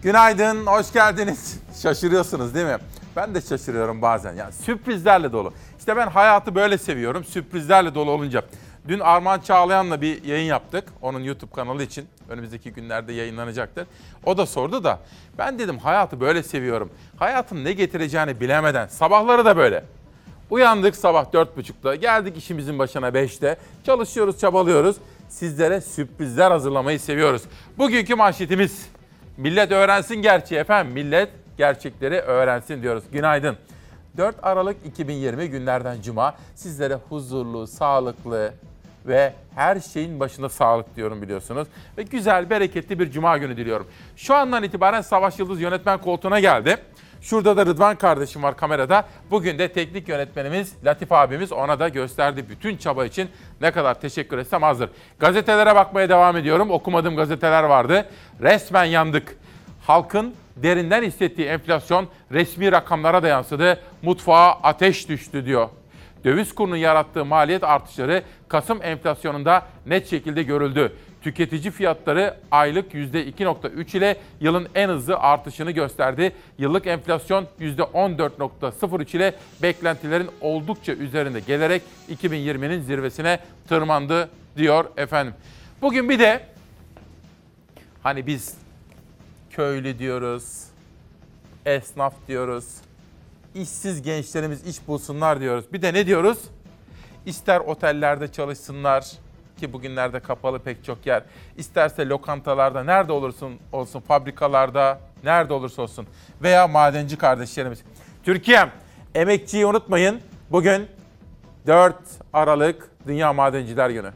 Günaydın, hoş geldiniz. *laughs* Şaşırıyorsunuz değil mi? Ben de şaşırıyorum bazen. Yani sürprizlerle dolu. İşte ben hayatı böyle seviyorum. Sürprizlerle dolu olunca. Dün Armağan Çağlayan'la bir yayın yaptık. Onun YouTube kanalı için. Önümüzdeki günlerde yayınlanacaktır. O da sordu da ben dedim hayatı böyle seviyorum. Hayatın ne getireceğini bilemeden. Sabahları da böyle. Uyandık sabah 4.30'da, geldik işimizin başına 5'te. Çalışıyoruz, çabalıyoruz. Sizlere sürprizler hazırlamayı seviyoruz. Bugünkü manşetimiz Millet öğrensin gerçeği efendim. Millet gerçekleri öğrensin diyoruz. Günaydın. 4 Aralık 2020 günlerden cuma sizlere huzurlu, sağlıklı ve her şeyin başında sağlık diyorum biliyorsunuz. Ve güzel, bereketli bir cuma günü diliyorum. Şu andan itibaren Savaş Yıldız yönetmen koltuğuna geldi. Şurada da Rıdvan kardeşim var kamerada. Bugün de teknik yönetmenimiz Latif abimiz ona da gösterdi bütün çaba için ne kadar teşekkür etsem azdır. Gazetelere bakmaya devam ediyorum. Okumadığım gazeteler vardı. Resmen yandık. Halkın derinden hissettiği enflasyon resmi rakamlara da yansıdı. Mutfağa ateş düştü diyor. Döviz kurunun yarattığı maliyet artışları Kasım enflasyonunda net şekilde görüldü. Tüketici fiyatları aylık %2.3 ile yılın en hızlı artışını gösterdi. Yıllık enflasyon %14.03 ile beklentilerin oldukça üzerinde gelerek 2020'nin zirvesine tırmandı diyor efendim. Bugün bir de hani biz köylü diyoruz, esnaf diyoruz, işsiz gençlerimiz iş bulsunlar diyoruz. Bir de ne diyoruz? İster otellerde çalışsınlar ki bugünlerde kapalı pek çok yer. İsterse lokantalarda nerede olursun olsun fabrikalarda nerede olursa olsun veya madenci kardeşlerimiz. Türkiye'm emekçiyi unutmayın. Bugün 4 Aralık Dünya Madenciler Günü.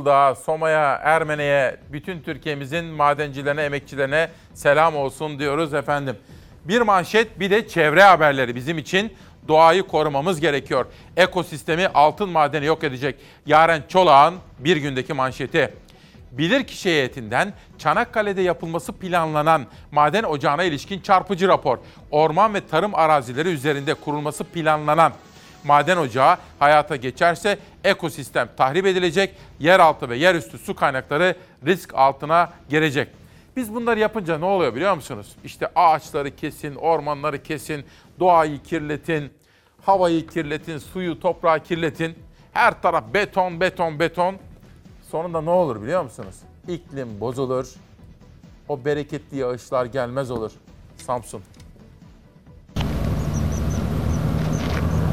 Zonguldak'a, Soma'ya, Ermene'ye, bütün Türkiye'mizin madencilerine, emekçilerine selam olsun diyoruz efendim. Bir manşet bir de çevre haberleri bizim için doğayı korumamız gerekiyor. Ekosistemi altın madeni yok edecek. Yaren Çolak'ın bir gündeki manşeti. Bilirkişi heyetinden Çanakkale'de yapılması planlanan maden ocağına ilişkin çarpıcı rapor. Orman ve tarım arazileri üzerinde kurulması planlanan maden ocağı hayata geçerse ekosistem tahrip edilecek, yeraltı ve yerüstü su kaynakları risk altına gelecek. Biz bunları yapınca ne oluyor biliyor musunuz? İşte ağaçları kesin, ormanları kesin, doğayı kirletin, havayı kirletin, suyu, toprağı kirletin. Her taraf beton, beton, beton. Sonunda ne olur biliyor musunuz? İklim bozulur, o bereketli yağışlar gelmez olur. Samsun.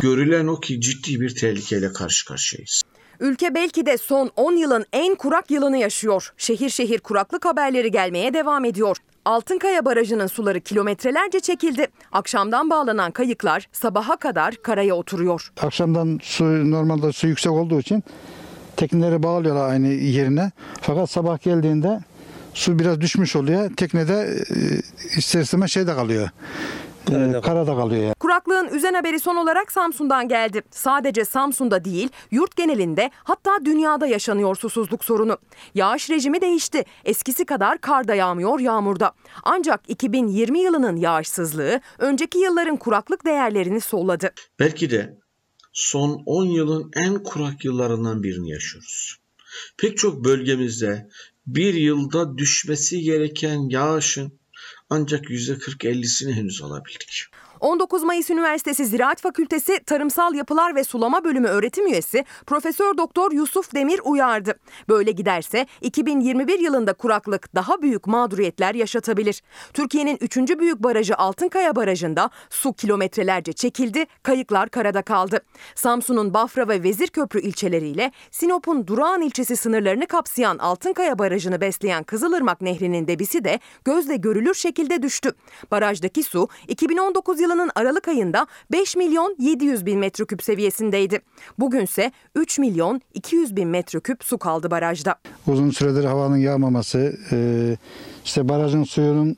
Görülen o ki ciddi bir tehlikeyle karşı karşıyayız. Ülke belki de son 10 yılın en kurak yılını yaşıyor. Şehir şehir kuraklık haberleri gelmeye devam ediyor. Altınkaya Barajı'nın suları kilometrelerce çekildi. Akşamdan bağlanan kayıklar sabaha kadar karaya oturuyor. Akşamdan su normalde su yüksek olduğu için tekneleri bağlıyorlar aynı yerine. Fakat sabah geldiğinde su biraz düşmüş oluyor. Teknede e, ister istemez şeyde kalıyor. E, karada kalıyor yani. Kurak Kuraklığın üzen haberi son olarak Samsun'dan geldi. Sadece Samsun'da değil, yurt genelinde hatta dünyada yaşanıyor susuzluk sorunu. Yağış rejimi değişti. Eskisi kadar kar da yağmıyor yağmurda. Ancak 2020 yılının yağışsızlığı önceki yılların kuraklık değerlerini solladı. Belki de son 10 yılın en kurak yıllarından birini yaşıyoruz. Pek çok bölgemizde bir yılda düşmesi gereken yağışın ancak %40-50'sini henüz alabildik. 19 Mayıs Üniversitesi Ziraat Fakültesi Tarımsal Yapılar ve Sulama Bölümü öğretim üyesi Profesör Doktor Yusuf Demir uyardı. Böyle giderse 2021 yılında kuraklık daha büyük mağduriyetler yaşatabilir. Türkiye'nin 3. büyük barajı Altınkaya Barajı'nda su kilometrelerce çekildi, kayıklar karada kaldı. Samsun'un Bafra ve Vezirköprü ilçeleriyle Sinop'un Durağan ilçesi sınırlarını kapsayan Altınkaya Barajı'nı besleyen Kızılırmak Nehri'nin debisi de gözle görülür şekilde düştü. Barajdaki su 2019 yılının Aralık ayında 5 milyon 700 bin metreküp seviyesindeydi. Bugünse 3 milyon 200 bin metreküp su kaldı barajda. Uzun süredir havanın yağmaması, e, işte barajın suyunun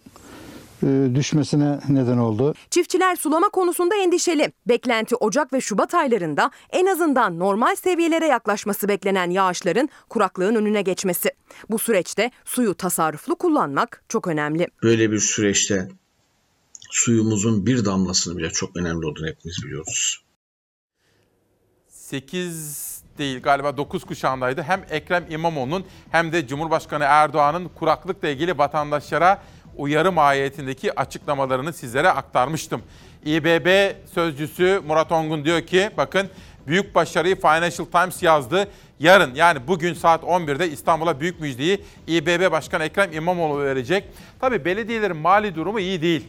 e, düşmesine neden oldu. Çiftçiler sulama konusunda endişeli. Beklenti Ocak ve Şubat aylarında en azından normal seviyelere yaklaşması beklenen yağışların kuraklığın önüne geçmesi. Bu süreçte suyu tasarruflu kullanmak çok önemli. Böyle bir süreçte suyumuzun bir damlasının bile çok önemli olduğunu hepimiz biliyoruz. 8 değil galiba 9 kuşağındaydı. Hem Ekrem İmamoğlu'nun hem de Cumhurbaşkanı Erdoğan'ın kuraklıkla ilgili vatandaşlara uyarı mahiyetindeki açıklamalarını sizlere aktarmıştım. İBB sözcüsü Murat Ongun diyor ki bakın büyük başarıyı Financial Times yazdı. Yarın yani bugün saat 11'de İstanbul'a büyük müjdeyi İBB Başkanı Ekrem İmamoğlu verecek. Tabi belediyelerin mali durumu iyi değil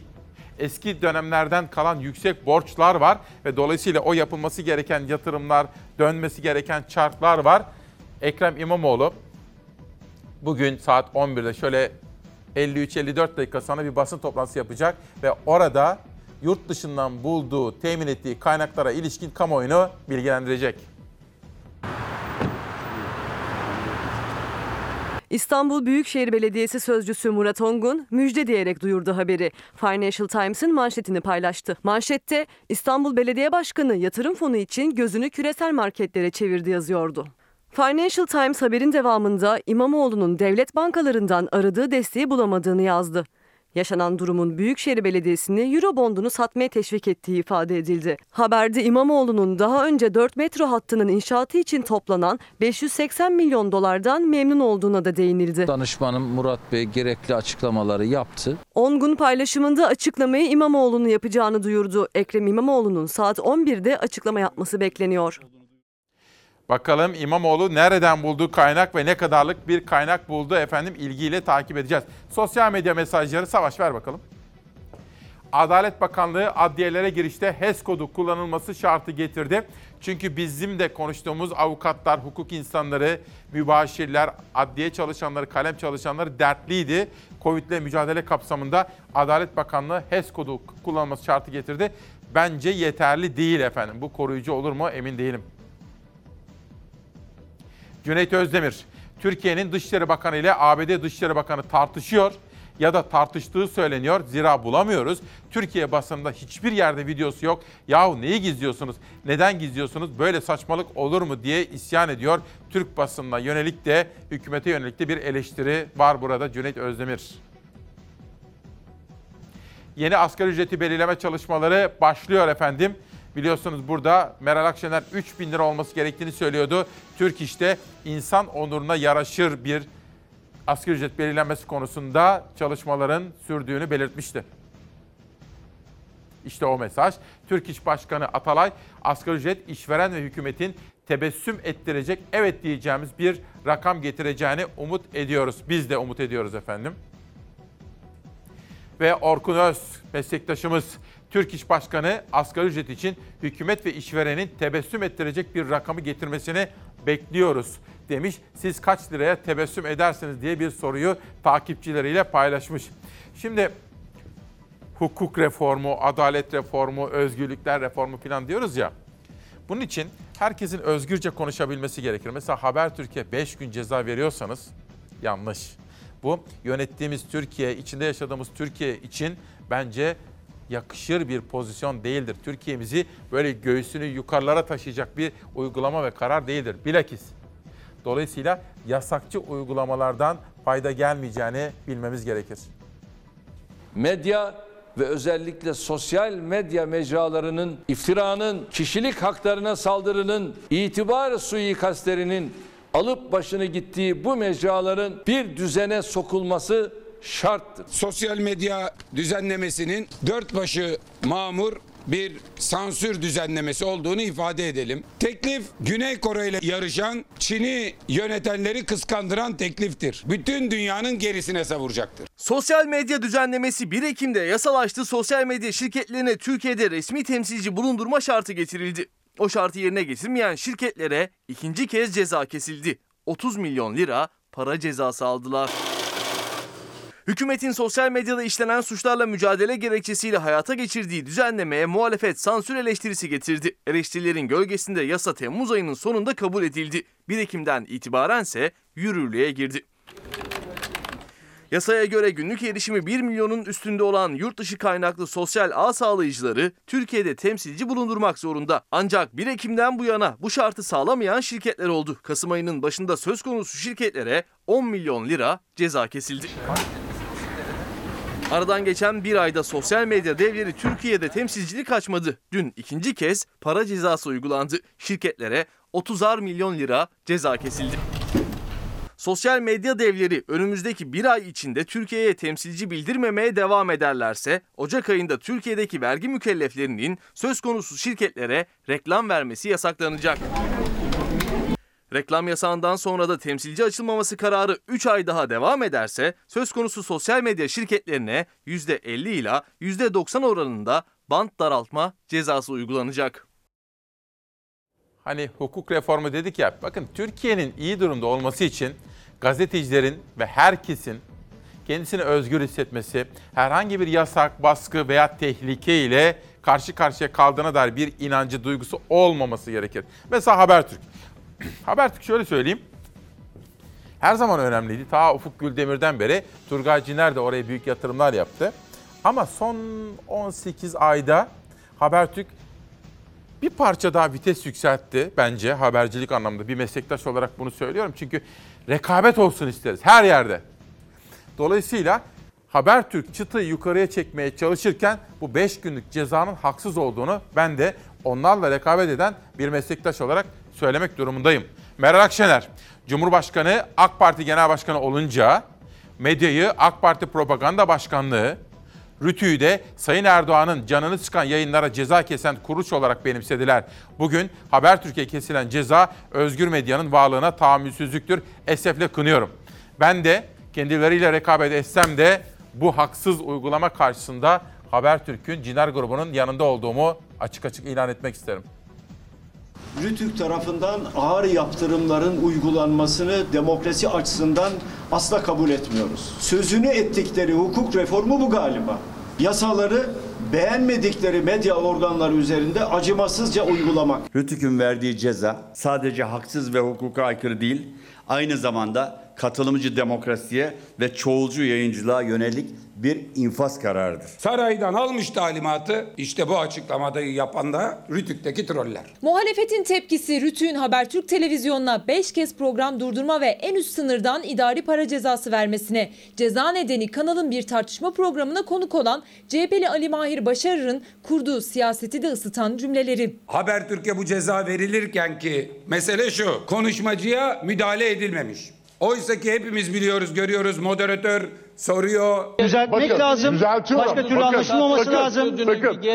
eski dönemlerden kalan yüksek borçlar var ve dolayısıyla o yapılması gereken yatırımlar, dönmesi gereken çarklar var. Ekrem İmamoğlu bugün saat 11'de şöyle 53-54 dakika sonra bir basın toplantısı yapacak ve orada yurt dışından bulduğu, temin ettiği kaynaklara ilişkin kamuoyunu bilgilendirecek. İstanbul Büyükşehir Belediyesi Sözcüsü Murat Ongun müjde diyerek duyurdu haberi. Financial Times'ın manşetini paylaştı. Manşette İstanbul Belediye Başkanı yatırım fonu için gözünü küresel marketlere çevirdi yazıyordu. Financial Times haberin devamında İmamoğlu'nun devlet bankalarından aradığı desteği bulamadığını yazdı. Yaşanan durumun Büyükşehir Belediyesi'ni Eurobond'unu satmaya teşvik ettiği ifade edildi. Haberde İmamoğlu'nun daha önce 4 metro hattının inşaatı için toplanan 580 milyon dolardan memnun olduğuna da değinildi. Danışmanım Murat Bey gerekli açıklamaları yaptı. Ongun paylaşımında açıklamayı İmamoğlu'nun yapacağını duyurdu. Ekrem İmamoğlu'nun saat 11'de açıklama yapması bekleniyor. Bakalım İmamoğlu nereden bulduğu kaynak ve ne kadarlık bir kaynak buldu efendim ilgiyle takip edeceğiz. Sosyal medya mesajları Savaş ver bakalım. Adalet Bakanlığı adliyelere girişte HES kodu kullanılması şartı getirdi. Çünkü bizim de konuştuğumuz avukatlar, hukuk insanları, mübaşirler, adliye çalışanları, kalem çalışanları dertliydi. Covid ile mücadele kapsamında Adalet Bakanlığı HES kodu kullanılması şartı getirdi. Bence yeterli değil efendim. Bu koruyucu olur mu emin değilim. Cüneyt Özdemir, Türkiye'nin Dışişleri Bakanı ile ABD Dışişleri Bakanı tartışıyor ya da tartıştığı söyleniyor. Zira bulamıyoruz. Türkiye basınında hiçbir yerde videosu yok. Yahu neyi gizliyorsunuz? Neden gizliyorsunuz? Böyle saçmalık olur mu diye isyan ediyor. Türk basınına yönelik de hükümete yönelik de bir eleştiri var burada Cüneyt Özdemir. Yeni asgari ücreti belirleme çalışmaları başlıyor efendim. Biliyorsunuz burada Meral Akşener 3 bin lira olması gerektiğini söylüyordu. Türk İş'te insan onuruna yaraşır bir asgari ücret belirlenmesi konusunda çalışmaların sürdüğünü belirtmişti. İşte o mesaj. Türk İş Başkanı Atalay, asgari ücret işveren ve hükümetin tebessüm ettirecek, evet diyeceğimiz bir rakam getireceğini umut ediyoruz. Biz de umut ediyoruz efendim. Ve Orkun Öz, meslektaşımız, Türk İş Başkanı asgari ücret için hükümet ve işverenin tebessüm ettirecek bir rakamı getirmesini bekliyoruz demiş. Siz kaç liraya tebessüm edersiniz diye bir soruyu takipçileriyle paylaşmış. Şimdi hukuk reformu, adalet reformu, özgürlükler reformu falan diyoruz ya. Bunun için herkesin özgürce konuşabilmesi gerekir. Mesela Habertürk'e 5 gün ceza veriyorsanız yanlış. Bu yönettiğimiz Türkiye, içinde yaşadığımız Türkiye için bence yakışır bir pozisyon değildir. Türkiye'mizi böyle göğsünü yukarılara taşıyacak bir uygulama ve karar değildir. Bilakis. Dolayısıyla yasakçı uygulamalardan fayda gelmeyeceğini bilmemiz gerekir. medya ve özellikle sosyal medya mecralarının iftiranın, kişilik haklarına saldırının, itibar suikastlerinin alıp başını gittiği bu mecraların bir düzene sokulması şarttır. Sosyal medya düzenlemesinin dört başı mamur bir sansür düzenlemesi olduğunu ifade edelim. Teklif Güney Kore ile yarışan Çin'i yönetenleri kıskandıran tekliftir. Bütün dünyanın gerisine savuracaktır. Sosyal medya düzenlemesi 1 Ekim'de yasalaştı. Sosyal medya şirketlerine Türkiye'de resmi temsilci bulundurma şartı getirildi. O şartı yerine getirmeyen şirketlere ikinci kez ceza kesildi. 30 milyon lira para cezası aldılar. Hükümetin sosyal medyada işlenen suçlarla mücadele gerekçesiyle hayata geçirdiği düzenlemeye muhalefet sansür eleştirisi getirdi. Eleştirilerin gölgesinde yasa Temmuz ayının sonunda kabul edildi. 1 Ekim'den itibarense yürürlüğe girdi. Yasaya göre günlük erişimi 1 milyonun üstünde olan yurt dışı kaynaklı sosyal ağ sağlayıcıları Türkiye'de temsilci bulundurmak zorunda. Ancak 1 Ekim'den bu yana bu şartı sağlamayan şirketler oldu. Kasım ayının başında söz konusu şirketlere 10 milyon lira ceza kesildi. Aradan geçen bir ayda sosyal medya devleri Türkiye'de temsilcilik açmadı. Dün ikinci kez para cezası uygulandı. Şirketlere 30'ar milyon lira ceza kesildi. Sosyal medya devleri önümüzdeki bir ay içinde Türkiye'ye temsilci bildirmemeye devam ederlerse Ocak ayında Türkiye'deki vergi mükelleflerinin söz konusu şirketlere reklam vermesi yasaklanacak. Reklam yasağından sonra da temsilci açılmaması kararı 3 ay daha devam ederse söz konusu sosyal medya şirketlerine %50 ila %90 oranında bant daraltma cezası uygulanacak. Hani hukuk reformu dedik ya, bakın Türkiye'nin iyi durumda olması için gazetecilerin ve herkesin kendisini özgür hissetmesi, herhangi bir yasak, baskı veya tehlike ile karşı karşıya kaldığına dair bir inancı, duygusu olmaması gerekir. Mesela Habertürk. *clears throat* Habertürk şöyle söyleyeyim. Her zaman önemliydi. Ta Ufuk Güldemir'den beri Turgay Ciner de oraya büyük yatırımlar yaptı. Ama son 18 ayda Habertürk bir parça daha vites yükseltti bence habercilik anlamında. Bir meslektaş olarak bunu söylüyorum. Çünkü rekabet olsun isteriz her yerde. Dolayısıyla Habertürk çıtayı yukarıya çekmeye çalışırken bu 5 günlük cezanın haksız olduğunu ben de onlarla rekabet eden bir meslektaş olarak söylemek durumundayım. Meral Akşener, Cumhurbaşkanı AK Parti Genel Başkanı olunca medyayı AK Parti Propaganda Başkanlığı, Rütü'yü de Sayın Erdoğan'ın canını sıkan yayınlara ceza kesen kuruş olarak benimsediler. Bugün Habertürk'e kesilen ceza özgür medyanın varlığına tahammülsüzlüktür. Esefle kınıyorum. Ben de kendileriyle rekabet etsem de bu haksız uygulama karşısında Habertürk'ün Ciner grubunun yanında olduğumu açık açık ilan etmek isterim. Rütük tarafından ağır yaptırımların uygulanmasını demokrasi açısından asla kabul etmiyoruz. Sözünü ettikleri hukuk reformu bu galiba. Yasaları beğenmedikleri medya organları üzerinde acımasızca uygulamak. Rütük'ün verdiği ceza sadece haksız ve hukuka aykırı değil, aynı zamanda katılımcı demokrasiye ve çoğulcu yayıncılığa yönelik bir infaz kararıdır. Saraydan almış talimatı işte bu açıklamada yapan da Rütük'teki troller. Muhalefetin tepkisi Rütük'ün Habertürk televizyonuna 5 kez program durdurma ve en üst sınırdan idari para cezası vermesine. Ceza nedeni kanalın bir tartışma programına konuk olan CHP'li Ali Mahir Başarır'ın kurduğu siyaseti de ısıtan cümleleri. Habertürk'e bu ceza verilirken ki mesele şu konuşmacıya müdahale edilmemiş. Oysa ki hepimiz biliyoruz, görüyoruz moderatör soruyor. Düzeltmek lazım. Başka türlü anlaşılmaması lazım.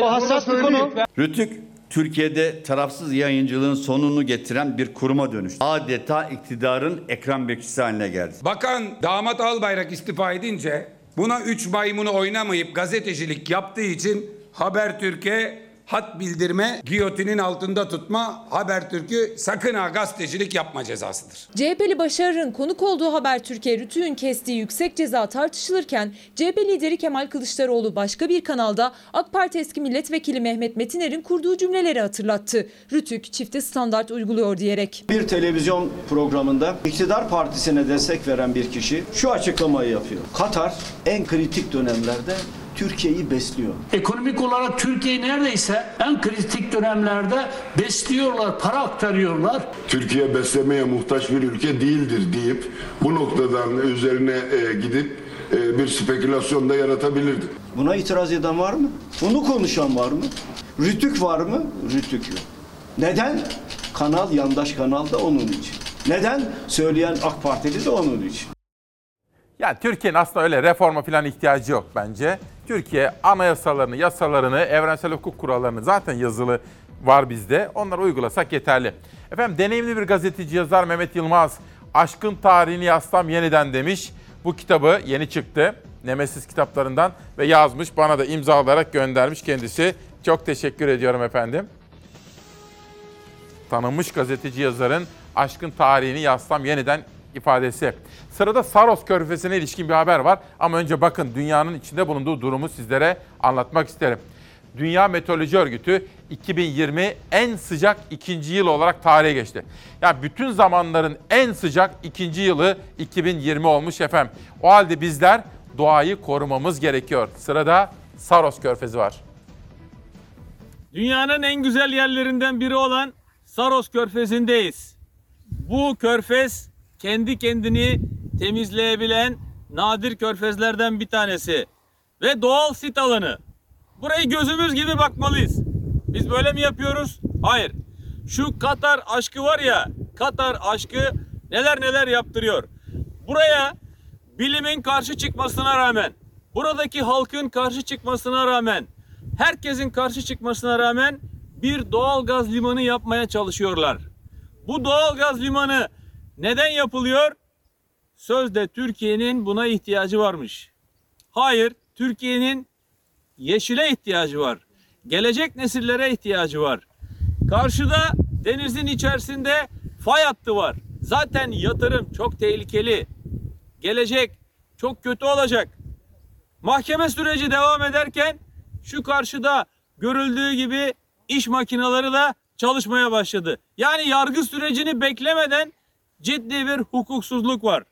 O hassas bir konu. Rütük Türkiye'de tarafsız yayıncılığın sonunu getiren bir kuruma dönüştü. Adeta iktidarın ekran bekçisi haline geldi. Bakan damat Albayrak istifa edince buna üç maymunu oynamayıp gazetecilik yaptığı için Habertürk'e hat bildirme, giyotinin altında tutma, Habertürk'ü sakın ha gazetecilik yapma cezasıdır. CHP'li Başarır'ın konuk olduğu Habertürk'e Rütük'ün kestiği yüksek ceza tartışılırken CHP lideri Kemal Kılıçdaroğlu başka bir kanalda AK Parti eski milletvekili Mehmet Metiner'in kurduğu cümleleri hatırlattı. Rütük çifte standart uyguluyor diyerek. Bir televizyon programında iktidar partisine destek veren bir kişi şu açıklamayı yapıyor. Katar en kritik dönemlerde Türkiye'yi besliyor. Ekonomik olarak Türkiye neredeyse en kritik dönemlerde besliyorlar, para aktarıyorlar. Türkiye beslemeye muhtaç bir ülke değildir deyip bu noktadan üzerine e, gidip e, bir spekülasyon da yaratabilirdi. Buna itiraz eden var mı? Bunu konuşan var mı? Rütük var mı? Rütük yok. Neden? Kanal yandaş kanal da onun için. Neden? Söyleyen AK Partili de onun için. Yani Türkiye'nin aslında öyle reforma falan ihtiyacı yok bence. Türkiye anayasalarını, yasalarını, evrensel hukuk kurallarını zaten yazılı var bizde. Onları uygulasak yeterli. Efendim deneyimli bir gazeteci yazar Mehmet Yılmaz, Aşkın Tarihini Yazsam Yeniden demiş. Bu kitabı yeni çıktı. Nemesis kitaplarından ve yazmış. Bana da imzalayarak göndermiş kendisi. Çok teşekkür ediyorum efendim. Tanınmış gazeteci yazarın Aşkın Tarihini Yazsam Yeniden ifadesi. Sırada Saros Körfezi'ne ilişkin bir haber var ama önce bakın dünyanın içinde bulunduğu durumu sizlere anlatmak isterim. Dünya Meteoroloji Örgütü 2020 en sıcak ikinci yıl olarak tarihe geçti. Yani bütün zamanların en sıcak ikinci yılı 2020 olmuş efendim. O halde bizler doğayı korumamız gerekiyor. Sırada Saros Körfezi var. Dünyanın en güzel yerlerinden biri olan Saros Körfezi'ndeyiz. Bu körfez kendi kendini temizleyebilen nadir körfezlerden bir tanesi ve doğal sit alanı. Burayı gözümüz gibi bakmalıyız. Biz böyle mi yapıyoruz? Hayır. Şu Katar aşkı var ya, Katar aşkı neler neler yaptırıyor. Buraya bilimin karşı çıkmasına rağmen, buradaki halkın karşı çıkmasına rağmen, herkesin karşı çıkmasına rağmen bir doğal gaz limanı yapmaya çalışıyorlar. Bu doğal gaz limanı neden yapılıyor? Sözde Türkiye'nin buna ihtiyacı varmış. Hayır, Türkiye'nin yeşile ihtiyacı var. Gelecek nesillere ihtiyacı var. Karşıda denizin içerisinde fay hattı var. Zaten yatırım çok tehlikeli. Gelecek çok kötü olacak. Mahkeme süreci devam ederken şu karşıda görüldüğü gibi iş makineleri de çalışmaya başladı. Yani yargı sürecini beklemeden ciddi bir hukuksuzluk var.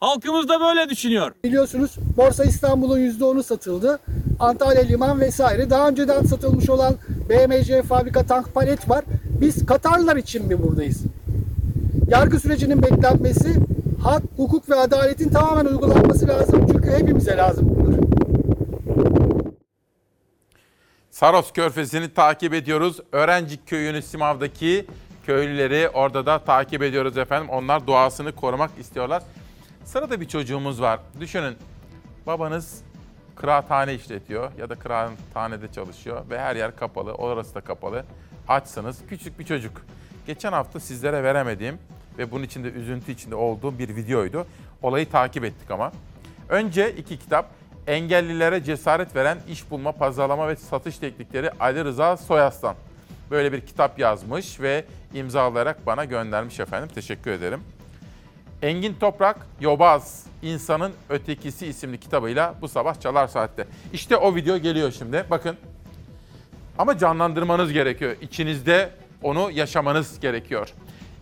Halkımız da böyle düşünüyor. Biliyorsunuz Borsa İstanbul'un %10'u satıldı. Antalya Liman vesaire. Daha önceden satılmış olan BMC fabrika tank palet var. Biz Katarlılar için mi buradayız? Yargı sürecinin beklenmesi, hak, hukuk ve adaletin tamamen uygulanması lazım. Çünkü hepimize lazım bunlar. Saros Körfezi'ni takip ediyoruz. Öğrenci köyünü Simav'daki köylüleri orada da takip ediyoruz efendim. Onlar doğasını korumak istiyorlar. Sırada bir çocuğumuz var. Düşünün babanız kıraathane işletiyor ya da kıraathanede çalışıyor ve her yer kapalı, orası da kapalı. Açsınız küçük bir çocuk. Geçen hafta sizlere veremediğim ve bunun içinde üzüntü içinde olduğum bir videoydu. Olayı takip ettik ama. Önce iki kitap. Engellilere cesaret veren iş bulma, pazarlama ve satış teknikleri Ali Rıza Soyaslan. Böyle bir kitap yazmış ve imzalayarak bana göndermiş efendim. Teşekkür ederim. Engin Toprak, Yobaz, İnsanın Ötekisi isimli kitabıyla bu sabah Çalar Saat'te. İşte o video geliyor şimdi. Bakın. Ama canlandırmanız gerekiyor. İçinizde onu yaşamanız gerekiyor.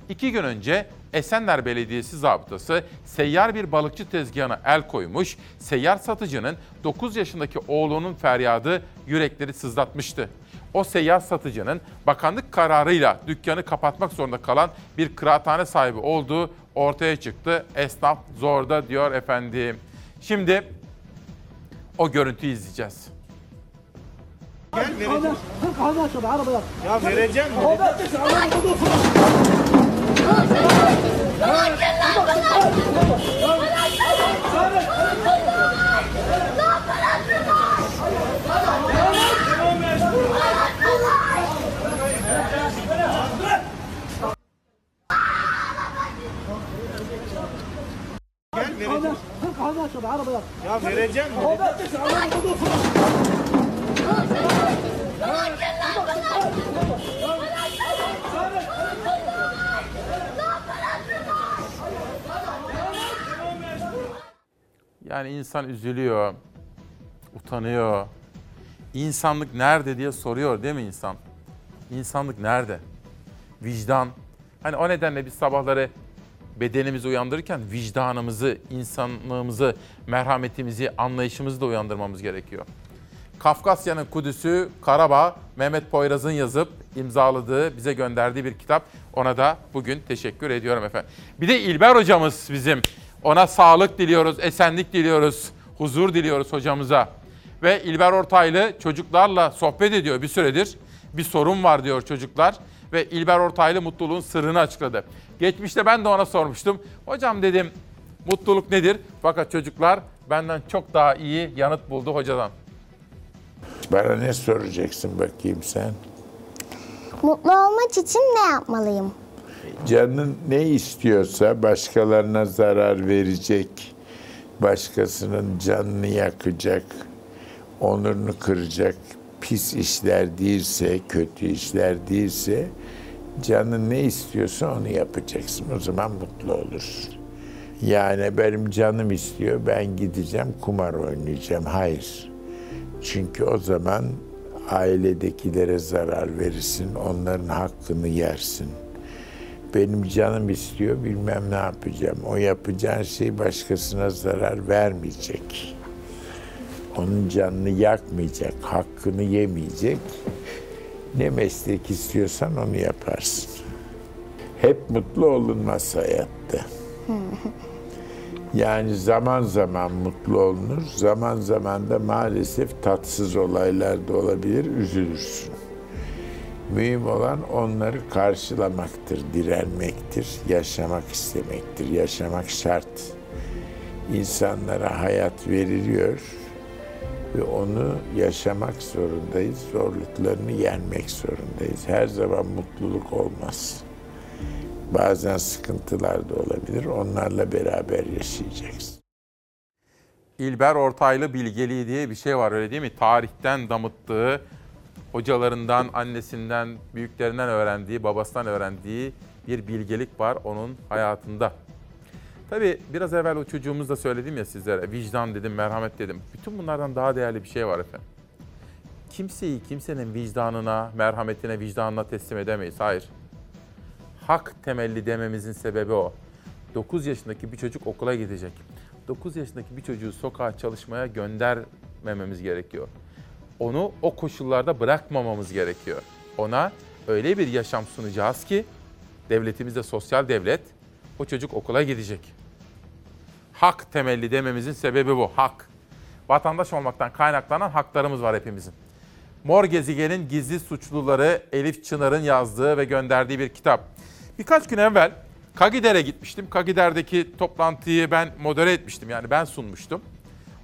İki gün önce Esenler Belediyesi zabıtası seyyar bir balıkçı tezgahına el koymuş, seyyar satıcının 9 yaşındaki oğlunun feryadı yürekleri sızlatmıştı. O seyyar satıcının bakanlık kararıyla dükkanı kapatmak zorunda kalan bir kıraathane sahibi olduğu ortaya çıktı. Esnaf zorda diyor efendim. Şimdi o görüntüyü izleyeceğiz. Gel vereceğim. Ya vereceğim. Yani insan üzülüyor, utanıyor. İnsanlık nerede diye soruyor değil mi insan? İnsanlık nerede? Vicdan. Hani o nedenle biz sabahları bedenimizi uyandırırken vicdanımızı, insanlığımızı, merhametimizi, anlayışımızı da uyandırmamız gerekiyor. Kafkasya'nın Kudüs'ü Karabağ, Mehmet Poyraz'ın yazıp imzaladığı, bize gönderdiği bir kitap. Ona da bugün teşekkür ediyorum efendim. Bir de İlber hocamız bizim. Ona sağlık diliyoruz, esenlik diliyoruz, huzur diliyoruz hocamıza. Ve İlber Ortaylı çocuklarla sohbet ediyor bir süredir. Bir sorun var diyor çocuklar. Ve İlber Ortaylı mutluluğun sırrını açıkladı. Geçmişte ben de ona sormuştum. Hocam dedim mutluluk nedir? Fakat çocuklar benden çok daha iyi yanıt buldu hocadan. Bana ne soracaksın bakayım sen? Mutlu olmak için ne yapmalıyım? Canın ne istiyorsa başkalarına zarar verecek, başkasının canını yakacak, onurunu kıracak pis işler değilse, kötü işler değilse canın ne istiyorsa onu yapacaksın. O zaman mutlu olursun. Yani benim canım istiyor, ben gideceğim kumar oynayacağım. Hayır. Çünkü o zaman ailedekilere zarar verirsin, onların hakkını yersin. Benim canım istiyor, bilmem ne yapacağım. O yapacağın şey başkasına zarar vermeyecek. Onun canını yakmayacak, hakkını yemeyecek. Ne meslek istiyorsan onu yaparsın. Hep mutlu olunmaz hayatta. Yani zaman zaman mutlu olunur, zaman zaman da maalesef tatsız olaylar da olabilir, üzülürsün. Mühim olan onları karşılamaktır, direnmektir, yaşamak istemektir, yaşamak şart. İnsanlara hayat veriliyor ve onu yaşamak zorundayız, zorluklarını yenmek zorundayız. Her zaman mutluluk olmaz. Bazen sıkıntılar da olabilir, onlarla beraber yaşayacaksın. İlber Ortaylı bilgeliği diye bir şey var öyle değil mi? Tarihten damıttığı, hocalarından, annesinden, büyüklerinden öğrendiği, babasından öğrendiği bir bilgelik var onun hayatında. Tabii biraz evvel o çocuğumuz da söyledim ya sizlere. Vicdan dedim, merhamet dedim. Bütün bunlardan daha değerli bir şey var efendim. Kimseyi kimsenin vicdanına, merhametine, vicdanına teslim edemeyiz. Hayır. Hak temelli dememizin sebebi o. 9 yaşındaki bir çocuk okula gidecek. 9 yaşındaki bir çocuğu sokağa çalışmaya göndermememiz gerekiyor. Onu o koşullarda bırakmamamız gerekiyor. Ona öyle bir yaşam sunacağız ki devletimizde sosyal devlet o çocuk okula gidecek. Hak temelli dememizin sebebi bu. Hak. Vatandaş olmaktan kaynaklanan haklarımız var hepimizin. Mor Gezigen'in Gizli Suçluları Elif Çınar'ın yazdığı ve gönderdiği bir kitap. Birkaç gün evvel Kagider'e gitmiştim. Kagider'deki toplantıyı ben modere etmiştim. Yani ben sunmuştum.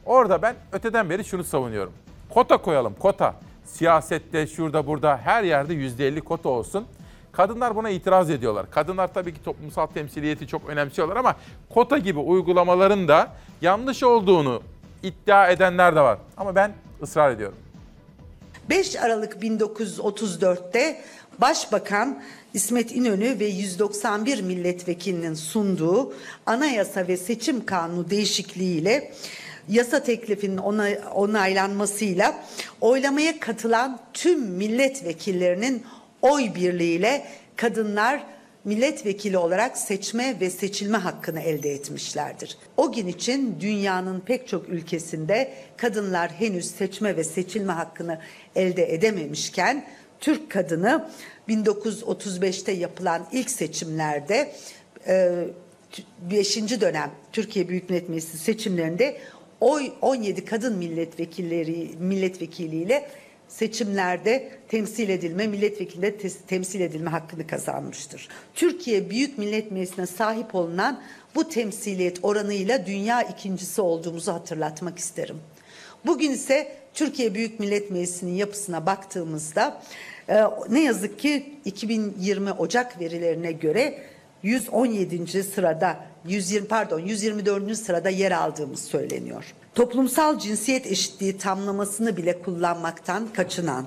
Orada ben öteden beri şunu savunuyorum. Kota koyalım, kota. Siyasette, şurada, burada, her yerde %50 kota olsun. Kadınlar buna itiraz ediyorlar. Kadınlar tabii ki toplumsal temsiliyeti çok önemsiyorlar ama kota gibi uygulamaların da yanlış olduğunu iddia edenler de var. Ama ben ısrar ediyorum. 5 Aralık 1934'te Başbakan İsmet İnönü ve 191 milletvekilinin sunduğu anayasa ve seçim kanunu değişikliğiyle yasa teklifinin onay, onaylanmasıyla oylamaya katılan tüm milletvekillerinin oy birliğiyle kadınlar milletvekili olarak seçme ve seçilme hakkını elde etmişlerdir. O gün için dünyanın pek çok ülkesinde kadınlar henüz seçme ve seçilme hakkını elde edememişken Türk kadını 1935'te yapılan ilk seçimlerde 5. dönem Türkiye Büyük Millet Meclisi seçimlerinde oy 17 kadın milletvekilleri milletvekiliyle seçimlerde temsil edilme, milletvekilinde temsil edilme hakkını kazanmıştır. Türkiye Büyük Millet Meclisi'ne sahip olunan bu temsiliyet oranıyla dünya ikincisi olduğumuzu hatırlatmak isterim. Bugün ise Türkiye Büyük Millet Meclisi'nin yapısına baktığımızda ne yazık ki 2020 Ocak verilerine göre 117. sırada 120 pardon 124. sırada yer aldığımız söyleniyor. Toplumsal cinsiyet eşitliği tamlamasını bile kullanmaktan kaçınan,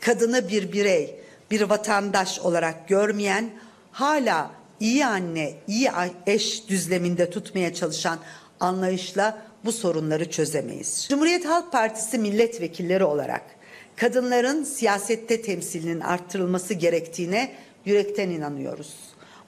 kadını bir birey, bir vatandaş olarak görmeyen, hala iyi anne, iyi eş düzleminde tutmaya çalışan anlayışla bu sorunları çözemeyiz. Cumhuriyet Halk Partisi milletvekilleri olarak kadınların siyasette temsilinin arttırılması gerektiğine yürekten inanıyoruz.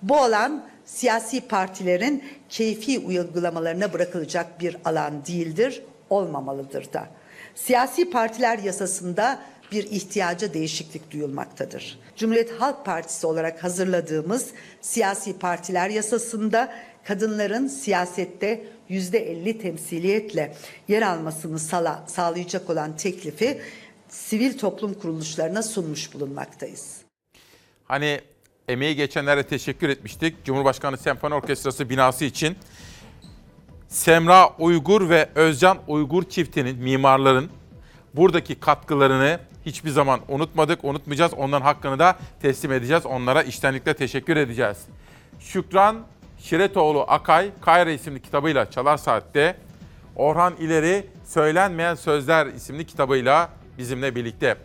Bu alan siyasi partilerin keyfi uygulamalarına bırakılacak bir alan değildir, olmamalıdır da. Siyasi partiler yasasında bir ihtiyaca değişiklik duyulmaktadır. Cumhuriyet Halk Partisi olarak hazırladığımız siyasi partiler yasasında kadınların siyasette yüzde elli temsiliyetle yer almasını sala, sağlayacak olan teklifi sivil toplum kuruluşlarına sunmuş bulunmaktayız. Hani emeği geçenlere teşekkür etmiştik. Cumhurbaşkanı Senfoni Orkestrası binası için Semra Uygur ve Özcan Uygur çiftinin, mimarların buradaki katkılarını hiçbir zaman unutmadık, unutmayacağız. Onların hakkını da teslim edeceğiz. Onlara iştenlikle teşekkür edeceğiz. Şükran Şiretoğlu Akay, Kayra isimli kitabıyla Çalar Saat'te, Orhan İleri Söylenmeyen Sözler isimli kitabıyla bizimle birlikte.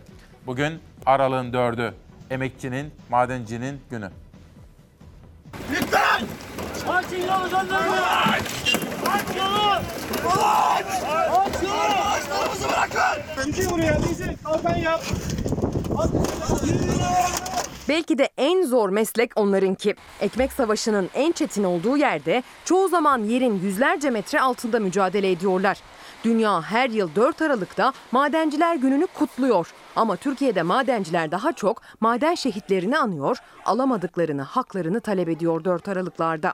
Bugün aralığın dördü, emekçinin, madencinin günü. Lütfen! Açın yolu sözlerimi! Aç yolu! Aç! Aç yolu! Ağaçlarımızı bırakın! Dizi buraya dizi. Kalkan yap. Belki de en zor meslek onlarınki. Ekmek savaşının en çetin olduğu yerde çoğu zaman yerin yüzlerce metre altında mücadele ediyorlar. Dünya her yıl 4 Aralık'ta Madenciler Günü'nü kutluyor. Ama Türkiye'de madenciler daha çok maden şehitlerini anıyor, alamadıklarını, haklarını talep ediyor 4 Aralıklarda.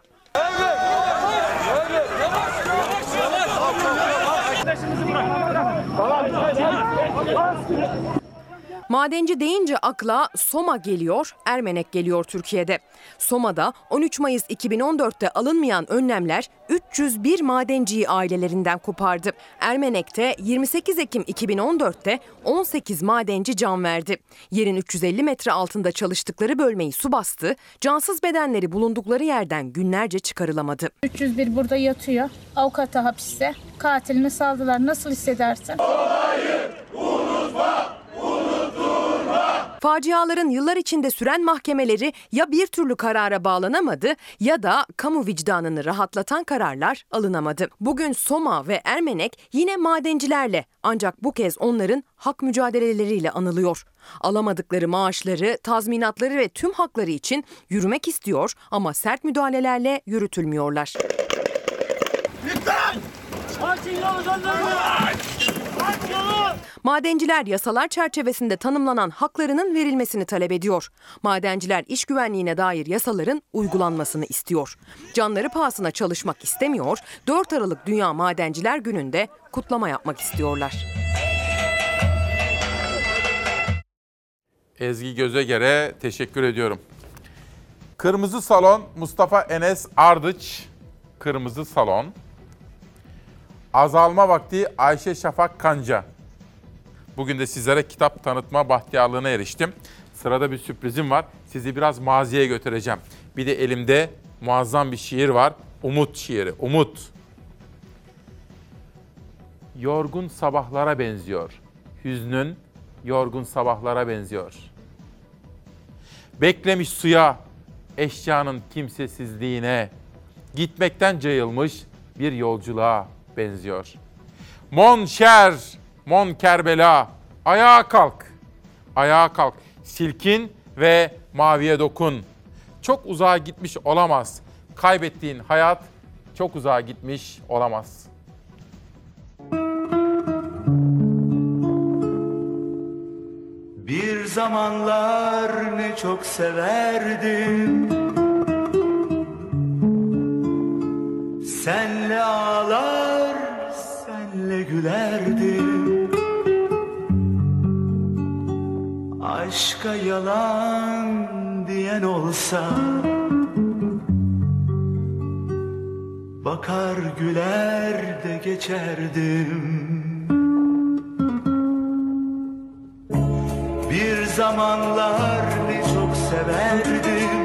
Madenci deyince akla Soma geliyor, Ermenek geliyor Türkiye'de. Soma'da 13 Mayıs 2014'te alınmayan önlemler 301 madenciyi ailelerinden kopardı. Ermenek'te 28 Ekim 2014'te 18 madenci can verdi. Yerin 350 metre altında çalıştıkları bölmeyi su bastı, cansız bedenleri bulundukları yerden günlerce çıkarılamadı. 301 burada yatıyor. Avukata hapiste. Katilini saldılar. Nasıl hissedersin? Faciaların yıllar içinde süren mahkemeleri ya bir türlü karara bağlanamadı ya da kamu vicdanını rahatlatan kararlar alınamadı. Bugün Soma ve Ermenek yine madencilerle ancak bu kez onların hak mücadeleleriyle anılıyor. Alamadıkları maaşları, tazminatları ve tüm hakları için yürümek istiyor ama sert müdahalelerle yürütülmüyorlar. Lütfen! Açın yolu! Madenciler yasalar çerçevesinde tanımlanan haklarının verilmesini talep ediyor. Madenciler iş güvenliğine dair yasaların uygulanmasını istiyor. Canları pahasına çalışmak istemiyor, 4 Aralık Dünya Madenciler Günü'nde kutlama yapmak istiyorlar. Ezgi Gözeger'e teşekkür ediyorum. Kırmızı Salon Mustafa Enes Ardıç. Kırmızı Salon. Azalma Vakti Ayşe Şafak Kanca. Bugün de sizlere kitap tanıtma bahtiyarlığına eriştim. Sırada bir sürprizim var. Sizi biraz maziye götüreceğim. Bir de elimde muazzam bir şiir var. Umut şiiri. Umut. Yorgun sabahlara benziyor. Hüznün yorgun sabahlara benziyor. Beklemiş suya, eşyanın kimsesizliğine, gitmekten cayılmış bir yolculuğa benziyor. Mon şer, mon kerbela, ayağa kalk, ayağa kalk, silkin ve maviye dokun. Çok uzağa gitmiş olamaz. Kaybettiğin hayat çok uzağa gitmiş olamaz. Bir zamanlar ne çok severdim Senle ağlar, senle gülerdim Aşka yalan diyen olsa Bakar güler de geçerdim. Bir zamanlar ne çok severdim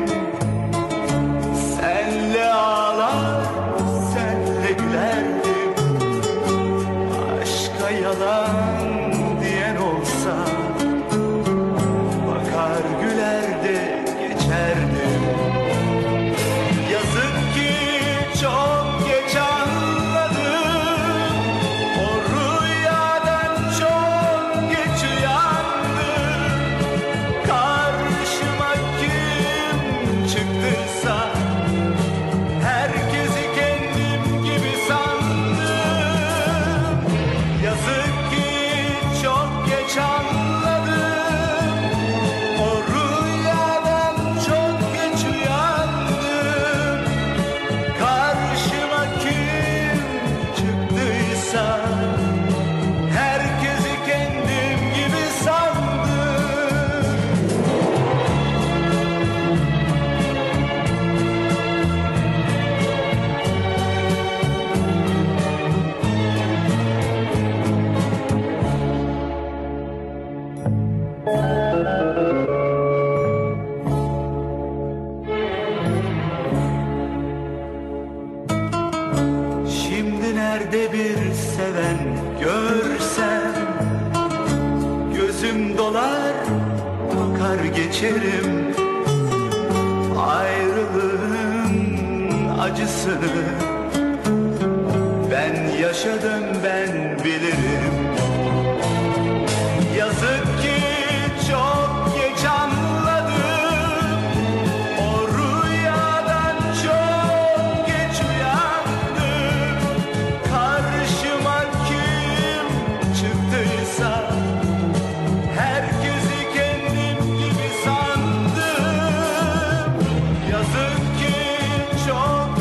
geçerim